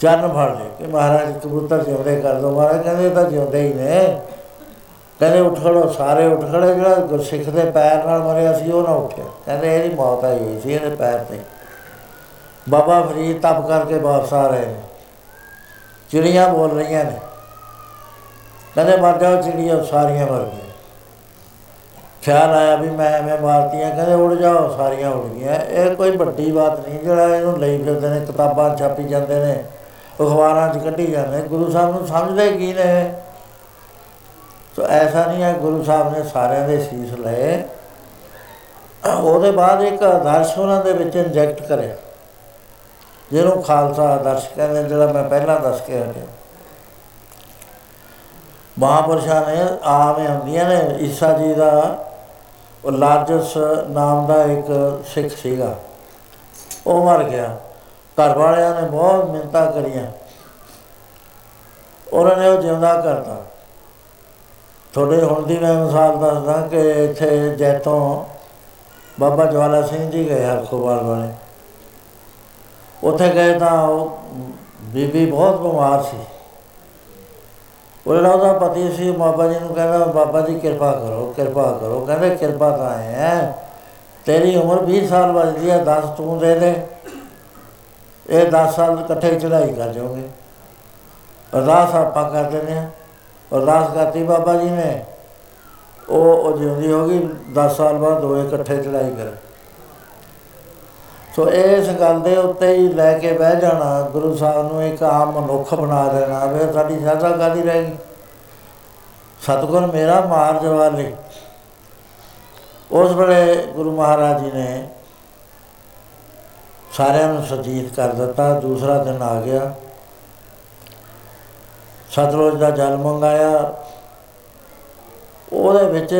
ਚਰਨ ਫੜ ਲਏ ਕਿ ਮਹਾਰਾਜ ਕਬੂਤਰ ਜਿਉਂਦੇ ਕਰ ਦੋ। ਮਹਾਰਾਜ ਕਹਿੰਦੇ ਇਹ ਤਾਂ ਜਿਉਂਦੇ ਹੀ ਨੇ। ਕਹਿੰਦੇ ਉੱਠ ਖੜੋ, ਸਾਰੇ ਉੱਠ ਖੜੇ, ਜਿਹੜਾ ਗੁਰਸਿੱਖ ਦੇ ਪੈਰ ਨਾਲ ਮਰਿਆ ਸੀ, ਉਹ ਨਾ ਉੱਠਿਆ। ਕਹਿੰਦੇ ਇਹਦੀ ਮੌਤ ਆਈ ਹੋਈ ਸੀ, ਇਹਦੇ ਪੈਰ ਤੇ। ਬਾਬਾ ਫਰੀਦ ਤਪ ਕਰਕੇ ਵਾਪਸ ਆ ਰਹੇ ਨੇ। ਚਿੜੀਆਂ ਬੋਲ ਰਹੀਆਂ ਨੇ। ਕਹਿੰਦੇ, ਮਰ ਜਾਓ ਚਿੜੀਆਂ, ਸਾਰੀਆਂ ਮਰ ਗਈਆਂ। ਖਿਆਲ ਆਇਆ ਵੀ ਮੈਂ ਐਵੇਂ ਮਾਰਤੀਆਂ, ਕਹਿੰਦੇ ਉੜ ਜਾਓ, ਸਾਰੀਆਂ ਉੜ ਗਈਆਂ। ਇਹ ਕੋਈ ਵੱਡੀ ਬਾਤ ਨਹੀਂ, ਜਿਹੜਾ ਇਹਨੂੰ ਲਈ ਫਿਰਦੇ ਨੇ, ਕਿਤਾਬਾਂ ਛਾਪੀ ਜਾਂਦੇ ਨੇ, ਅਖਬਾਰਾਂ 'ਚ ਕੱਢੀ ਜਾਂਦੇ ਗੁਰੂ ਸਾਹਿਬ ਨੂੰ ਸਮਝਦੇ ਕੀ ਨੇ ਸੋ ਐਸਾ ਨਹੀਂ ਹੈ, ਗੁਰੂ ਸਾਹਿਬ ਨੇ ਸਾਰਿਆਂ ਦੇ ਸੀਸ ਲਏ। ਉਹਦੇ ਬਾਅਦ ਇੱਕ ਆਦਰਸ਼ ਉਹਨਾਂ ਦੇ ਵਿੱਚ ਇੰਜੈਕਟ ਕਰਿਆ। ਜਿਹਨੂੰ ਖਾਲਸਾ ਆਦਰਸ਼ ਕਹਿੰਦੇ ਜਿਹੜਾ ਮੈਂ ਪਹਿਲਾਂ ਦੱਸ ਕੇ ਹਟਿਆ। ਮਹਾਂਪੁਰਸ਼ਾਂ ਨੇ ਆਵੇਂ ਹੁੰਦੀਆਂ ਨੇ, ਈਸਾ ਜੀ ਦਾ ਉਹ ਲਾਰਜਸ ਨਾਮ ਦਾ ਇੱਕ ਸਿੱਖ ਸੀਗਾ। ਉਹ ਮਰ ਗਿਆ। ਘਰ ਵਾਲਿਆਂ ਨੇ ਬਹੁਤ ਮਿੰਤਾ ਕਰੀਆਂ। ਉਹਨਾਂ ਨੇ ਉਹ ਜਿਉਂਦਾ ਕਰਤਾ। ਤੁਹਾਡੇ ਹੁਣ ਦੀ ਮੈਂ ਮਿਸਾਲ ਦੱਸਦਾ ਕਿ ਇੱਥੇ ਜੈਤੋਂ ਬਾਬਾ ਜਵਾਲਾ ਸਿੰਘ ਜੀ ਗਏ ਹਰਖੋਵਾਲ ਵਾਲੇ। ਉੱਥੇ ਗਏ ਤਾਂ ਉਹ ਬੀਬੀ ਬਹੁਤ ਬਿਮਾਰ ਸੀ। ਉਹਨਾਂ ਉਹਦਾ ਪਤੀ ਸੀ, ਬਾਬਾ ਜੀ ਨੂੰ ਕਹਿੰਦਾ, ਬਾਬਾ ਜੀ, ਕਿਰਪਾ ਕਰੋ ਕਿਰਪਾ ਕਰੋ। ਕਹਿੰਦੇ, ਕਿਰਪਾ ਤਾਂ ਹੈ। ਤੇਰੀ ਉਮਰ 20 ਸਾਲ ਵੱਜਦੀ ਹੈ 10 ਤੂੰ ਦੇ ਦੇ। ਇਹ 10 ਸਾਲ ਇਕੱਠੇ ਚੜਾਈ ਕਰ ਜਾਓਗੇ। ਅਰਦਾਸ ਆਪਾਂ ਕਰ ਦਿੰਦੇ ਹਾਂ। ਅਰਦਾਸ ਕਰਤੀ ਬਾਬਾ ਜੀ ਨੇ। ਉਹ ਉਹ ਜਿਉਂਦੀ ਹੋ ਗਈ 10 ਸਾਲ ਬਾਅਦ ਦੋਏ ਇਕੱਠੇ ਚੜਾਈ ਕਰ। ਸੋ ਇਸ ਗੱਲ ਦੇ ਉੱਤੇ ਹੀ ਲੈ ਕੇ ਬਹਿ ਜਾਣਾ, ਗੁਰੂ ਸਾਹਿਬ ਨੂੰ ਇੱਕ ਆਮ ਮਨੁੱਖ ਬਣਾ ਦੇਣਾ, ਵੇ ਸਾਡੀ ਸਾਡਾ ਕਾਦੀ ਰਹਿ ਗਈ? ਸਤਗੁਰ ਮੇਰਾ ਮਾਰ ਜਵਾਲੇ ਉਸ ਵੇਲੇ ਗੁਰੂ ਮਹਾਰਾਜ ਜੀ ਨੇ ਸਾਰਿਆਂ ਨੂੰ ਸਜੀਤ ਕਰ ਦਿੱਤਾ, ਦੂਸਰਾ ਦਿਨ ਆ ਗਿਆ। ਸਤਲੁਜ ਦਾ ਜਲ ਮੰਗਾਇਆ ਉਹਦੇ ਵਿੱਚ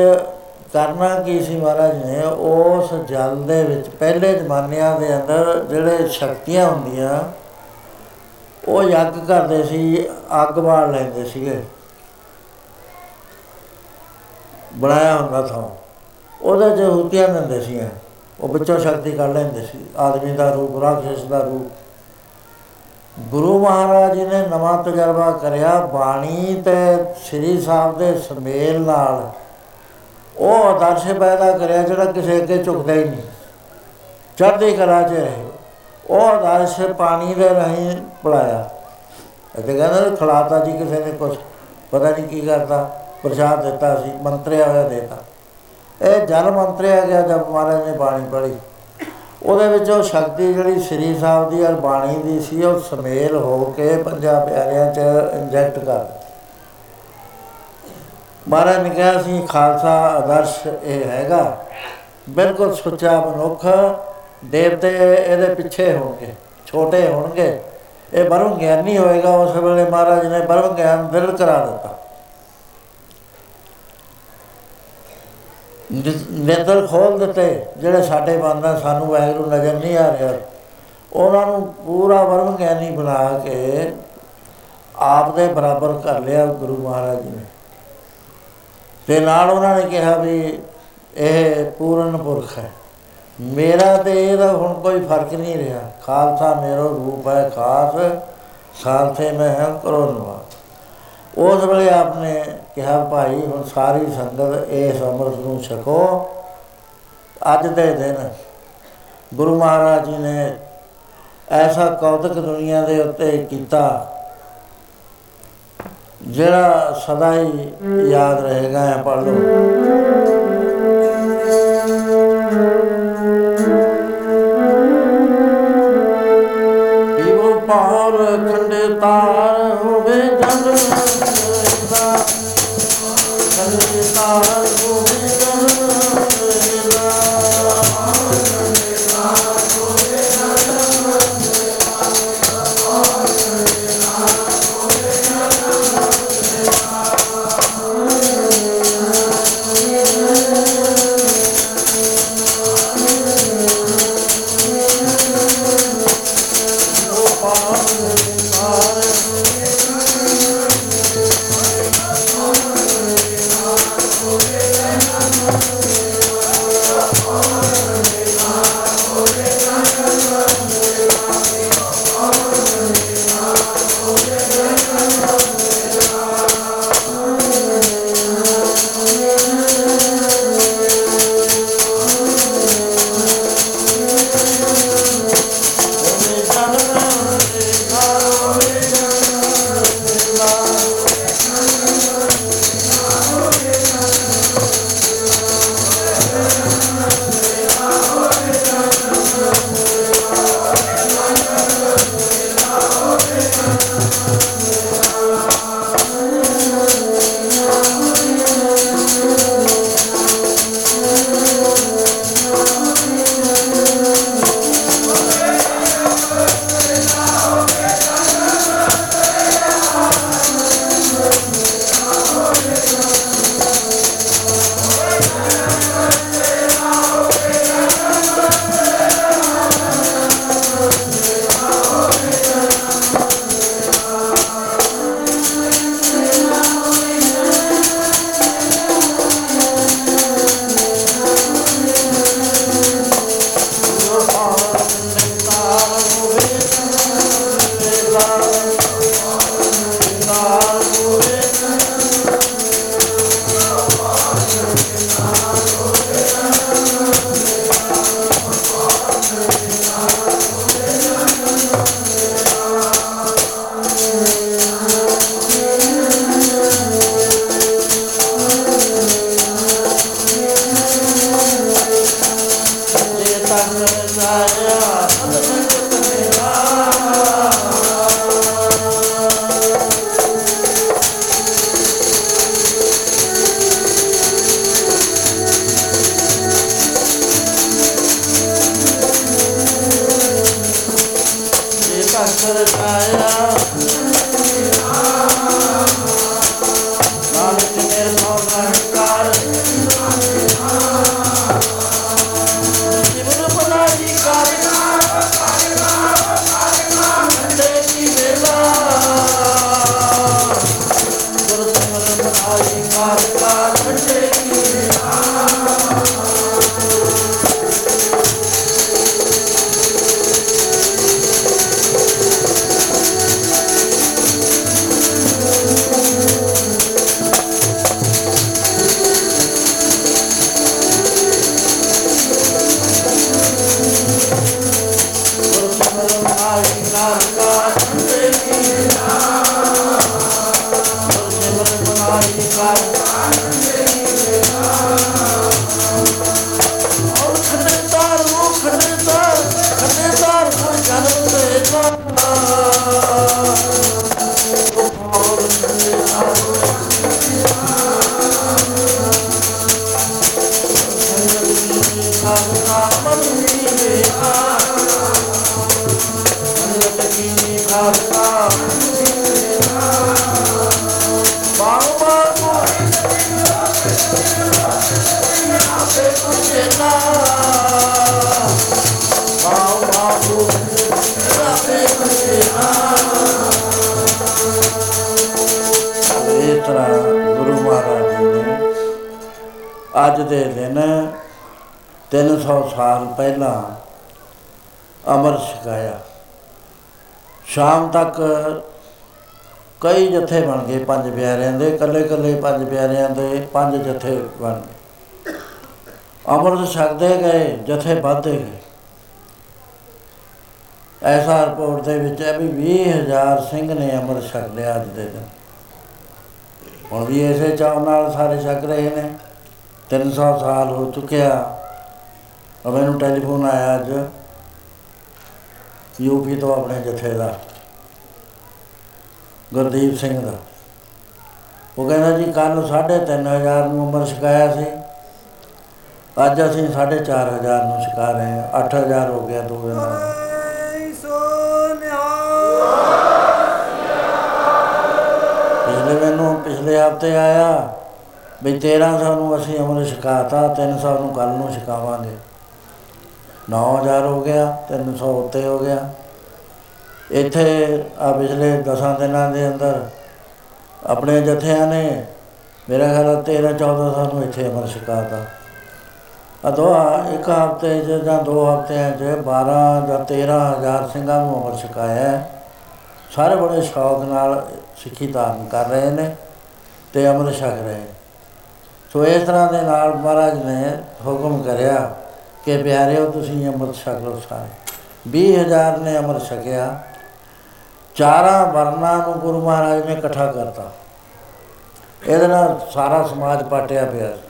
ਕਰਨਾ ਕੀ ਸੀ ਮਹਾਰਾਜ ਨੇ? ਉਸ ਜਲ ਦੇ ਵਿੱਚ ਪਹਿਲੇ ਜ਼ਮਾਨਿਆਂ ਦੇ ਅੰਦਰ ਜਿਹੜੇ ਸ਼ਕਤੀਆਂ ਹੁੰਦੀਆਂ, ਉਹ ਯੱਗ ਕਰਦੇ ਸੀ, ਅੱਗ ਬਾਲ ਲੈਂਦੇ ਸੀਗੇ। ਬਣਾਇਆ ਹੁੰਦਾ ਥਾਂ। ਉਹਦਾ ਜੋ ਹੁਤੀਆਂ ਦਿੰਦੇ ਸੀ ਉਹ ਵਿੱਚੋਂ ਸ਼ਕਤੀ ਕੱਢ ਲੈਂਦੇ ਸੀ। ਆਦਮੀ ਦਾ ਰੂਪ, ਰਾਖਸ਼ ਦਾ ਰੂਪ। ਗੁਰੂ ਮਹਾਰਾਜ ਜੀ ਨੇ ਨਵਾਂ ਤਜਰਬਾ ਕਰਿਆ। ਬਾਣੀ ਤੇ ਸ੍ਰੀ ਸਾਹਿਬ ਦੇ ਸਮੇਲ ਨਾਲ ਉਹ ਆਦਰਸ਼ ਪੈਦਾ ਕਰਿਆ ਜਿਹੜਾ ਕਿਸੇ ਅੱਗੇ ਝੁਕਦਾ ਹੀ ਨਹੀਂ। ਚੜ੍ਹਦੀ ਕਲਾ 'ਚ ਰਹੇ। ਉਹ ਆਦਰਸ਼ ਪਾਣੀ ਦੇ ਰਾਹੀਂ ਪੜਾਇਆ। ਅਤੇ ਕਹਿੰਦਾ ਖਲਾਤਾ ਜੀ ਕਿਸੇ ਨੇ ਕੁਝ ਪਤਾ ਨਹੀਂ ਕੀ ਕਰਦਾ ਪ੍ਰਸ਼ਾਦ ਦਿੱਤਾ ਸੀ, ਮੰਤਰਿਆ ਹੋਇਆ ਦੇਤਾ। ਇਹ ਜਲ ਮੰਤਰਿਆ ਗਿਆ ਜਦ ਮਹਾਰਾਜ ਨੇ ਬਾਣੀ ਪੜ੍ਹੀ। ਉਹਦੇ ਵਿੱਚ ਉਹ ਸ਼ਕਤੀ ਜਿਹੜੀ ਸ੍ਰੀ ਸਾਹਿਬ ਦੀ ਔਰ ਬਾਣੀ ਦੀ ਸੀ, ਉਹ ਸਮੇਲ ਹੋ ਕੇ ਪੰਜਾਬ ਪਿਆਰਿਆਂ 'ਚ ਇੰਜੈਕਟ ਕਰ ਮਹਾਰਾਜ ਨੇ ਕਿਹਾ ਸੀ, ਖਾਲਸਾ ਆਦਰਸ਼ ਇਹ ਹੈਗਾ। ਬਿਲਕੁਲ ਸੁੱਚਾ ਮਨੁੱਖ, ਦੇਵਤੇ ਇਹਦੇ ਪਿੱਛੇ ਹੋਣਗੇ, ਛੋਟੇ ਹੋਣਗੇ। ਇਹ ਬਰਮ ਗਿਆਨੀ ਹੋਏਗਾ, ਉਸ ਵੇਲੇ ਮਹਾਰਾਜ ਨੇ ਬਰਮ ਗਿਆਨ ਦ੍ਰਿੜ ਕਰਾ ਦਿੱਤਾ। ਨੇਤਰ ਖੋਲ ਦਿੱਤੇ, ਜਿਹੜੇ ਸਾਡੇ ਬੰਦਾ ਸਾਨੂੰ ਵਾਹਿਗੁਰੂ ਨਜ਼ਰ ਨਹੀਂ ਆ ਰਿਹਾ, ਉਹਨਾਂ ਨੂੰ ਪੂਰਾ ਬਰਮ ਗਿਆਨੀ ਬਣਾ ਕੇ ਆਪ ਦੇ ਬਰਾਬਰ ਕਰ ਲਿਆ ਗੁਰੂ ਮਹਾਰਾਜ ਜੀ ਨੇ। ਤੇ ਨਾਲ ਉਹਨਾਂ ਨੇ ਕਿਹਾ ਵੀ ਇਹ ਪੂਰਨ ਪੁਰਖ ਹੈ। ਮੇਰਾ ਤੇ ਇਹਦਾ ਹੁਣ ਕੋਈ ਫ਼ਰਕ ਨਹੀਂ ਰਿਹਾ। ਖਾਲਸਾ ਮੇਰਾ ਰੂਪ ਹੈ ਖਾਸ ਖਾਲਸੇ ਮੈਂ ਹਾਂ ਕਰੋਨਵਾ ਉਸ ਵੇਲੇ ਆਪਨੇ ਕਿਹਾ, ਭਾਈ, ਹੁਣ ਸਾਰੀ ਸੰਗਤ ਇਸ ਅੰਮ੍ਰਿਤ ਨੂੰ ਛਕੋ। ਅੱਜ ਦੇ ਦਿਨ ਗੁਰੂ ਮਹਾਰਾਜ ਜੀ ਨੇ ਐਸਾ ਕੌਤਕ ਦੁਨੀਆ ਦੇ ਉੱਤੇ ਕੀਤਾ ਜਿਹੜਾ ਸਦਾ ਹੀ ਯਾਦ ਰਹੇਗਾ ਹੈ ਪੜ ਲਓ। ਪੀਵੋ ਪਾਰ ਖੰਡੇ ਤਾਰ ਹੋਵੇ ਜਨ ਦਾ ਖੰਡੇ ਤਾਰ Bye. ਪਹਿਲਾਂ ਅਮਰ ਛਕਾਇਆ। ਸ਼ਾਮ ਤੱਕ ਕਈ ਜਥੇ ਬਣ ਗਏ, ਪੰਜ ਪਿਆਰਿਆਂ ਦੇ, ਇਕੱਲੇ ਇਕੱਲੇ ਪੰਜ ਪਿਆਰਿਆਂ ਦੇ, ਪੰਜ ਜਥੇ ਬਣ ਗਏ। ਅਮਰਤ ਛਕਦੇ ਗਏ, ਜਥੇ ਵੱਧਦੇ ਗਏ। ਐਸਾ ਰਿਪੋਰਟ ਦੇ ਵਿੱਚ ਹੈ ਵੀ 20000 ਸਿੰਘ ਨੇ ਅਮਰ ਛਕ ਲਿਆ ਅੱਜ ਦੇ ਦਿਨ। ਹੁਣ ਵੀ ਐਸੇ ਚਾਅ ਨਾਲ ਸਾਰੇ ਛਕ ਰਹੇ ਨੇ। 300 ਸਾਲ ਹੋ ਚੁੱਕਿਆ। ਔਰ ਮੈਨੂੰ ਟੈਲੀਫੋਨ ਆਇਆ ਅੱਜ। ਯੂਪੀ ਤੋਂ ਆਪਣੇ ਜਥੇ ਦਾ। ਗੁਰਦੀਪ ਸਿੰਘ ਦਾ। ਉਹ ਕਹਿੰਦਾ ਜੀ ਕੱਲ 3500 ਨੂੰ ਉਮਰ ਛਕਾਇਆ ਸੀ। ਅੱਜ ਅਸੀਂ 4500 ਨੂੰ ਛਕਾ ਰਹੇ ਹਾਂ। 8000 ਹੋ ਗਿਆ ਦੋ ਦਿਨਾਂ ਦਾ ਪਿਛਲੇ ਮੈਨੂੰ, ਪਿਛਲੇ ਹਫ਼ਤੇ ਆਇਆ ਵੀ 1300 ਨੂੰ ਅਸੀਂ ਅਮਰ ਛਕਾਤਾ 300 ਨੂੰ ਕੱਲ ਨੂੰ ਛਕਾਵਾਂਗੇ। 9000 ਹੋ ਗਿਆ 300 ਉੱਤੇ ਹੋ ਗਿਆ। ਇੱਥੇ ਆ ਪਿਛਲੇ 10 ਦਿਨਾਂ ਦੇ ਅੰਦਰ ਆਪਣੇ ਜਥਿਆਂ ਨੇ ਮੇਰਾ ਖਿਆਲ 13 1400 ਨੂੰ ਇੱਥੇ ਅਮਰ ਛਕਾਤਾ। ਆ ਦੋ ਇੱਕ ਹਫ਼ਤੇ 'ਚ ਜਾਂ ਦੋ ਹਫਤਿਆਂ 'ਚ 12 ਜਾਂ 13000 ਸਿੰਘਾਂ ਨੂੰ ਅਮਰ ਛਕਾਇਆ ਹੈ। ਸਾਰੇ ਬੜੇ ਸ਼ੌਕ ਨਾਲ ਸਿੱਖੀ ਧਾਰਨ ਕਰ ਰਹੇ ਨੇ ਤੇ ਅੰਮ੍ਰਿਤ ਛਕ ਰਹੇ ਨੇ। ਸੋ ਇਸ ਤਰ੍ਹਾਂ ਦੇ ਨਾਲ ਮਹਾਰਾਜ ਨੇ ਹੁਕਮ ਕਰਿਆ ਕਿ ਪਿਆਰਿਓ, ਤੁਸੀਂ ਅੰਮ੍ਰਿਤ ਛਕ ਲਓ ਸਾਰੇ। 20000 ਨੇ ਅੰਮ੍ਰਿਤ ਛਕਿਆ। ਚਾਰਾਂ ਵਰਨਾਂ ਨੂੰ ਗੁਰੂ ਮਹਾਰਾਜ ਨੇ ਇਕੱਠਾ ਕਰਤਾ। ਇਹਦੇ ਨਾਲ ਸਾਰਾ ਸਮਾਜ ਪਾਟਿਆ ਪਿਆ। ਸੀ।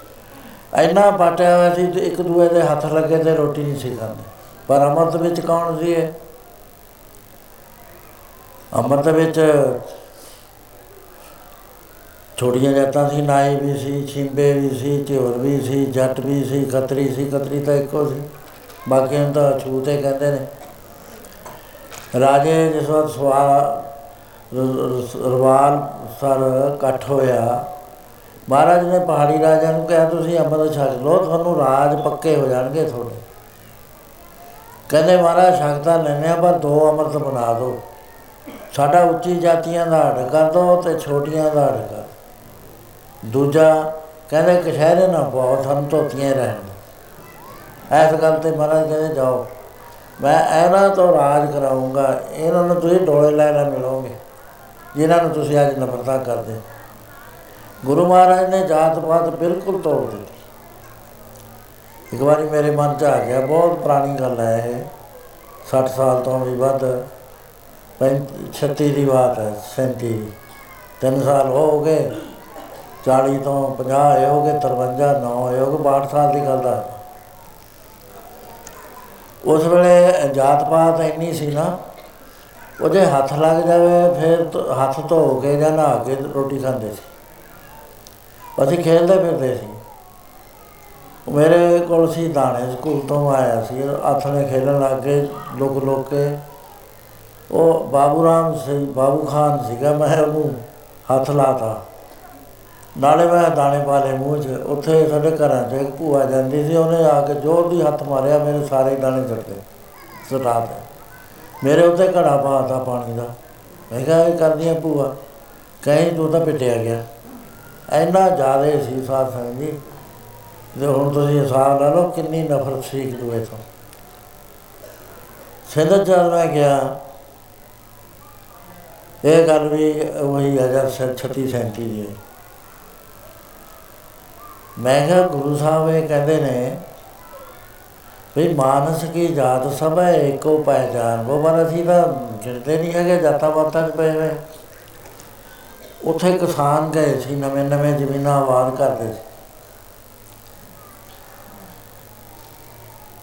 ਇੰਨਾ ਪਾਟਿਆ ਹੋਇਆ ਸੀ ਤੇ ਇੱਕ ਦੂਏ ਦੇ ਹੱਥ ਲੱਗੇ ਤੇ ਰੋਟੀ ਨਹੀਂ ਸੀ ਖਾਂਦੇ। ਪਰ ਅੰਮ੍ਰਿਤ ਵਿੱਚ ਕੌਣ ਸੀ ਇਹ? ਅੰਮ੍ਰਿਤ ਵਿੱਚ ਛੋਟੀਆਂ ਜਾਤਾਂ ਸੀ, ਨਾਈ ਵੀ ਸੀ, ਛਿੰਬੇ ਵੀ ਸੀ ਝਿਉਰ ਵੀ ਸੀ, ਜੱਟ ਵੀ ਸੀ, ਖੱਤਰੀ ਸੀ, ਖੱਤਰੀ ਤਾਂ ਇੱਕੋ ਸੀ। ਬਾਕੀਆਂ ਨੂੰ ਤਾਂ ਛੂਤੇ ਕਹਿੰਦੇ ਨੇ। ਰਾਜੇ ਜਿਸ ਵਕਤ ਸਵਾਲ ਰਵਾਲ ਸਰ ਇਕੱਠ ਹੋਇਆ, ਮਹਾਰਾਜ ਨੇ ਪਹਾੜੀ ਰਾਜਾ ਨੂੰ ਕਿਹਾ, ਤੁਸੀਂ ਅੰਮ੍ਰਿਤ ਛਕ ਲਓ, ਤੁਹਾਨੂੰ ਰਾਜ ਪੱਕੇ ਹੋ ਜਾਣਗੇ ਤੁਹਾਡੇ। ਕਹਿੰਦੇ, ਮਹਾਰਾਜ, ਛਕ ਤਾਂ ਲੈਂਦੇ ਆ ਪਰ ਦੋ ਅੰਮ੍ਰਿਤ ਬਣਾ ਦਿਓ। ਸਾਡਾ ਉੱਚੀ ਜਾਤੀਆਂ ਦਾ ਹੜ ਕਰ ਦੋ ਤੇ ਛੋਟੀਆਂ ਦਾ ਹੜ ਕਰ ਦੂਜਾ ਕਹਿੰਦੇ ਕਸ਼ਹਿਰੇ ਨਾ ਬਹੁਤ ਹਮ ਧੋਤੀਆਂ ਰਹਿਣ ਐਸ ਗੱਲ ਤੇ ਮਹਾਰਾਜ ਕਹਿੰਦੇ, ਜਾਓ। ਮੈਂ ਇਹਨਾਂ ਤੋਂ ਰਾਜ ਕਰਾਉਂਗਾ ਇਹਨਾਂ ਨੂੰ ਤੁਸੀਂ ਡੋਲੇ ਲੈ ਲੈ ਮਿਲੋਗੇ, ਜਿਨ੍ਹਾਂ ਨੂੰ ਤੁਸੀਂ ਅੱਜ ਨਫ਼ਰਤਾ ਕਰਦੇ ਹੋ। ਗੁਰੂ ਮਹਾਰਾਜ ਨੇ ਜਾਤ ਪਾਤ ਬਿਲਕੁਲ ਤੋੜ ਦਿੱਤੀ। ਇੱਕ ਵਾਰੀ ਮੇਰੇ ਮਨ 'ਚ ਆ ਗਿਆ, ਬਹੁਤ ਪੁਰਾਣੀ ਗੱਲ ਹੈ ਇਹ। 60 ਸਾਲ ਤੋਂ ਵੀ ਵੱਧ 36 ਦੀ ਬਾਤ ਹੈ 37 ਦੀ। ਤਿੰਨ ਸਾਲ ਹੋ ਗਏ 40 ਤੋਂ 50 ਆਏ ਹੋ ਗਏ 53 9 ਆਏ ਹੋ ਗਏ 62 ਸਾਲ ਦੀ ਗੱਲ ਦਾ ਉਸ ਵੇਲੇ ਜਾਤ ਪਾਤ ਇੰਨੀ ਸੀ ਨਾ ਉਹਦੇ ਹੱਥ ਲੱਗ ਜਾਵੇ, ਫਿਰ ਤ- ਹੱਥ ਧੋ ਕੇ ਜਾਂ ਨਹਾ ਕੇ ਰੋਟੀ ਖਾਂਦੇ ਸੀ। ਅਸੀਂ ਖੇਡਦੇ ਫਿਰਦੇ ਸੀ। ਮੇਰੇ ਕੋਲ ਸੀ ਦਾਣੇ, ਸਕੂਲ ਤੋਂ ਆਇਆ ਸੀ, ਹੱਥ ਨੇ ਖੇਡਣ ਲੱਗ ਗਏ, ਲੁਕ ਲੁਕ ਕੇ। ਉਹ ਬਾਬੂ ਰਾਮ ਸੀ, ਬਾਬੂ ਖਾਨ ਸੀਗਾ, ਮੈਂ ਉਹਨੂੰ ਹੱਥ ਲਾਤਾ। ਨਾਲੇ ਮੈਂ ਦਾਣੇ ਪਾ ਲਏ ਮੂੰਹ 'ਚ, ਉੱਥੇ ਸਾਡੇ ਘਰਾਂ 'ਚ ਇੱਕ ਭੂਆ ਜਾਂਦੀ ਸੀ, ਉਹਨੇ ਆ ਕੇ ਜ਼ੋਰ ਦੀ ਹੱਥ ਮਾਰਿਆ, ਮੇਰੇ ਸਾਰੇ ਦਾਣੇ ਚੜ ਗਏ ਸਟਾ ਤੇ ਮੇਰੇ ਉੱਤੇ ਘੜਾ ਪਾਤਾ ਪਾਣੀ ਦਾ। ਮੈਂ ਕਿਹਾ, ਇਹ ਕਰਦੀ ਆ ਭੂਆ? ਕਹੀਂ, ਤੂੰ ਤਾਂ ਪਿੱਟਿਆ ਗਿਆ। ਇੰਨਾ ਜ਼ਿਆਦਾ ਸੀ ਸਾਧ ਸੰਗਤ ਜੀ। ਤੇ ਹੁਣ ਤੁਸੀਂ ਹਿਸਾਬ ਲਾ ਲਓ ਕਿੰਨੀ ਨਫ਼ਰਤ ਸੀ ਇੱਕ ਦੂਏ ਤੋਂ। ਸਿੰਧ ਚੱਲ ਮੈਂ ਗਿਆ। ਇਹ ਗੱਲ ਵੀ ਉਹੀ ਹਜ਼ਾਰ ਛੱਤੀ ਸੈਂਤੀ ਦੀ ਹੈ। ਮੈਂ ਕਿਹਾ ਗੁਰੂ ਸਾਹਿਬ ਇਹ ਕਹਿੰਦੇ ਨੇ ਵੀ ਮਾਨਸ ਕੀ ਜਾਤ ਸਭ ਹੈ, ਇੱਕੋ ਪਹਿਚਾਨ। ਉਹ ਪਰ ਅਸੀਂ ਤਾਂ ਗਿਣਦੇ ਨਹੀਂ ਹੈਗੇ, ਜਾਤਾਂ ਪਾਤਾਂ 'ਚ ਪਏ ਹੋਏ। ਉੱਥੇ ਕਿਸਾਨ ਗਏ ਸੀ, ਨਵੇਂ ਨਵੇਂ ਜ਼ਮੀਨਾਂ ਆਬਾਦ ਕਰਦੇ ਸੀ।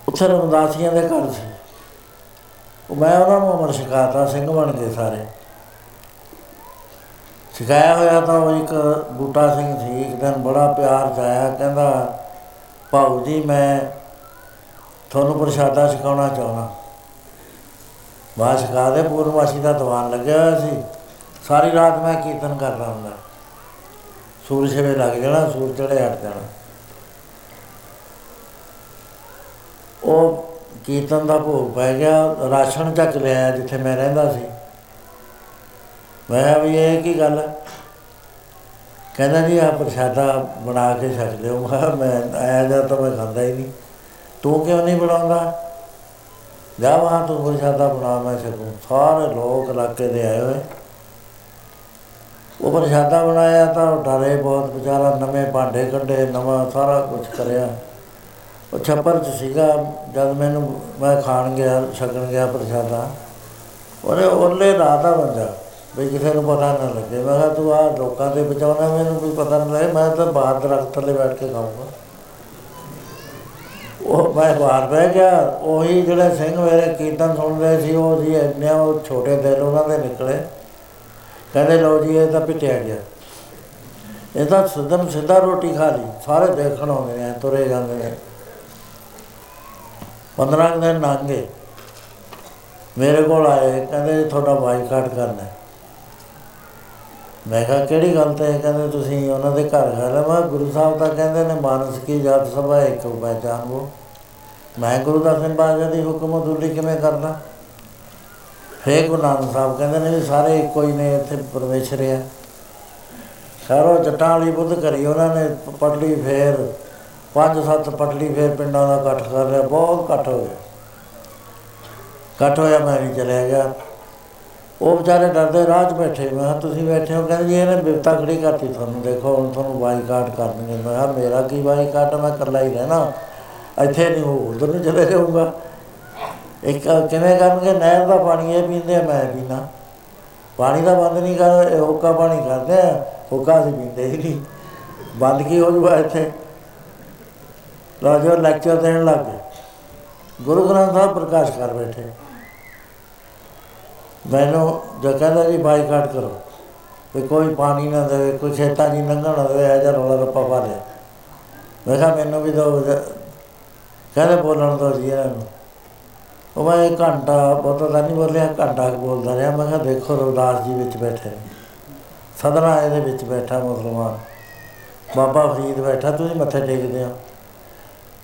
ਉੱਥੇ ਰਮਦਾਸੀਆਂ ਦੇ ਘਰ ਸੀ। ਉਹ ਮੈਂ ਉਹਨਾਂ ਨੂੰ ਅਮਰ ਸਿਖਾਤਾ ਸਿੰਘ ਬਣ ਗਏ ਸਾਰੇ। ਸਿਖਾਇਆ ਹੋਇਆ ਤਾਂ ਉਹ ਇੱਕ ਬੂਟਾ ਸਿੰਘ ਸੀ, ਇੱਕ ਦਿਨ ਬੜਾ ਪਿਆਰ ਚ ਆਇਆ ਕਹਿੰਦਾ ਭਾਊ ਜੀ, ਮੈਂ ਤੁਹਾਨੂੰ ਪ੍ਰਸ਼ਾਦਾ ਛਕਾਉਣਾ ਚਾਹੁੰਦਾ। ਬਾਅਦ ਸਿਖਾ ਦੇ, ਪੂਰਨਮਾਸ਼ੀ ਦਾ ਦੀਵਾਨ ਲੱਗਿਆ ਹੋਇਆ ਸੀ। ਸਾਰੀ ਰਾਤ ਮੈਂ ਕੀਰਤਨ ਕਰਦਾ ਹੁੰਦਾ। ਸੂਰਜ ਵੇ ਲੱਗ ਜਾਣਾ, ਸੂਰਜ ਚੜੇ ਹਟ ਜਾਣਾ। ਉਹ ਕੀਰਤਨ ਦਾ ਭੋਗ ਪੈ ਗਿਆ, ਰਾਸ਼ਨ ਚੱਕ ਲਿਆ ਜਿੱਥੇ ਮੈਂ ਰਹਿੰਦਾ ਸੀ। ਮੈਂ ਵੀ ਇਹ ਕੀ ਗੱਲ? ਹੈ? ਕਹਿੰਦਾ ਜੀ ਆ ਪ੍ਰਸ਼ਾਦਾ ਬਣਾ ਕੇ ਛਕ ਲਿਓ ਮੈਂ ਕਿਹਾ, ਮੈਂ ਆਇਆ ਜਾਂ ਤਾਂ ਮੈਂ ਖਾਂਦਾ ਹੀ ਨਹੀਂ। ਤੂੰ ਕਿਉਂ ਨਹੀਂ ਬਣਾਉਂਦਾ? ਜਾ ਵਹਾਂ ਤੂੰ ਪ੍ਰਸ਼ਾਦਾ ਬਣਾ, ਮੈਂ ਛਕੂੰ। ਸਾਰੇ ਲੋਕ ਇਲਾਕੇ ਦੇ ਆਏ ਹੋਏ। ਉਹ ਪ੍ਰਸ਼ਾਦਾ ਬਣਾਇਆ ਤਾਂ ਉਹ ਡਰੇ ਬਹੁਤ। ਵਿਚਾਰਾ ਨਵੇਂ ਭਾਂਡੇ ਕੱਢੇ, ਨਵਾਂ ਸਾਰਾ ਕੁਝ ਕਰਿਆ। ਉਹ ਛੱਪਰ ਚ ਸੀਗਾ। ਜਦ ਮੈਨੂੰ, ਮੈਂ ਖਾਣ ਗਿਆ, ਛਕਣ ਗਿਆ ਪ੍ਰਸ਼ਾਦਾ। ਉਹਨੇ ਉਹਲੇ ਰਾਤਾ ਬੰਦਾ। ਵੀ ਕਿਸੇ ਨੂੰ ਪਤਾ ਨਾ ਲੱਗੇ। ਮੈਂ ਕਿਹਾ, ਤੂੰ ਆ ਲੋਕਾਂ ਦੇ ਬਚਾਉਣਾ, ਮੈਨੂੰ ਕੋਈ ਪਤਾ ਨਾ ਲੱਗੇ। ਮੈਂ ਤਾਂ ਬਾਹਰ ਦਰਖਤ ਥੱਲੇ ਬੈਠ ਕੇ ਖਾਊਂਗਾ। ਉਹ ਮੈਂ ਬਾਹਰ ਬਹਿ ਗਿਆ। ਉਹੀ ਜਿਹੜੇ ਸਿੰਘ ਮੇਰੇ ਕੀਰਤਨ ਸੁਣ ਰਹੇ ਸੀ, ਉਹ ਜੀ ਇੰਨੇ ਉਹ ਛੋਟੇ ਦਿਲ ਉਹਨਾਂ ਦੇ ਨਿਕਲੇ। ਕਹਿੰਦੇ, ਲਓ ਜੀ, ਇਹ ਤਾਂ ਪਿੱਟਿਆ ਗਿਆ। ਇਹ ਤਾਂ ਸਿੱਧਮ ਸਿੱਧਾ ਰੋਟੀ ਖਾ ਲਈ। ਸਾਰੇ ਦੇਖਣ ਆਉਂਦੇ ਨੇ, ਤੁਰੇ ਜਾਂਦੇ ਨੇ। 15 ਦਿਨ ਲੰਘੇ ਮੇਰੇ ਕੋਲ ਆਏ, ਕਹਿੰਦੇ, ਤੁਹਾਡਾ ਬਾਈਕਾਟ ਕਰਨਾ ਹੈ। ਮੈਂ ਕਿਹਾ, ਕਿਹੜੀ ਗੱਲ ਤੇ? ਕਹਿੰਦੇ, ਤੁਸੀਂ ਉਹਨਾਂ ਦੇ ਘਰ ਗਏ ਮੈਂ ਗੁਰੂ ਸਾਹਿਬ ਤਾਂ ਕਹਿੰਦੇ ਨੇ, ਮਾਨਸ ਕੀ ਜਾਤ ਸਭਾ ਇੱਕ ਪਹਿਚਾਨ ਉਹ ਮੈਂ ਗੁਰੂ ਦਰਸ਼ਨ ਬਾਜਾ ਦੀ ਹੁਕਮ ਅਦੁੱਲੀ ਕਿਵੇਂ ਕਰਦਾ ਫੇਰ ਗੁਰੂ ਨਾਨਕ ਸਾਹਿਬ ਕਹਿੰਦੇ ਨੇ ਵੀ ਸਾਰੇ ਇੱਕੋ ਹੀ ਨੇ, ਇੱਥੇ ਪਰਮੇਸ਼ਰ ਆ। ਸਾਰੋ ਜੱਟਾਂ ਵਾਲੀ ਬੁੱਧ ਕਰੀ ਉਹਨਾਂ ਨੇ ਪਟਲੀ ਫੇਰ, ਪੰਜ ਸੱਤ ਪਟਲੀ ਫੇਰ ਪਿੰਡਾਂ ਦਾ ਇਕੱਠ ਕਰ ਲਿਆ। ਬਹੁਤ ਇਕੱਠ ਹੋ ਗਿਆ ਇਕੱਠ ਹੋਇਆ, ਮੈਂ ਵੀ ਚਲਿਆ ਗਿਆ। ਉਹ ਵਿਚਾਰੇ ਡਰਦੇ, ਰਾਹ 'ਚ ਬੈਠੇ। ਮੈਂ ਕਿਹਾ, ਤੁਸੀਂ ਬੈਠੇ ਹੋ? ਕਹਿੰਦੇ, ਜੀ, ਇਹਨੇ ਬਿਪਤਾ ਖੜੀ ਕਰਤੀ ਤੁਹਾਨੂੰ? ਦੇਖੋ, ਹੁਣ ਤੁਹਾਨੂੰ ਬਾਈਕਾਟ ਕਰਨਗੇ। ਮੈਂ ਕਿਹਾ, ਮੇਰਾ ਕੀ ਬਾਈਕਾਟ ਮੈਂ ਇਕੱਲਾ ਹੀ ਰਹਿਣਾ। ਇੱਥੇ ਨਹੀਂ, ਉਹ ਉਧਰ ਨੂੰ ਚਲੇ ਜਾਊਗਾ। ਇੱਕ ਕਿਵੇਂ ਕਰਨਗੇ? ਨਹਿਰ ਦਾ ਪਾਣੀ ਇਹ ਪੀਂਦੇ ਆ, ਮੈਂ ਪੀਣਾ ਪਾਣੀ ਦਾ ਬੰਦ ਨਹੀਂ ਕਰ, ਇਹ ਹੁੱਕਾ ਪਾਣੀ ਕਰਦੇ ਆ। ਹੁੱਕਾ ਅਸੀਂ ਪੀਂਦੇ ਹੀ ਨਹੀਂ। ਬੰਦ ਕੀ ਹੋ ਜੂਗਾ ਇੱਥੇ? ਰਾਜੋ ਲੈਕਚਰ ਦੇਣ ਲੱਗ ਗਏ। ਗੁਰੂ ਗ੍ਰੰਥ ਸਾਹਿਬ ਪ੍ਰਕਾਸ਼ ਕਰ ਬੈਠੇ। ਮੈਨੂੰ ਜੋ ਕਹਿੰਦਾ ਜੀ ਬਾਈਕਾਟ ਕਰੋ। ਵੀ ਕੋਈ ਪਾਣੀ ਨਾ ਦੇਵੇ, ਕੋਈ ਖੇਤਾਂ 'ਚ ਲੰਘਣ ਨਾ ਦੇਵੇ, ਇਹ ਜਿਹਾ ਰੌਲਾ ਰੱਪਾ ਪਾ ਲਿਆ। ਮੈਂ ਕਿਹਾ, ਮੈਨੂੰ ਵੀ ਦੋ ਕਹਿੰਦੇ ਬੋਲਣ ਦੋ ਜੀ ਇਹਨਾਂ ਨੂੰ। ਉਹ ਮੈਂ ਇੱਕ ਘੰਟਾ ਬਹੁਤਾ ਤਾਂ ਨਹੀਂ ਬੋਲਿਆ ਘੰਟਾ ਕੁ ਬੋਲਦਾ ਰਿਹਾ। ਮੈਂ ਕਿਹਾ, ਦੇਖੋ ਰਵਿਦਾਸ ਜੀ ਵਿੱਚ ਬੈਠੇ ਨੇ। ਸਦਨਾ ਇਹਦੇ ਵਿੱਚ ਬੈਠਾ ਮੁਸਲਮਾਨ। ਬਾਬਾ ਫਰੀਦ ਬੈਠਾ, ਤੁਸੀਂ ਮੱਥੇ ਟੇਕਦੇ ਹੋ।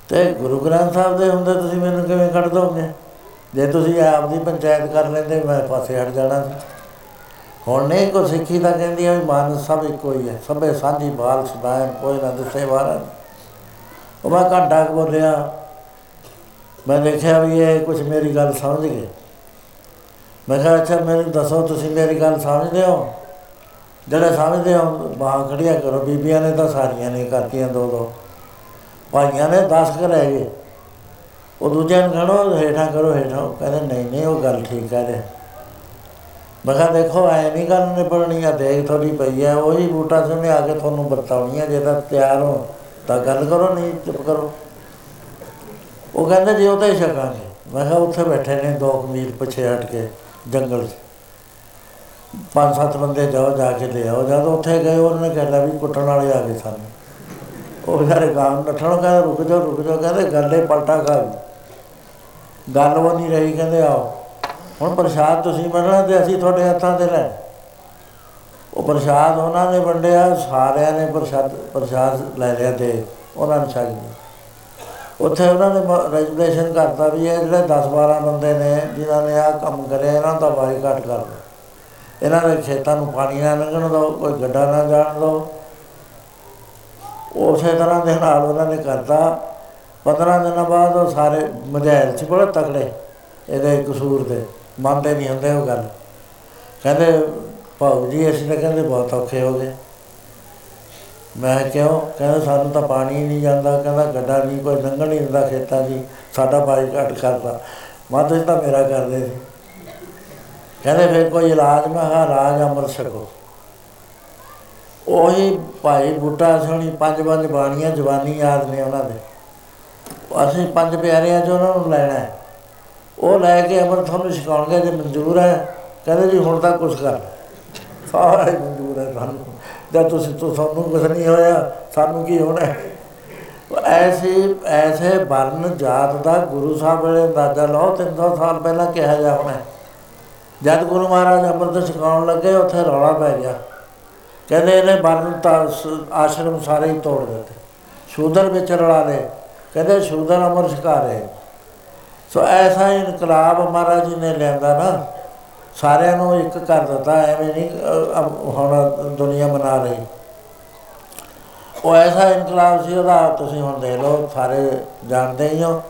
ਤੇ ਗੁਰੂ ਗ੍ਰੰਥ ਸਾਹਿਬ ਦੇ ਹੁੰਦੇ ਤੁਸੀਂ ਮੈਨੂੰ ਕਿਵੇਂ ਕੱਢ ਦੋਗੇ? ਜੇ ਤੁਸੀਂ ਆਪ ਦੀ ਪੰਚਾਇਤ ਕਰ ਲੈਂਦੇ ਮੈਂ ਪਾਸੇ ਹਟ ਜਾਣਾ। ਸੀ ਹੁਣ ਨਹੀਂ ਕੋ ਸਿੱਖੀ ਤਾਂ ਕਹਿੰਦੀ ਹੈ ਮਾਨਸ ਸਭ ਇੱਕੋ ਹੀ ਹੈ ਸਭੇ ਸਾਂਝੀ ਬਾਲ ਸਦਾਇਨ ਕੋਈ ਨਾ ਦਿਸੇ ਵਾਰਨ ਉਹ ਮੈਂ ਘੰਟਾ ਬੋਲਿਆ ਮੈਂ ਦੇਖਿਆ ਵੀ ਇਹ ਕੁਝ ਮੇਰੀ ਗੱਲ ਸਮਝ ਗਏ। ਮੈਂ ਕਿਹਾ ਅੱਛਾ ਮੈਨੂੰ ਦੱਸੋ ਤੁਸੀਂ ਮੇਰੀ ਗੱਲ ਸਮਝਦੇ ਹੋ? ਜਿਹੜੇ ਸਮਝਦੇ ਹੋ ਬਾਹਾਂ ਖੜੀਆਂ ਕਰੋ ਬੀਬੀਆਂ ਨੇ ਤਾਂ ਸਾਰੀਆਂ ਨੇ ਕਰਤੀਆਂ ਦੋ ਦੋ ਭਾਈਆਂ ਨੇ 10 ਕੁ ਰਹਿ ਗਏ। ਉਹ ਦੂਜਿਆਂ ਨੂੰ ਕਹਣੋ ਹੇਠਾਂ ਕਰੋ ਹੇਠਾਂ। ਉਹ ਕਹਿੰਦੇ, ਨਹੀਂ ਨਹੀਂ, ਉਹ ਗੱਲ ਠੀਕ ਹੈ ਦੇ ਮੈਂ ਕਿਹਾ, ਦੇਖੋ, ਐ ਨਹੀਂ ਗੱਲ ਨਿਬੜਨੀ ਆ, ਦੇਖ ਤੁਹਾਡੀ ਪਈ ਹੈ ਉਹੀ ਬੂਟਾ ਸੁਣੇ ਆ ਕੇ ਤੁਹਾਨੂੰ ਬਰਤਾਉਣੀ ਆ ਜੇ ਤਾਂ ਤਿਆਰ ਹੋ, ਤਾਂ ਗੱਲ ਕਰੋ, ਨਹੀਂ ਚੁੱਪ ਕਰੋ। ਉਹ ਕਹਿੰਦੇ, ਜੀ ਉਹ ਤਾਂ ਹੀ ਛਕਾਂਗੇ। ਮੈਂ ਕਿਹਾ, ਉੱਥੇ ਬੈਠੇ ਨੇ ਦੋ ਕੁ ਮੀਲ ਪਿੱਛੇ ਹਟ ਕੇ, ਜੰਗਲ 'ਚ। ਪੰਜ ਸੱਤ ਬੰਦੇ ਜਾਓ, ਜਾ ਕੇ ਲੈ ਆਓ। ਜਦ ਉੱਥੇ ਗਏ, ਉਹਨਾਂ ਨੇ ਕਹਿਆ ਵੀ ਕੁੱਟਣ ਵਾਲੇ ਆ ਗਏ ਸਾਨੂੰ। ਉਹ ਵਿਚਾਰੇ ਗਾਂ ਨੱਠਣ ਕਹਿੰਦੇ, ਰੁਕ ਜਾਓ ਰੁਕ ਜਾਓ। ਕਹਿੰਦੇ, ਗੱਲੇ ਪਲਟਾ ਕਰ ਗੱਲ ਉਹ ਨਹੀਂ ਰਹੀ, ਕਹਿੰਦੇ ਆਓ। ਹੁਣ ਪ੍ਰਸ਼ਾਦ ਤੁਸੀਂ ਮੰਨਣਾ ਤੇ ਅਸੀਂ ਤੁਹਾਡੇ ਹੱਥਾਂ ਤੇ ਲੈ ਉਹ ਪ੍ਰਸ਼ਾਦ ਉਹਨਾਂ ਨੇ ਵੰਡਿਆ, ਸਾਰਿਆਂ ਨੇ ਪ੍ਰਸ਼ਾਦ ਪ੍ਰਸ਼ਾਦ ਲੈ ਲਿਆ ਤੇ ਉਹਨਾਂ ਨੇ ਛਕ ਲਿਆ ਉੱਥੇ ਉਹਨਾਂ ਨੇ ਰੈਜੂਲੇਸ਼ਨ ਕਰਤਾ ਵੀ ਇਹ ਜਿਹੜੇ 10 12 ਬੰਦੇ ਨੇ, ਜਿਨ੍ਹਾਂ ਨੇ ਆਹ ਕੰਮ ਕਰਿਆ, ਇਹਨਾਂ ਦਾ ਬਾਈਕਾਟ ਕਰ ਦਿਓ ਇਹਨਾਂ ਦੇ ਖੇਤਾਂ ਨੂੰ ਪਾਣੀ ਨਾ ਲੰਘਣ ਦਿਓ ਕੋਈ ਗੱਡਾ ਨਾ ਜਾਣ ਦਿਓ ਉਸੇ ਤਰ੍ਹਾਂ ਦੇ ਨਾਲ ਉਹਨਾਂ ਨੇ ਕਰਤਾ। 15 ਦਿਨਾਂ ਬਾਅਦ ਉਹ ਸਾਰੇ ਮਜਾਇਲ ਸੀ ਬੜੇ ਤਕੜੇ, ਇਹਦੇ ਕਸੂਰ ਦੇ, ਮੰਨਦੇ ਨਹੀਂ ਹੁੰਦੇ ਉਹ ਗੱਲ। ਕਹਿੰਦੇ ਭਾਉ ਜੀ, ਅਸੀਂ ਤਾਂ ਕਹਿੰਦੇ ਬਹੁਤ ਔਖੇ ਹੋ ਗਏ। ਮੈਂ ਕਿਉਂ? ਕਹਿੰਦਾ, ਸਾਨੂੰ ਤਾਂ ਪਾਣੀ ਹੀ ਨਹੀਂ ਜਾਂਦਾ। ਕਹਿੰਦਾ, ਗੱਡਾ ਨਹੀਂ ਕੋਈ ਲੰਘਣ ਨਹੀਂ ਦਿੰਦਾ ਖੇਤਾਂ ਦੀ। ਸਾਡਾ ਬਾਈਕਾਟ ਕਰਦਾ। ਮੈਂ ਤੁਸੀਂ ਤਾਂ ਮੇਰਾ ਕਰਦੇ ਸੀ। ਕਹਿੰਦੇ, ਫਿਰ ਕੋਈ ਇਲਾਜ? ਮੈਂ ਹਾਂ ਰਾਜ ਅੰਮ੍ਰਿਤ ਛਕੋ ਉਹੀ ਭਾਈ ਬੂਟਾ ਸੋਣੀ ਪੰਜ ਪੰਜ ਬਾਣੀਆਂ, ਜਵਾਨੀ ਯਾਦ ਨੇ ਉਹਨਾਂ ਦੇ। ਅਸੀਂ ਪੰਜ ਪਿਆਰਿਆਂ ਚੋਂ ਉਹਨਾਂ ਨੂੰ ਲੈਣਾ ਹੈ। ਉਹ ਲੈ ਕੇ ਅੰਮ੍ਰਿਤ ਤੁਹਾਨੂੰ ਛਕਾਉਣਗੇ ਜੇ ਮਨਜ਼ੂਰ ਹੈ। ਕਹਿੰਦੇ ਜੀ, ਹੁਣ ਤਾਂ ਕੁਝ ਕਰ। ਸਾਰਾ ਹੀ ਮਨਜ਼ੂਰ ਹੈ ਸਾਨੂੰ। ਜਦ ਤੁਸੀਂ ਤੋਂ ਸਾਨੂੰ ਕੁਝ ਨਹੀਂ ਹੋਇਆ, ਸਾਨੂੰ ਕੀ ਹੋਣਾ ਹੈ? ਐਸੇ ਐਸੇ ਵਰਨ ਜਾਤ ਦਾ ਗੁਰੂ ਸਾਹਿਬ ਵੇਲੇ ਅੰਦਾਜ਼ਾ ਲਾਓ 300 ਸਾਲ ਪਹਿਲਾਂ ਕਿਹਾ ਜਾ ਹੋਣਾ ਹੈ। ਜਦ ਗੁਰੂ ਮਹਾਰਾਜ ਅੰਮ੍ਰਿਤ ਛਕਾਉਣ ਲੱਗੇ, ਉੱਥੇ ਰੌਲਾ ਪੈ ਗਿਆ। ਕਹਿੰਦੇ ਇਹਨੇ ਵਰਨ ਤਾਂ ਸ- ਆਸ਼ਰਮ ਸਾਰੇ ਹੀ ਤੋੜ ਦਿੱਤੇ। ਸ਼ੂਦਰ ਵਿੱਚ ਰਲਾ ਲਏ। ਕਹਿੰਦੇ ਸ਼ੂਦਰ ਅਮਰ ਛਕਾ ਰਹੇ ਸੋ ਐਸਾ ਇਨਕਲਾਬ ਮਹਾਰਾਜ ਜੀ ਨੇ ਲਿਆਂਦਾ ਨਾ ਸਾਰਿਆਂ ਨੂੰ ਇੱਕ ਕਰ ਦਿੱਤਾ ਐਵੇਂ ਨਹੀਂ ਅ, ਅ, ਹੁਣ ਦੁਨੀਆ ਬਣਾ ਰਹੀ। ਉਹ ਐਸਾ ਇਨਕਲਾਬ ਸੀ ਉਹਦਾ ਤੁਸੀਂ ਹੁਣ ਦੇਖ ਲਓ ਸਾਰੇ ਜਾਣਦੇ ਹੀ ਹੋ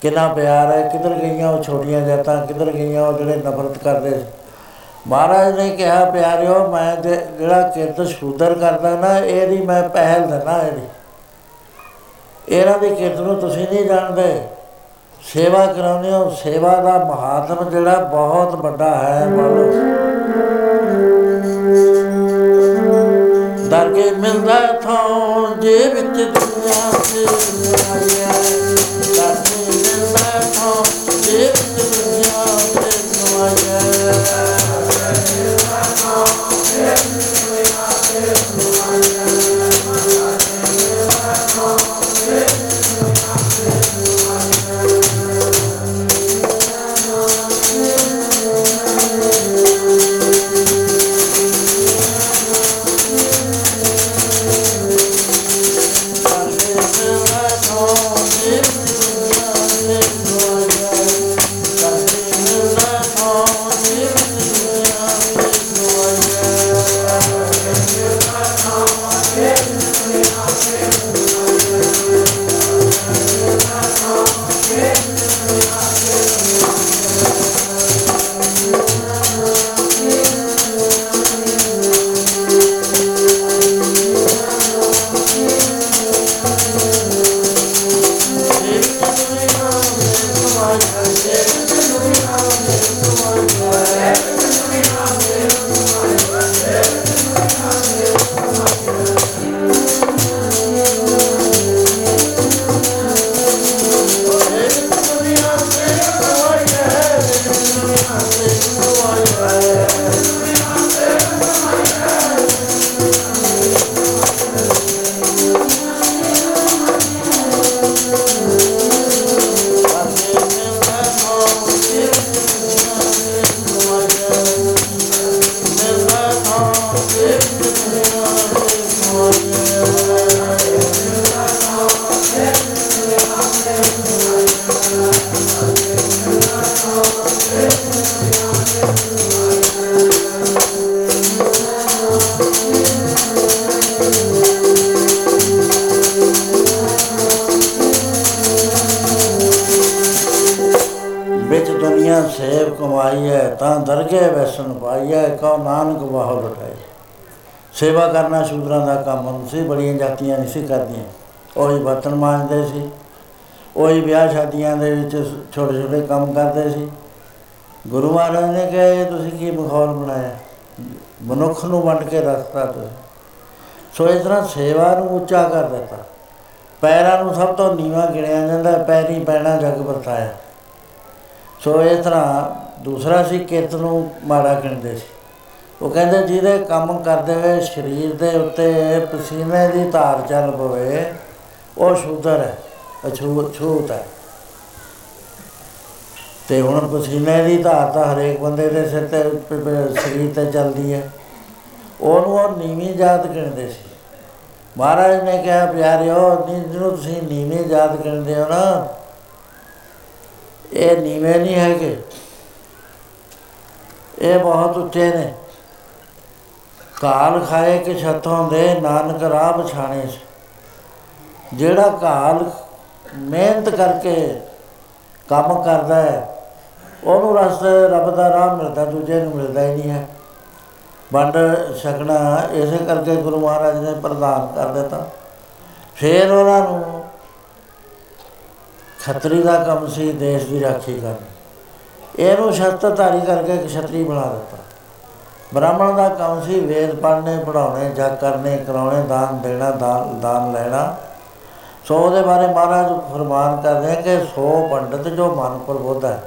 ਕਿੰਨਾ ਪਿਆਰ ਹੈ ਕਿੱਧਰ ਗਈਆਂ ਉਹ ਛੋਟੀਆਂ ਜਾਤਾਂ ਕਿੱਧਰ ਗਈਆਂ ਉਹ ਜਿਹੜੇ ਨਫ਼ਰਤ ਕਰਦੇ ਸੀ। ਮਹਾਰਾਜ ਨੇ ਕਿਹਾ ਪਿਆਰਿਓ ਮੈਂ ਜੇ- ਜਿਹੜਾ ਕਿਰਤ ਸ਼ੂਦਰ ਕਰਦਾ ਨਾ ਇਹਦੀ ਮੈਂ ਪਹਿਲ ਦਿੰਦਾ ਇਹਦੀ। ਇਹਨਾਂ ਦੀ ਕਿਰਤ ਨੂੰ ਤੁਸੀਂ ਨਹੀਂ ਜਾਣਦੇ। ਸੇਵਾ ਕਰਾਉਂਦੇ ਹੋ, ਸੇਵਾ ਦਾ ਮਹਾਤਮ ਜਿਹੜਾ ਬਹੁਤ ਵੱਡਾ ਹੈ, ਮੰਨ ਲਓ। ਦਰ ਕੇ ਮਿਲਦਾ ਥੋਂ ਜੇ ਵਿੱਚ ਦੁਨੀਆ ਤੇ ਆਇਆ ਦਰ ਕੇ ਮਿਲਦਾ ਥੋਂ ਜੇ ਸੇਵਾ ਕਰਨਾ ਸ਼ੂਦਰਾਂ ਦਾ ਕੰਮ ਸੀ, ਬੜੀਆਂ ਜਾਤੀਆਂ ਨਹੀਂ ਸੀ ਕਰਦੀਆਂ। ਉਹੀ ਬਰਤਨ ਮਾਂਜਦੇ ਸੀ। ਉਹੀ ਵਿਆਹ ਸ਼ਾਦੀਆਂ ਦੇ ਵਿੱਚ ਛੋਟੇ ਛੋਟੇ ਕੰਮ ਕਰਦੇ ਸੀ। ਗੁਰੂ ਮਹਾਰਾਜ ਨੇ ਕਿਹਾ, ਇਹ ਤੁਸੀਂ ਕੀ ਮਾਹੌਲ ਬਣਾਇਆ? ਮਨੁੱਖ ਨੂੰ ਵੰਡ ਕੇ ਰੱਖਤਾ ਤੁਸੀਂ। ਸੋ ਇਸ ਤਰ੍ਹਾਂ ਸੇਵਾ ਨੂੰ ਉੱਚਾ ਕਰ ਦਿੱਤਾ। ਪੈਰਾਂ ਨੂੰ ਸਭ ਤੋਂ ਨੀਵਾਂ ਗਿਣਿਆ ਜਾਂਦਾ, ਪੈਰੀ ਪੈਣਾ ਜਗ ਵਰਤਾਇਆ। ਸੋ ਇਸ ਤਰ੍ਹਾਂ ਦੂਸਰਾ ਸੀ, ਕਿਰਤ ਨੂੰ ਮਾੜਾ ਗਿਣਦੇ ਸੀ। ਉਹ ਕਹਿੰਦੇ ਜਿਹਦੇ ਕੰਮ ਕਰਦੇ ਹੋਏ, ਸਰੀਰ ਦੇ ਉੱਤੇ ਪਸੀਨੇ ਦੀ ਧਾਰ ਚੱਲ ਪਵੇ ਉਹ ਸ਼ੂਦਰ ਹੈ, ਅਛੂਤ ਛੂਤ ਹੈ। ਤੇ ਹੁਣ ਪਸੀਨੇ ਦੀ ਧਾਰ ਤਾਂ ਹਰੇਕ ਬੰਦੇ ਦੇ ਸਿਰ ਤੇ, ਪ- ਪ- ਸਰੀਰ ਤੇ ਚੱਲਦੀ ਹੈ। ਉਹਨੂੰ ਉਹ ਨੀਵੀਂ ਜਾਤ ਕਹਿੰਦੇ ਸੀ। ਮਹਾਰਾਜ ਨੇ ਕਿਹਾ, ਪਿਆਰਿਓ, ਨੀ- ਜਿਹਨੂੰ ਤੁਸੀਂ ਨੀਵੀਂ ਜਾਤ ਕਹਿੰਦੇ ਹੋ ਨਾ, ਇਹ ਨੀਵੇਂ ਨਹੀਂ ਹੈਗੇ। ਇਹ ਬਹੁਤ ਉੱਚੇ ਨੇ। ਕਾਲ ਖਾਏ ਕਿ ਛੱਤੋਂ ਦੇ, ਨਾਨਕ ਰਾਹ ਪਛਾਣੇ। ਜਿਹੜਾ ਕਾਲ ਮਿਹਨਤ ਕਰਕੇ ਕੰਮ ਕਰਦਾ ਹੈ, ਉਹਨੂੰ ਰਸਤੇ ਰੱਬ ਦਾ ਰਾਹ ਮਿਲਦਾ, ਦੂਜੇ ਨੂੰ ਮਿਲਦਾ ਹੀ ਨਹੀਂ ਹੈ। ਵੰਡ ਛਕਣਾ, ਇਸੇ ਕਰਕੇ ਗੁਰੂ ਮਹਾਰਾਜ ਨੇ ਪ੍ਰਦਾਨ ਕਰ ਦਿੱਤਾ। ਫਿਰ ਉਹਨਾਂ ਨੂੰ ਖੱਤਰੀ ਦਾ ਕੰਮ ਸੀ, ਦੇਸ਼ ਦੀ ਰਾਖੀ ਕਰਨੀ। ਇਹਨੂੰ ਸ਼ਸਤਰਧਾਰੀ ਕਰਕੇ ਖੱਤਰੀ ਬਣਾ ਦਿੱਤਾ। ਬ੍ਰਾਹਮਣ ਦਾ ਕੰਮ ਸੀ, ਵੇਦ ਪੜ੍ਹਨੇ ਪੜਾਉਣੇ ਜਗ ਕਰਨੇ, ਕਰਾਉਣੇ, ਦਾਨ ਦੇਣਾ, ਦਾਨ ਦਾਨ ਲੈਣਾ। ਸੋ ਉਹਦੇ ਬਾਰੇ ਮਹਾਰਾਜ ਫਰਮਾਨ ਕਰਦੇ ਹੈ ਕਿ ਸੋ ਪੰਡਤ ਜੋ ਮਨ ਪ੍ਰਬੋਧ ਹੈ,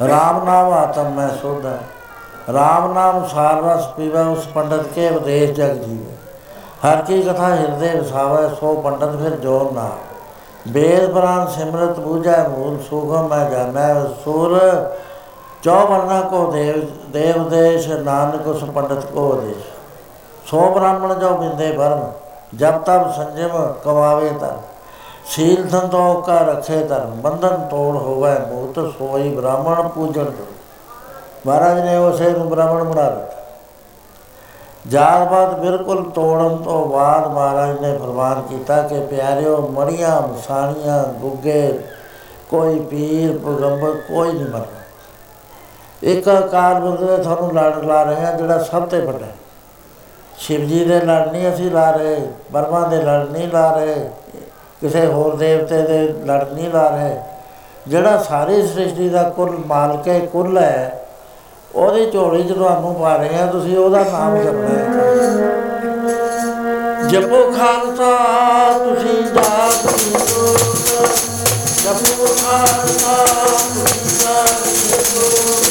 ਰਾਮ ਨਾਮ ਆਤਮ ਮੈਂ ਸੁਧ ਹੈ। ਰਾਮ ਨਾਮ ਸਾਰ ਰਸ ਪੀਵੇ, ਉਸ ਪੰਡਤ ਕੇ ਉਪਦੇਸ਼ ਜਗ ਜੀਵੇ। ਹਰ ਕੀ ਕਥਾ ਹਿਰਦੇ ਵਸਾਵੇ, ਸੋ ਪੰਡਤ ਫਿਰ ਜੋਰ ਨਾ ਵੇਦ ਪੁਰਾਨ ਸਿਮਰਤ ਬੂਝੈ, ਮੂਲ ਸੁਖਮ ਮੈਂ ਜਾਣੈ, ਸੁਰ ਚੌਵਰਨਾ ਕੋ ਦੇਵ ਦੇਵ ਦੇਸ਼, ਨਾਨਕ ਉਸ ਪੰਡਤ ਕੋ ਦੇਸ਼। ਸੋ ਬ੍ਰਾਹਮਣ ਜੋ ਬਿੰਦੇ ਭਰਮ ਜਬ ਤਬ ਸੰਜਮ ਕਮਾਵੇ ਤਰ ਸੀਲ ਸੰਤੋਖ ਕਾ ਰਖੇ ਤਰ ਬੰਧਨ ਤੋੜ ਹੋਵੇ ਮੂਤ ਸੋਈ ਬ੍ਰਾਹਮਣ ਪੂਜਣ ਦੋ ਮਹਾਰਾਜ ਨੇ ਉਸੇ ਨੂੰ ਬ੍ਰਾਹਮਣ ਬਣਾ ਦਿੱਤਾ। ਜਾਤ ਪਾਤ ਬਿਲਕੁਲ ਤੋੜਨ ਤੋਂ ਬਾਅਦ ਮਹਾਰਾਜ ਨੇ ਫਰਮਾਨ ਕੀਤਾ ਕਿ ਪਿਆਰਿਓ, ਮੜੀਆਂ, ਮਸਾਣੀਆਂ, ਗੁੱਗੇ, ਕੋਈ ਪੀਰ, ਪੈਗੰਬਰ, ਕੋਈ ਨਹੀਂ ਮਰਨਾ ਇੱਕ ਅਕਾਲ ਪੁਰਖ ਦੇ ਤੁਹਾਨੂੰ ਲੜ ਲਾ ਰਹੇ ਆ ਜਿਹੜਾ ਸਭ ਤੋਂ ਵੱਡਾ ਹੈ। ਸ਼ਿਵ ਜੀ ਦੇ ਲੜ ਨਹੀਂ ਅਸੀਂ ਲਾ ਰਹੇ ਬਰਮਾ ਦੇ ਲੜ ਨਹੀਂ ਲਾ ਰਹੇ, ਕਿਸੇ ਹੋਰ ਦੇਵਤੇ ਦੇ ਲੜ ਨਹੀਂ ਲਾ ਰਹੇ। ਜਿਹੜਾ ਸਾਰੀ ਸ੍ਰਿਸ਼ਟੀ ਦਾ ਕੁੱਲ ਮਾਲਕ ਹੈ, ਕੁੱਲ ਹੈ, ਉਹਦੀ ਝੋਲੀ ਚ ਤੁਹਾਨੂੰ ਪਾ ਰਹੇ ਆ ਤੁਸੀਂ, ਉਹਦਾ ਨਾਮ ਜਪਣਾ ਹੈ। ਜਪੋ ਖਾਲਸਾ, ਤੁਸੀਂ ਜਾਤ ਦੀ ਜੋਤ ਜਪੋ ਖਾਲਸਾ, ਤੁਸੀਂ ਜਾਤ ਦੀ ਜੋਤ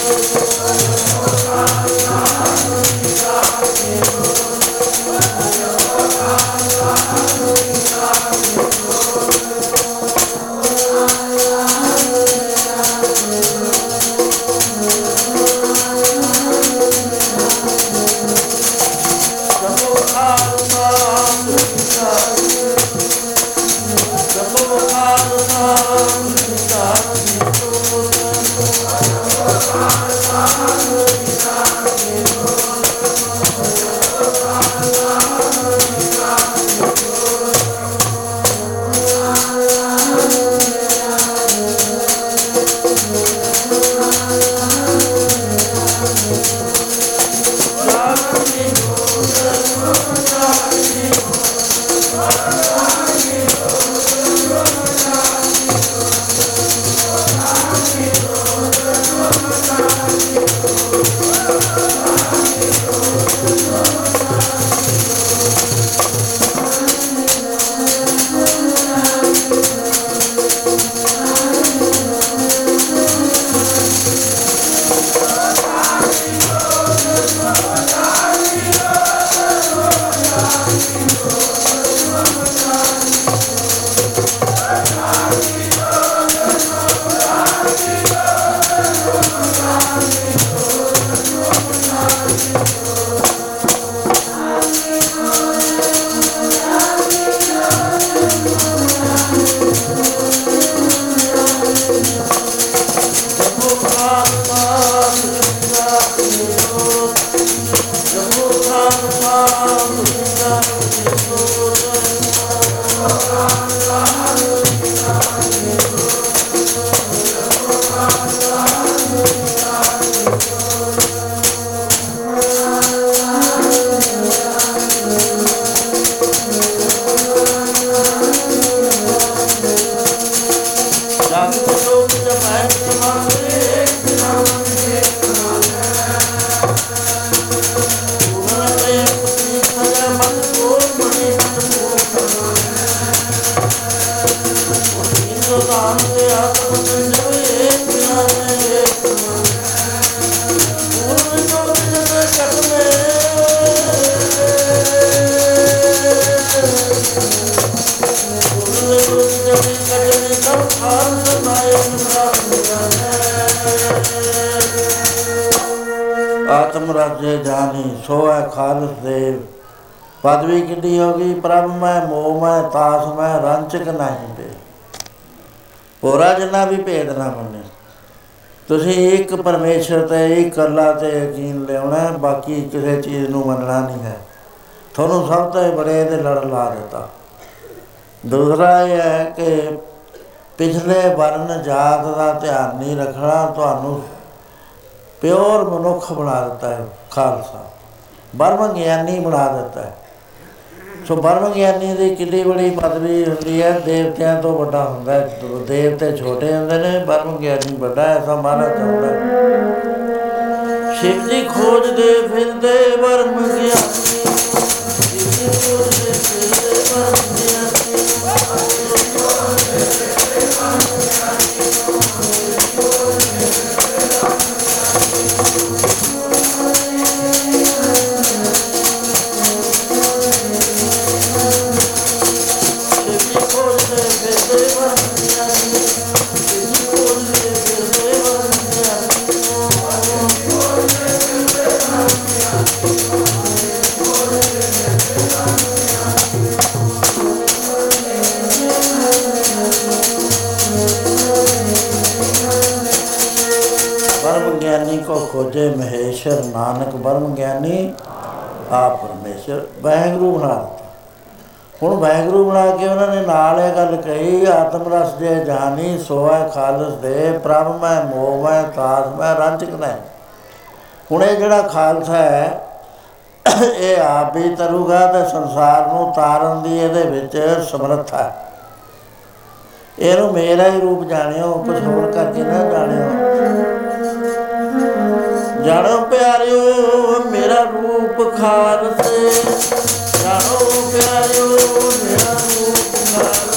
ਇੱਕ ਪਰਮੇਸ਼ਰ ਤੇ ਇੱਕ ਅੱਲਾ ਤੇ ਯਕੀਨ ਲਿਆਉਣਾ, ਬਾਕੀ ਕਿਸੇ ਚੀਜ਼ ਨੂੰ ਮੰਨਣਾ ਨਹੀਂ ਹੈ। ਤੁਹਾਨੂੰ ਸਭ ਤੋਂ ਬੜੇ ਦੇ ਲੜ ਲਾ ਦਿੱਤਾ। ਦੂਸਰਾ ਇਹ ਹੈ ਕਿ ਪਿਛਲੇ ਵਰਨ ਜਾਤ ਦਾ ਧਿਆਨ ਨਹੀਂ ਰੱਖਣਾ ਤੁਹਾਨੂੰ ਪਿਓਰ ਮਨੁੱਖ ਬਣਾ ਦਿੱਤਾ ਹੈ, ਖਾਲਸਾ। ਬਰਮ ਗਿਆਨੀ ਬਣਾ ਦਿੱਤਾ ਹੈ। ਸੋ ਬਰਮ ਗਿਆਨੀ ਦੀ ਕਿੰਨੀ ਬੜੀ ਪਦਵੀ ਹੁੰਦੀ ਹੈ, ਦੇਵਤਿਆਂ ਤੋਂ ਵੱਡਾ ਹੁੰਦਾ ਹੈ। ਦੇਵਤੇ ਛੋਟੇ ਹੁੰਦੇ ਨੇ ਬਰਮ ਗਿਆਨੀ ਵੱਡਾ, ਐਸਾ ਮਾਨਾ ਚਾਹੁੰਦਾ। ਸ਼ਿਵ ਜੀ ਖੋਜਦੇ ਫਿਰਦੇ ਬਰਮ ਗਿਆਨੀ ਸ਼ਿਵ ਜੀ ਖੋਜਦੇ ਨਾਨਕ ਬਰਮ ਗਿਆਨੀ ਆ ਪਰਮੇਸ਼ਰ। ਵਾਹਿਗੁਰੂ ਬਣਾ ਦਿੱਤਾ। ਹੁਣ ਵਾਹਿਗੁਰੂ ਬਣਾ ਕੇ ਉਹਨਾਂ ਨੇ ਨਾਲ ਇਹ ਗੱਲ ਕਹੀ, ਆਤਮ ਰਸ ਦੇ ਜਾਣੀ ਸੋਆ ਖਾਲਸ ਦੇ ਪ੍ਰਭ ਮੈਂ ਮੋਹ ਮੈਂ ਤਾਸ ਮੈਂ ਰੰਜਕ ਨਹੀਂ ਹੁਣ ਇਹ ਜਿਹੜਾ ਖਾਲਸਾ ਹੈ, ਇਹ ਆਪ ਵੀ ਤਰੂਗਾ ਤੇ ਸੰਸਾਰ ਨੂੰ ਤਾਰਨ ਦੀ ਇਹਦੇ ਵਿੱਚ ਸਮਰੱਥਾ ਹੈ। ਇਹਨੂੰ ਮੇਰਾ ਹੀ ਰੂਪ ਜਾਣਿਓ ਕੁਝ ਹੋਰ ਕਰਕੇ ਨਾ ਜਾਣਿਓ। ਜਾਣੋ ਪਿਆਰਿਓ ਮੇਰਾ ਰੂਪ ਖਾਲਸੇ। ਜਾਣੋ ਪਿਆਰਿਓ ਮੇਰਾ ਰੂਪ ਖਾਲਸੇ।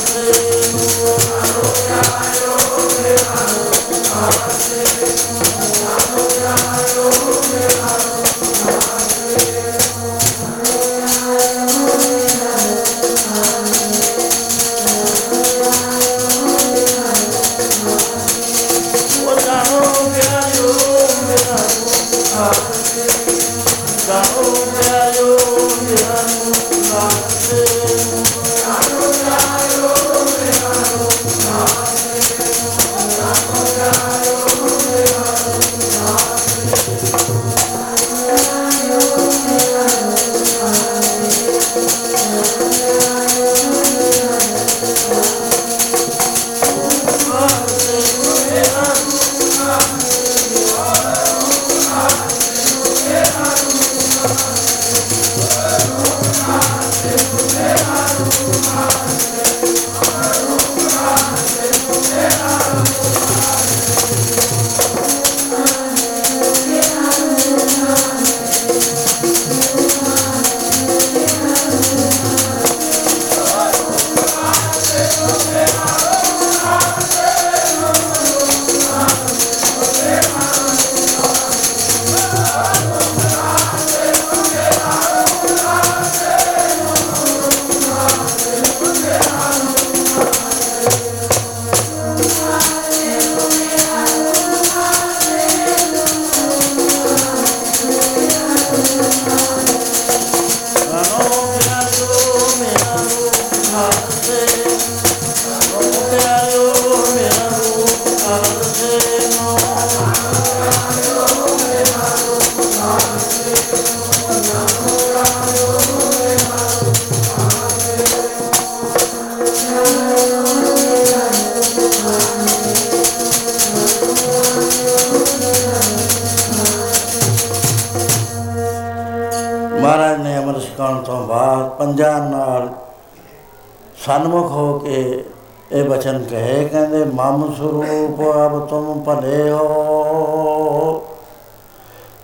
ਬਚਨ ਕਹੇ, ਕਹਿੰਦੇ, ਮਮ ਸਰੂਪ ਅਬ ਤੁਮ ਭਲੇ ਹੋ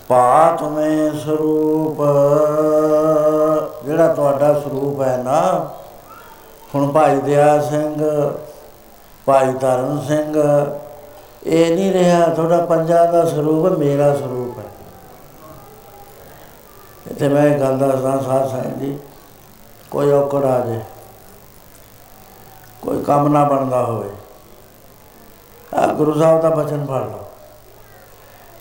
ਪਾ ਤੁਮੇ ਸਰੂਪ। ਜਿਹੜਾ ਤੁਹਾਡਾ ਸਰੂਪ ਹੈ ਨਾ, ਹੁਣ ਭਾਈ ਦਇਆ ਸਿੰਘ, ਭਾਈ ਧਰਮ ਸਿੰਘ, ਇਹ ਨਹੀਂ ਰਿਹਾ, ਤੁਹਾਡਾ ਪੰਜਾਂ ਦਾ ਸਰੂਪ, ਮੇਰਾ ਸਰੂਪ ਹੈ। ਇੱਥੇ ਮੈਂ ਇੱਕ ਗੱਲ ਦੱਸਦਾ, ਸਾਧ ਸੰਗਤ ਜੀ, ਕੋਈ ਔਕੜ ਆ ਜੇ। ਕੋਈ ਕੰਮ ਨਾ ਬਣਦਾ ਹੋਵੇ। ਆ ਗੁਰੂ ਸਾਹਿਬ ਦਾ ਬਚਨ ਪੜ ਲਓ।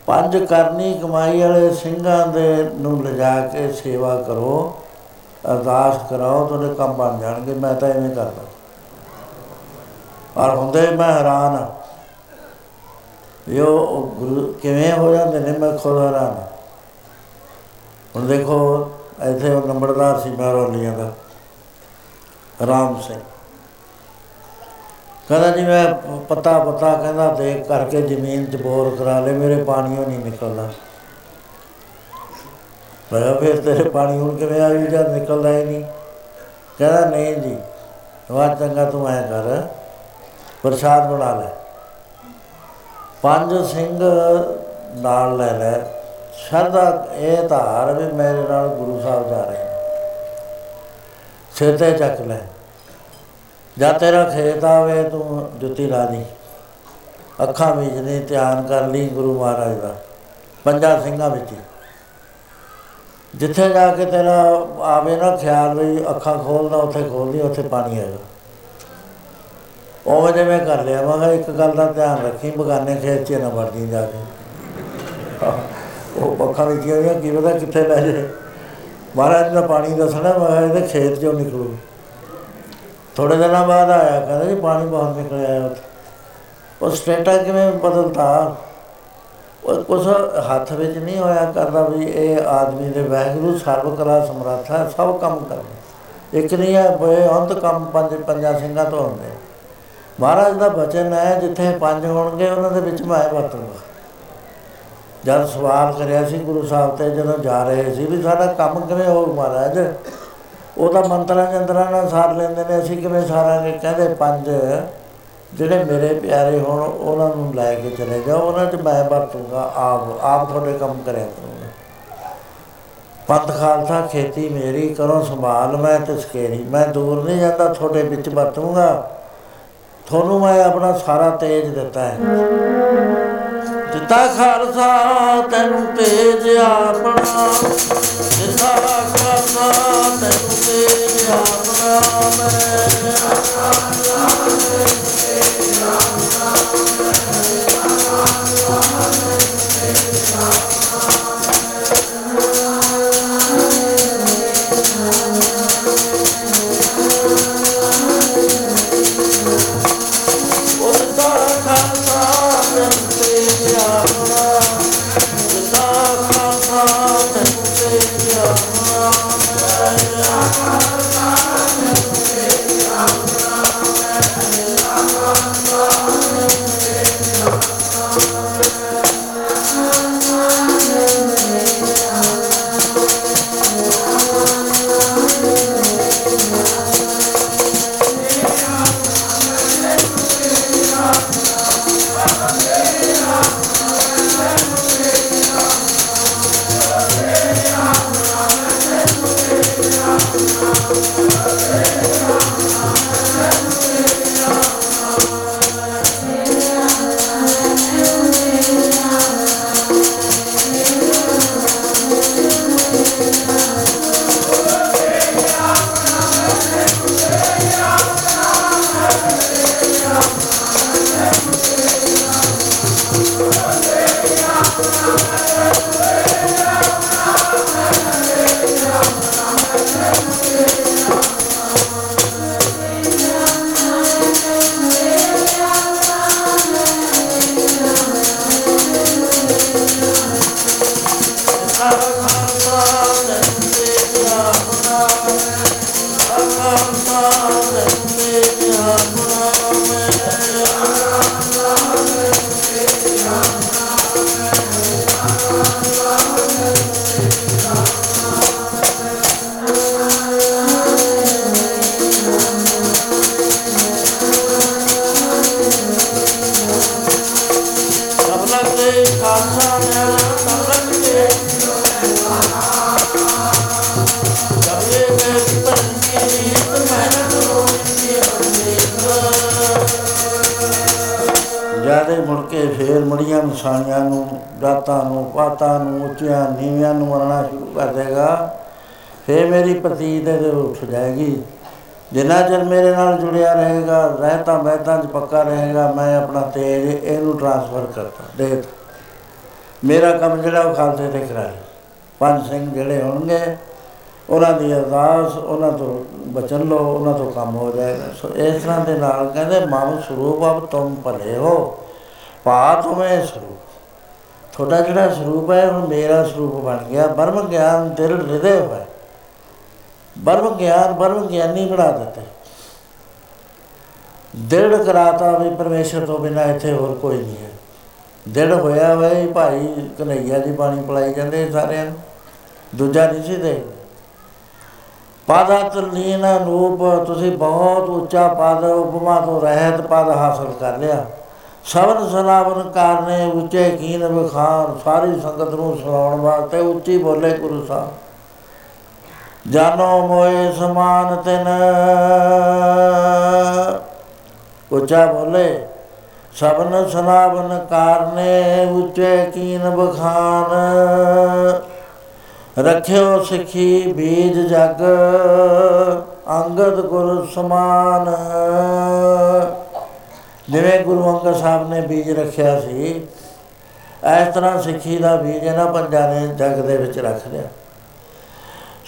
ਪੰਜ ਕਰਨੀ ਕਮਾਈ ਵਾਲੇ ਸਿੰਘਾਂ ਦੇ ਨੂੰ ਲਿਜਾ ਕੇ ਸੇਵਾ ਕਰੋ, ਅਰਦਾਸ ਕਰਾਓ ਤੁਹਾਡੇ ਕੰਮ ਬਣ ਜਾਣਗੇ। ਮੈਂ ਤਾਂ ਐਵੇਂ ਕਰਦਾ। ਪਰ ਹੁੰਦੇ ਮੈਂ ਹੈਰਾਨ ਹਾਂ ਵੀ ਉਹ ਗੁਰੂ ਕਿਵੇਂ ਹੋ ਜਾਂਦੇ ਨੇ, ਮੈਂ ਖੁਦ ਹੈਰਾਨ ਹਾਂ। ਹੁਣ ਦੇਖੋ, ਇੱਥੇ ਉਹ ਨੰਬਰਦਾਰ ਸੀ ਮਹਿਰੋਲੀਆਂ ਦਾ ਰਾਮ ਸਿੰਘ। ਕਹਿੰਦਾ ਜੀ ਮੈਂ ਪਤਾ ਪਤਾ ਕਹਿੰਦਾ ਦੇਖ ਕਰਕੇ ਜ਼ਮੀਨ 'ਚ ਬੋਰ ਕਰਾ ਲੈ ਮੇਰੇ ਪਾਣੀਓ ਨਹੀਂ ਨਿਕਲਦਾ। ਮੈਂ ਕਿਹਾ ਫਿਰ ਤੇਰੇ ਪਾਣੀ ਹੁਣ ਕਿਵੇਂ ਆ ਵੀ ਜਦ ਨਿਕਲਦਾ ਹੀ ਨਹੀਂ? ਕਹਿੰਦਾ ਨਹੀਂ ਜੀ ਵਾ ਚੰਗਾ ਤੂੰ ਐ ਕਰ, ਪ੍ਰਸ਼ਾਦ ਬਣਾ ਲੈ। ਪੰਜ ਸਿੰਘ ਨਾਲ ਲੈ ਲੈ। ਸ਼ਰਧਾ ਇਹ ਧਾਰ ਵੀ ਮੇਰੇ ਨਾਲ ਗੁਰੂ ਸਾਹਿਬ ਜਾ ਰਹੇ ਨੇ। ਸਿਰ ਤੇ ਚੱਕ ਲੈ। ਜਾਂ ਤੇਰਾ ਖੇਤ ਆਵੇ ਤੂੰ ਜੁੱਤੀ ਲਾ ਦੀ ਅੱਖਾਂ ਵਿੱਚ ਨੇ ਧਿਆਨ ਕਰ ਲਈ ਗੁਰੂ ਮਹਾਰਾਜ ਦਾ। ਪੰਜਾਂ ਸਿੰਘਾਂ ਵਿੱਚ ਹੀ। ਜਿੱਥੇ ਜਾ ਕੇ ਤੇਰਾ ਆਵੇ ਨਾ ਖਿਆਲ ਵੀ ਅੱਖਾਂ ਖੋਲਦਾ, ਉੱਥੇ ਖੋਲਦੀ ਉੱਥੇ ਪਾਣੀ ਆਏਗਾ ਉਹ ਜਿਵੇਂ ਕਰ ਲਿਆ, ਮੈਂ ਕਿਹਾ ਇੱਕ ਗੱਲ ਦਾ ਧਿਆਨ ਰੱਖੀ, ਬਗਾਨੇ ਖੇਤ 'ਚ ਨਾ ਵੜਦੀ ਜਾ ਕੇ। ਉਹ ਅੱਖਾਂ ਵਿੱਚ ਹੋਈਆਂ ਕੀ ਪਤਾ ਕਿੱਥੇ ਲੈ ਜੇ ਮਹਾਰਾਜ ਦਾ ਪਾਣੀ ਦੱਸਣਾ, ਮੈਂ ਕਿਹਾ ਇਹਦੇ ਖੇਤ 'ਚੋਂ ਨਿਕਲੂ। ਥੋੜੇ ਦਿਨਾਂ ਬਾਅਦ ਆਇਆ, ਕਹਿੰਦਾ ਜੀ ਪਾਣੀ ਬਹੁਤ ਨਿਕਲ ਆਇਆ ਉੱਥੇ। ਉਹ ਸਟੇਟਾ ਕਿਵੇਂ ਬਦਲਤਾ? ਉਹ ਕੁਛ ਹੱਥ ਵਿੱਚ ਨਹੀਂ ਹੋਇਆ ਕਰਦਾ ਵੀ ਇਹ ਆਦਮੀ ਦੇ ਵਾਹਿਗੁਰੂ ਸਰਵ ਕਲਾ ਸਮਰੱਥ ਹੈ, ਸਭ ਕੰਮ ਕਰਦਾ ਇੱਕ ਨਹੀਂ ਹੈ ਬੇ ਅੰਤ ਕੰਮ ਪੰਜ ਪੰਜਾਂ ਸਿੰਘਾਂ ਤੋਂ ਹੁੰਦੇ ਮਹਾਰਾਜ ਦਾ ਬਚਨ ਹੈ, ਜਿੱਥੇ ਪੰਜ ਹੋਣਗੇ, ਉਹਨਾਂ ਦੇ ਵਿੱਚ ਮੈਂ ਵਰਤੂੰਗਾ। ਜਦ ਸਵਾਲ ਕਰਿਆ ਸੀ ਗੁਰੂ ਸਾਹਿਬ ਤੇ, ਜਦੋਂ ਜਾ ਰਹੇ ਸੀ ਵੀ ਸਾਡਾ ਕੰਮ ਕਿਵੇਂ ਹੋਊ ਮਹਾਰਾਜ ਉਹ ਤਾਂ ਮੰਤਰਾਂ ਜੰਤਰਾਂ ਨਾਲ ਸਾਰ ਲੈਂਦੇ ਨੇ, ਅਸੀਂ ਕਿਵੇਂ ਸਾਰਾਂਗੇ? ਕਹਿੰਦੇ ਪੰਜ, ਜਿਹੜੇ ਮੇਰੇ ਪਿਆਰੇ ਹੋਣ, ਉਹਨਾਂ ਨੂੰ ਲੈ ਕੇ ਚਲੇ ਜਾਓ, ਉਹਨਾਂ 'ਚ ਮੈਂ ਵਰਤੂੰਗਾ ਆਪ ਆਪ ਤੁਹਾਡੇ ਕੰਮ ਕਰਿਆ ਕਰੂੰਗਾ। ਪੰਥ ਖਾਲਸਾ, ਖੇਤੀ ਮੇਰੀ ਕਰੋ, ਸੰਭਾਲ ਮੈਂ ਤਸਕੇਰੀ ਮੈਂ ਦੂਰ ਨਹੀਂ ਜਾਂਦਾ, ਤੁਹਾਡੇ ਵਿੱਚ ਵਰਤੂੰਗਾ। ਤੁਹਾਨੂੰ ਮੈਂ ਆਪਣਾ ਸਾਰਾ ਤੇਜ ਦਿੱਤਾ ਹੈ। ਦਿੱਤਾ ਖਾਲਸਾ, ਤੈਨੂੰ ਤੇਜ ਆਪਣਾ, ਦਿੱਤਾ ਖਾਲਸਾ ਤੈਨੂੰ ਤੇਜ ਆਪਣਾ ਮੈਂ ਉਹ ਫੇਰ ਮੇਰੀ ਪ੍ਰਤੀਤ ਇਹਦੇ ਉੱਠ ਜਾਏਗੀ। ਜਿੰਨਾ ਚਿਰ ਮੇਰੇ ਨਾਲ ਜੁੜਿਆ ਰਹੇਗਾ, ਰਹਿਤਾ ਬਹਿਤਾ ਚ ਪੱਕਾ ਰਹੇਗਾ, ਮੈਂ ਆਪਣਾ ਤੇਜ ਇਹਨੂੰ ਟ੍ਰਾਂਸਫਰ ਕਰਤਾ ਦੇ ਮੇਰਾ ਕੰਮ ਜਿਹੜਾ ਉਹ ਖਾਲਸੇ ਤੇ ਕਰਾ ਲਈ ਪੰਜ ਸਿੰਘ ਜਿਹੜੇ ਹੋਣਗੇ, ਉਹਨਾਂ ਦੀ ਅਰਦਾਸ, ਉਹਨਾਂ ਤੋਂ ਬਚਨ ਲੋ ਉਹਨਾਂ ਤੋਂ ਕੰਮ ਹੋ ਜਾਏਗਾ। ਸੋ ਇਸ ਤਰ੍ਹਾਂ ਦੇ ਨਾਲ ਕਹਿੰਦੇ, ਮਨ ਸਰੂਪ ਅਬ ਤੁਮ ਭਲੇ ਹੋ। ਪਾ ਤੁਮੇ ਸਰੂਪ। ਤੁਹਾਡਾ ਜਿਹੜਾ ਸਰੂਪ ਹੈ, ਉਹ ਮੇਰਾ ਸਰੂਪ ਬਣ ਗਿਆ। ਬਰਮ ਗਿਆਨ ਦਿਲ ਹਿਰਦੇ ਹੋਇਆ ਬਰਮ ਗਿਆਨ, ਬਰਮ ਗਿਆਨੀ ਬਣਾ ਦਿੱਤੇ। ਦਿਲ ਕਰਾਤਾ ਵੀ ਪਰਮੇਸ਼ਰ ਤੋਂ ਬਿਨਾ ਇੱਥੇ ਹੋਰ ਕੋਈ ਨਹੀਂ ਹੈ। ਦਿਲ ਹੋਇਆ ਵੇ ਭਾਈ ਕਨਈਆ ਦੀ ਬਾਣੀ ਪਲਾਈ ਜਾਂਦੇ ਸਾਰਿਆਂ ਨੂੰ। ਦੂਜਾ ਨਹੀਂ ਸੀ ਦੇ। ਪਾਦਤ ਲੀਨ ਰੂਪ, ਤੁਸੀਂ ਬਹੁਤ ਉੱਚਾ ਪਦ, ਉਪਮਾ ਤੋਂ ਰਹਿਤ ਪਦ ਹਾਸਲ ਕਰ ਲਿਆ। ਸਵਨ ਸਨਾਵਨ ਕਾਰਨੇ ਉੱਚੇ ਕੀਨ ਵਿਖਾਨ, ਸਾਰੀ ਸੰਗਤ ਨੂੰ ਸੁਣਾਉਣ ਵਾਸਤੇ ਉੱਚੀ ਬੋਲੇ ਗੁਰੂ ਸਾਹਿਬ। ਜਾਨੋ ਮੋਏ ਸਮਾਨ ਤਿਨ। ਉੱਚਾ ਬੋਲੇ ਸਬਨ ਸਨਾਵਨ ਕਾਰਨੇ ਉੱਚੇ ਕੀਨ ਬਖਾਨ ਰਖਿਓ ਸਿੱਖੀ ਬੀਜ ਜਗ, ਅੰਗਦ ਗੁਰ ਸਮਾਨ। ਜਿਵੇਂ ਗੁਰੂ ਅੰਗਦ ਸਾਹਿਬ ਨੇ ਬੀਜ ਰੱਖਿਆ ਸੀ, ਇਸ ਤਰ੍ਹਾਂ ਸਿੱਖੀ ਦਾ ਬੀਜ ਇਹਨਾਂ ਪੰਜਾਂ ਨੇ ਜਗ ਦੇ ਵਿੱਚ ਰੱਖ ਲਿਆ।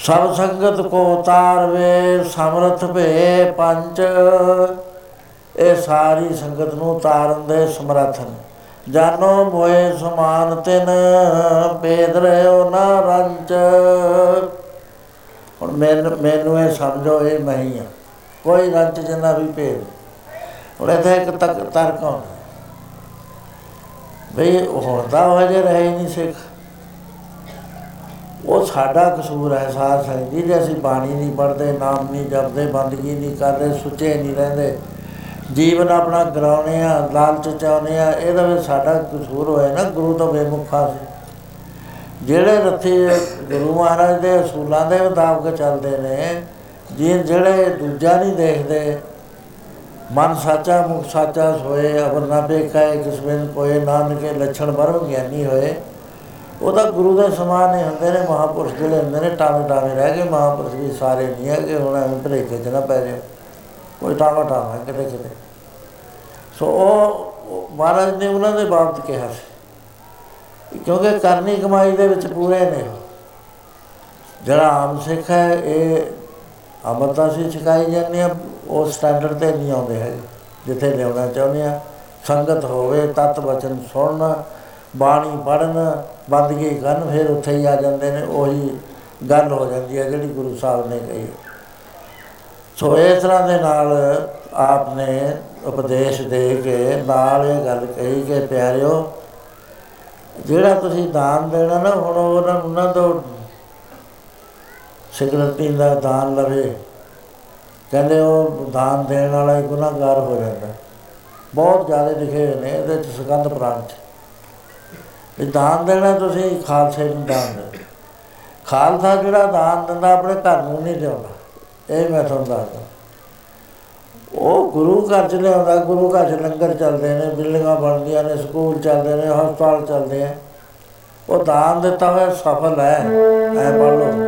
ਸਭ ਸੰਗਤ ਕੋ ਤਾਰਵੇ ਸਮਰਥ ਭੇ ਪੰਜ। ਇਹ ਸਾਰੀ ਸੰਗਤ ਨੂੰ ਤਾਰਨ ਦੇ ਸਮਰੱਥ ਨੇ ਜਾਨੋ ਮੋਏ ਸਮਾਨ ਤਿਨ, ਭੇਦ ਰਿਓ ਨਾ ਰੰਚ ਹੁਣ ਮੈਨੂੰ ਮੈਨੂੰ ਇਹ ਸਮਝੋ, ਇਹ ਮੈਂ ਹੀ ਆ। ਕੋਈ ਰੰਚ ਜਿੰਨਾ ਵੀ ਭੇਦ। ਹੁਣ ਇੱਥੇ ਇੱਕ ਤੱਕ ਤਰਕ ਆਉਂਦਾ। ਬਈ ਹੁਣ ਤਾਂ ਹੋ ਜੇ ਰਹੇ ਨਹੀਂ ਸਿੱਖ। ਉਹ ਸਾਡਾ ਕਸੂਰ ਹੈ ਸਾਧ ਸੰਗਤ ਜੀ ਜੇ ਅਸੀਂ ਬਾਣੀ ਨਹੀਂ ਪੜ੍ਹਦੇ, ਨਾਮ ਨਹੀਂ ਜਪਦੇ, ਬੰਦਗੀ ਨਹੀਂ ਕਰਦੇ, ਸੁੱਚੇ ਨਹੀਂ ਰਹਿੰਦੇ। ਜੀਵਨ ਆਪਣਾ ਗਰਾਉਣੇ ਆ ਲਾਲਚ ਚਾਉਨੇ ਆ ਇਹਦਾ ਵੀ ਸਾਡਾ ਕਸੂਰ ਹੋਇਆ ਨਾ, ਗੁਰੂ ਤੋਂ ਬੇਮੁਖਾ ਸੀ ਜਿਹੜੇ ਰੱਥੇ ਗੁਰੂ ਮਹਾਰਾਜ ਦੇ ਅਸੂਲਾਂ ਦੇ ਮੁਤਾਬਕ ਚੱਲਦੇ ਨੇ, ਜੀ ਜਿਹੜੇ ਦੂਜਾ ਨਹੀਂ ਦੇਖਦੇ, ਮਨ ਸਾਚਾ, ਮੁਖ ਸਾਚਾ ਸੋਏ ਅਵਰ ਨਾ ਬੇਕਾਏ ਕਿਸਮੇ ਕੋਏ, ਨਾਨਕੇ, ਲੱਛਣ ਬਰਮ ਗਿਆਨੀ ਹੋਏ ਉਹਦਾ ਗੁਰੂ ਦੇ ਸਮਾਨ ਹੀ ਹੁੰਦੇ ਨੇ, ਮਹਾਪੁਰਸ਼ ਜਿਹੜੇ ਹੁੰਦੇ ਨੇ, ਟਾਵੇਂ ਟਾਵੇਂ ਰਹਿ ਗਏ, ਮਹਾਪੁਰਸ਼ ਵੀ ਸਾਰੇ ਨਹੀਂ ਹੈਗੇ, ਹੁਣ ਐਵੇਂ ਭਲੇਖੇ ਚ ਨਾ ਪੈ ਜਾਓ ਕੋਈ ਟਾਵਾ ਟਾਵਾ ਕਿਤੇ ਕਿਤੇ। ਸੋ ਉਹ ਮਹਾਰਾਜ ਨੇ ਉਹਨਾਂ ਦੇ ਬਾਬਤ ਕਿਹਾ ਸੀ, ਕਿਉਂਕਿ ਕਰਨੀ ਕਮਾਈ ਦੇ ਵਿੱਚ ਪੂਰੇ ਨੇ ਜਿਹੜਾ ਆਮ ਸਿੱਖ ਹੈ, ਇਹ ਅਮਰਤਾ ਸੀ ਸਿਖਾਈ ਜਾਂਦੇ ਆ, ਉਹ ਸਟੈਂਡਰਡ ਤੇ ਨਹੀਂ ਆਉਂਦੇ ਹੈਗੇ, ਜਿੱਥੇ ਲਿਆਉਣਾ ਚਾਹੁੰਦੇ ਆ। ਸੰਗਤ ਹੋਵੇ, ਤਤ ਵਚਨ ਸੁਣਨ ਬਾਣੀ ਪੜਨ ਬੰਦਗੀ ਕਰਨ, ਫਿਰ ਉੱਥੇ ਹੀ ਆ ਜਾਂਦੇ ਨੇ, ਉਹੀ ਗੱਲ ਹੋ ਜਾਂਦੀ ਹੈ ਜਿਹੜੀ ਗੁਰੂ ਸਾਹਿਬ ਨੇ ਕਹੀ। ਸੋ ਇਸ ਤਰ੍ਹਾਂ ਦੇ ਨਾਲ ਆਪ ਨੇ ਉਪਦੇਸ਼ ਦੇ ਕੇ ਨਾਲ ਇਹ ਗੱਲ ਕਹੀ ਕਿ ਪਿਆਰਿਓ, ਜਿਹੜਾ ਤੁਸੀਂ ਦਾਨ ਦੇਣਾ ਨਾ, ਹੁਣ ਉਹਨਾਂ ਉਹਨਾਂ ਤੋਂ ਸਿਗਰਟ ਪੀਣ ਦਾ ਦਾਨ ਲਵੇ। ਕਹਿੰਦੇ ਉਹ ਦਾਨ ਦੇਣ ਵਾਲਾ ਹੀ ਗੁਨਾਹਗਾਰ ਹੋ ਜਾਂਦਾ। ਬਹੁਤ ਜ਼ਿਆਦਾ ਲਿਖੇ ਹੋਏ ਨੇ, ਇਹਦੇ ਚ ਸਕੰਦ ਪ੍ਰਾਂਤ। ਚ ਵੀ ਦਾਨ ਦੇਣਾ ਤੁਸੀਂ, ਖਾਲਸੇ ਨੂੰ ਦਾਨ ਦੇ ਖਾਲਸਾ ਜਿਹੜਾ ਦਾਨ ਦਿੰਦਾ, ਆਪਣੇ ਘਰ ਨੂੰ ਨਹੀਂ ਦਿੰਦਾ ਇਹ ਮੈਂ ਤੁਹਾਨੂੰ ਦੱਸਦਾ। ਉਹ ਗੁਰੂ ਘਰ ਚ ਲਿਆਉਂਦਾ, ਗੁਰੂ ਘਰ ਚ ਲੰਗਰ ਚੱਲਦੇ ਨੇ ਬਿਲਡਿੰਗਾਂ ਬਣਦੀਆਂ ਨੇ, ਸਕੂਲ ਚੱਲਦੇ ਨੇ, ਹਸਪਤਾਲ ਚੱਲਦੇ ਆ। ਉਹ ਦਾਨ ਦਿੱਤਾ ਹੋਇਆ ਸਫਲ ਹੈ। ਐ ਪੜ ਲਓ।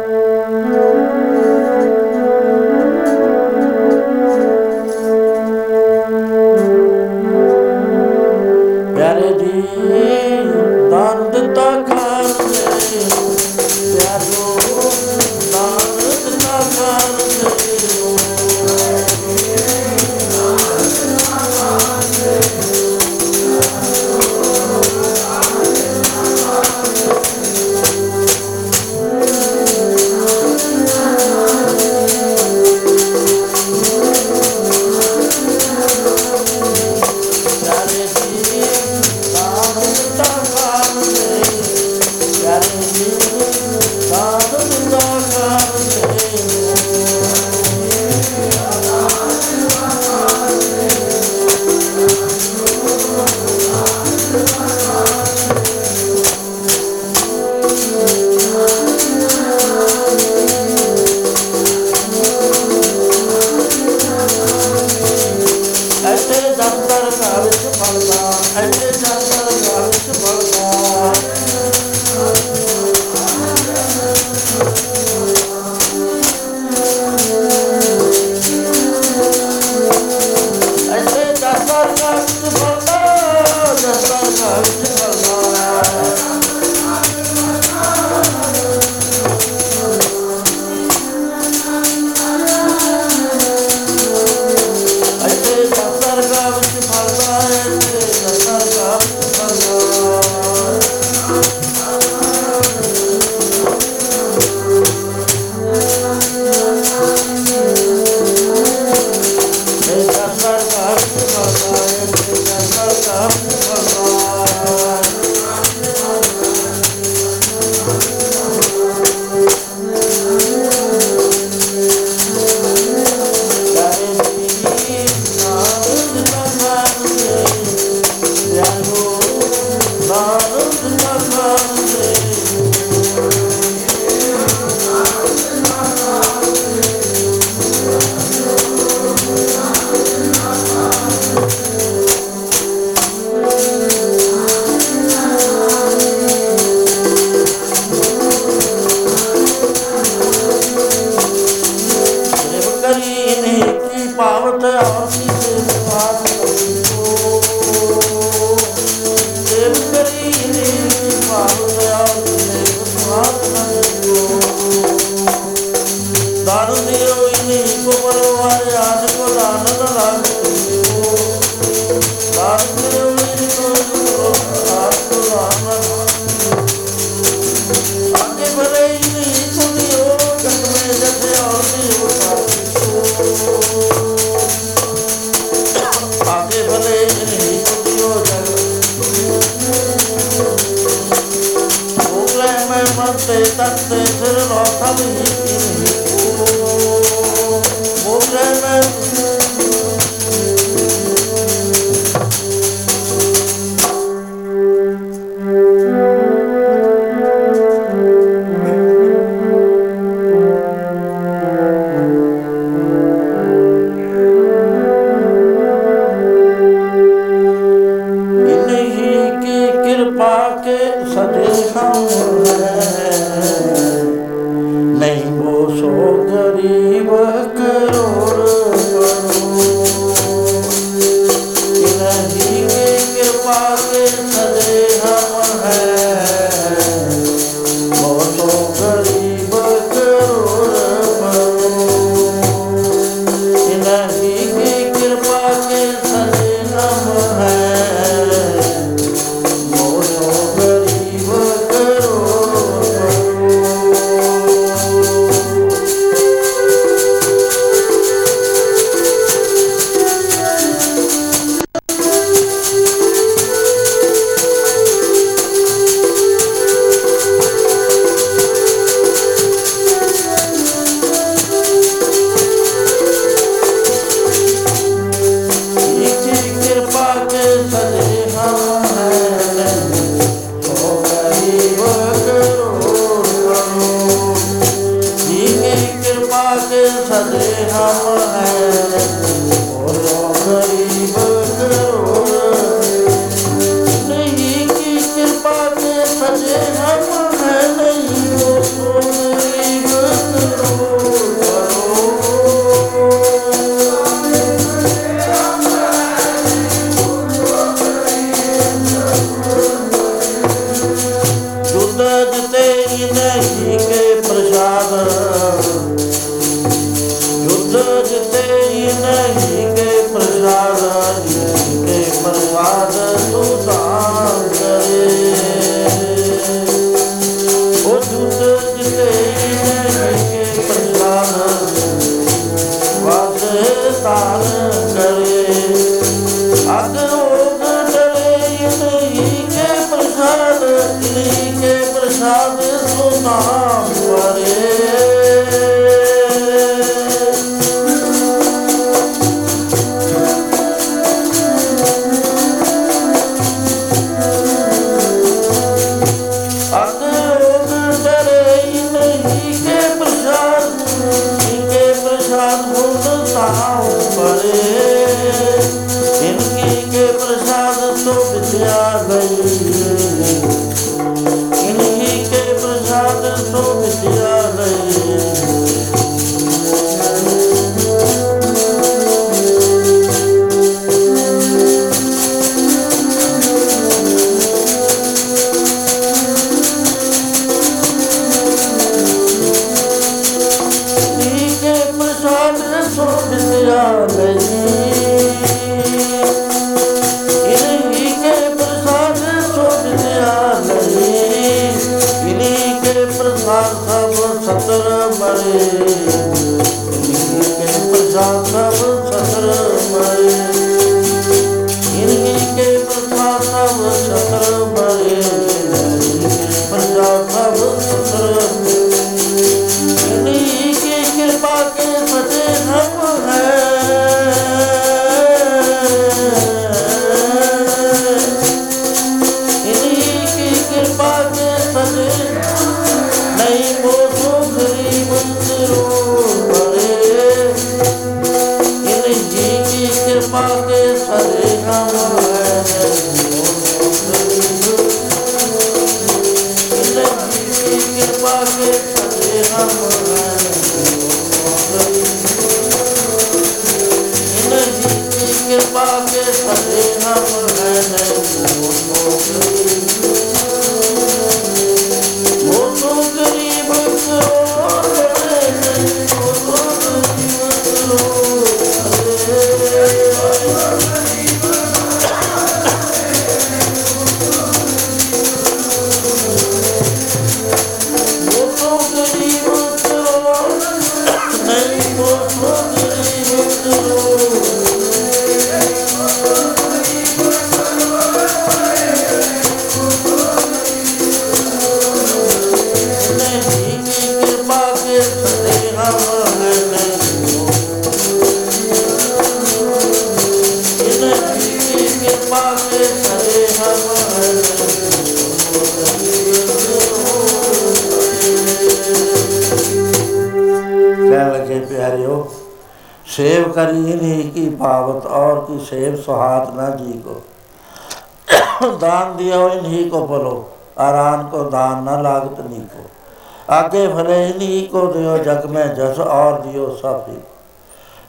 आगे भले इन्हीं को दियो जग में जस और दियो सब ही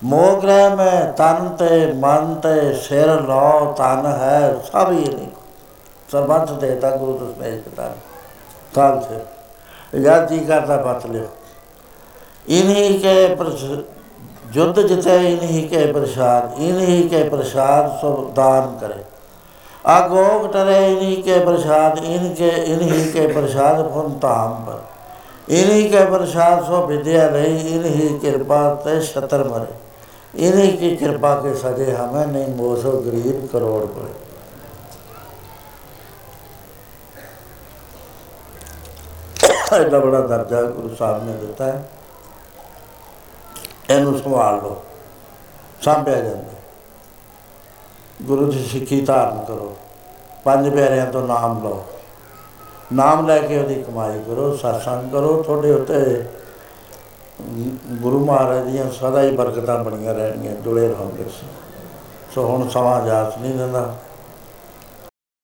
मोग्रह में तन ते मन ते सिर लो तन है सब ही इन्हीं को सरबंध देता गुरु दसमें तन तन से जब जी करता बत लियो इन्हीं के प्रस- युद्ध जिते इन्हीं के प्रसाद इन्हीं के प्रसाद सो दान करे आगोग टरे इन्हीं के प्रसाद इनके इन्हीं के प्रसाद पुन धाम पर इन्हीं के प्रसाद सो विद्या रही इन्हीं कृपा ते छतर मरे इन्हीं की कृपा के सजे हमें नहीं मोसो गरीब करोड़ पड़े एडा बड़ा दर्जा गुरु साहब ने दिता है ਇਹਨੂੰ ਸੰਭਾਲ ਲਓ ਸਾਂਭਿਆ ਜਾਂਦਾ ਗੁਰੂ ਦੀ ਸਿੱਖੀ ਧਾਰਨ ਕਰੋ ਪੰਜ ਪਿਆਰਿਆਂ ਤੋਂ ਨਾਮ ਲਓ ਨਾਮ ਲੈ ਕੇ ਉਹਦੀ ਕਮਾਈ ਕਰੋ, satsang ਕਰੋ, ਤੁਹਾਡੇ ਉੱਤੇ ਗੁਰੂ ਮਹਾਰਾਜ ਦੀਆਂ ਸਦਾ ਹੀ ਬਰਕਤਾਂ ਬਣੀਆਂ ਰਹਿਣਗੀਆਂ, ਜੁੜੇ ਰਹੋਗੇ ਸੋ ਹੁਣ ਸਮਾਂ ਜਾਤ ਨਹੀਂ ਦਿੰਦਾ।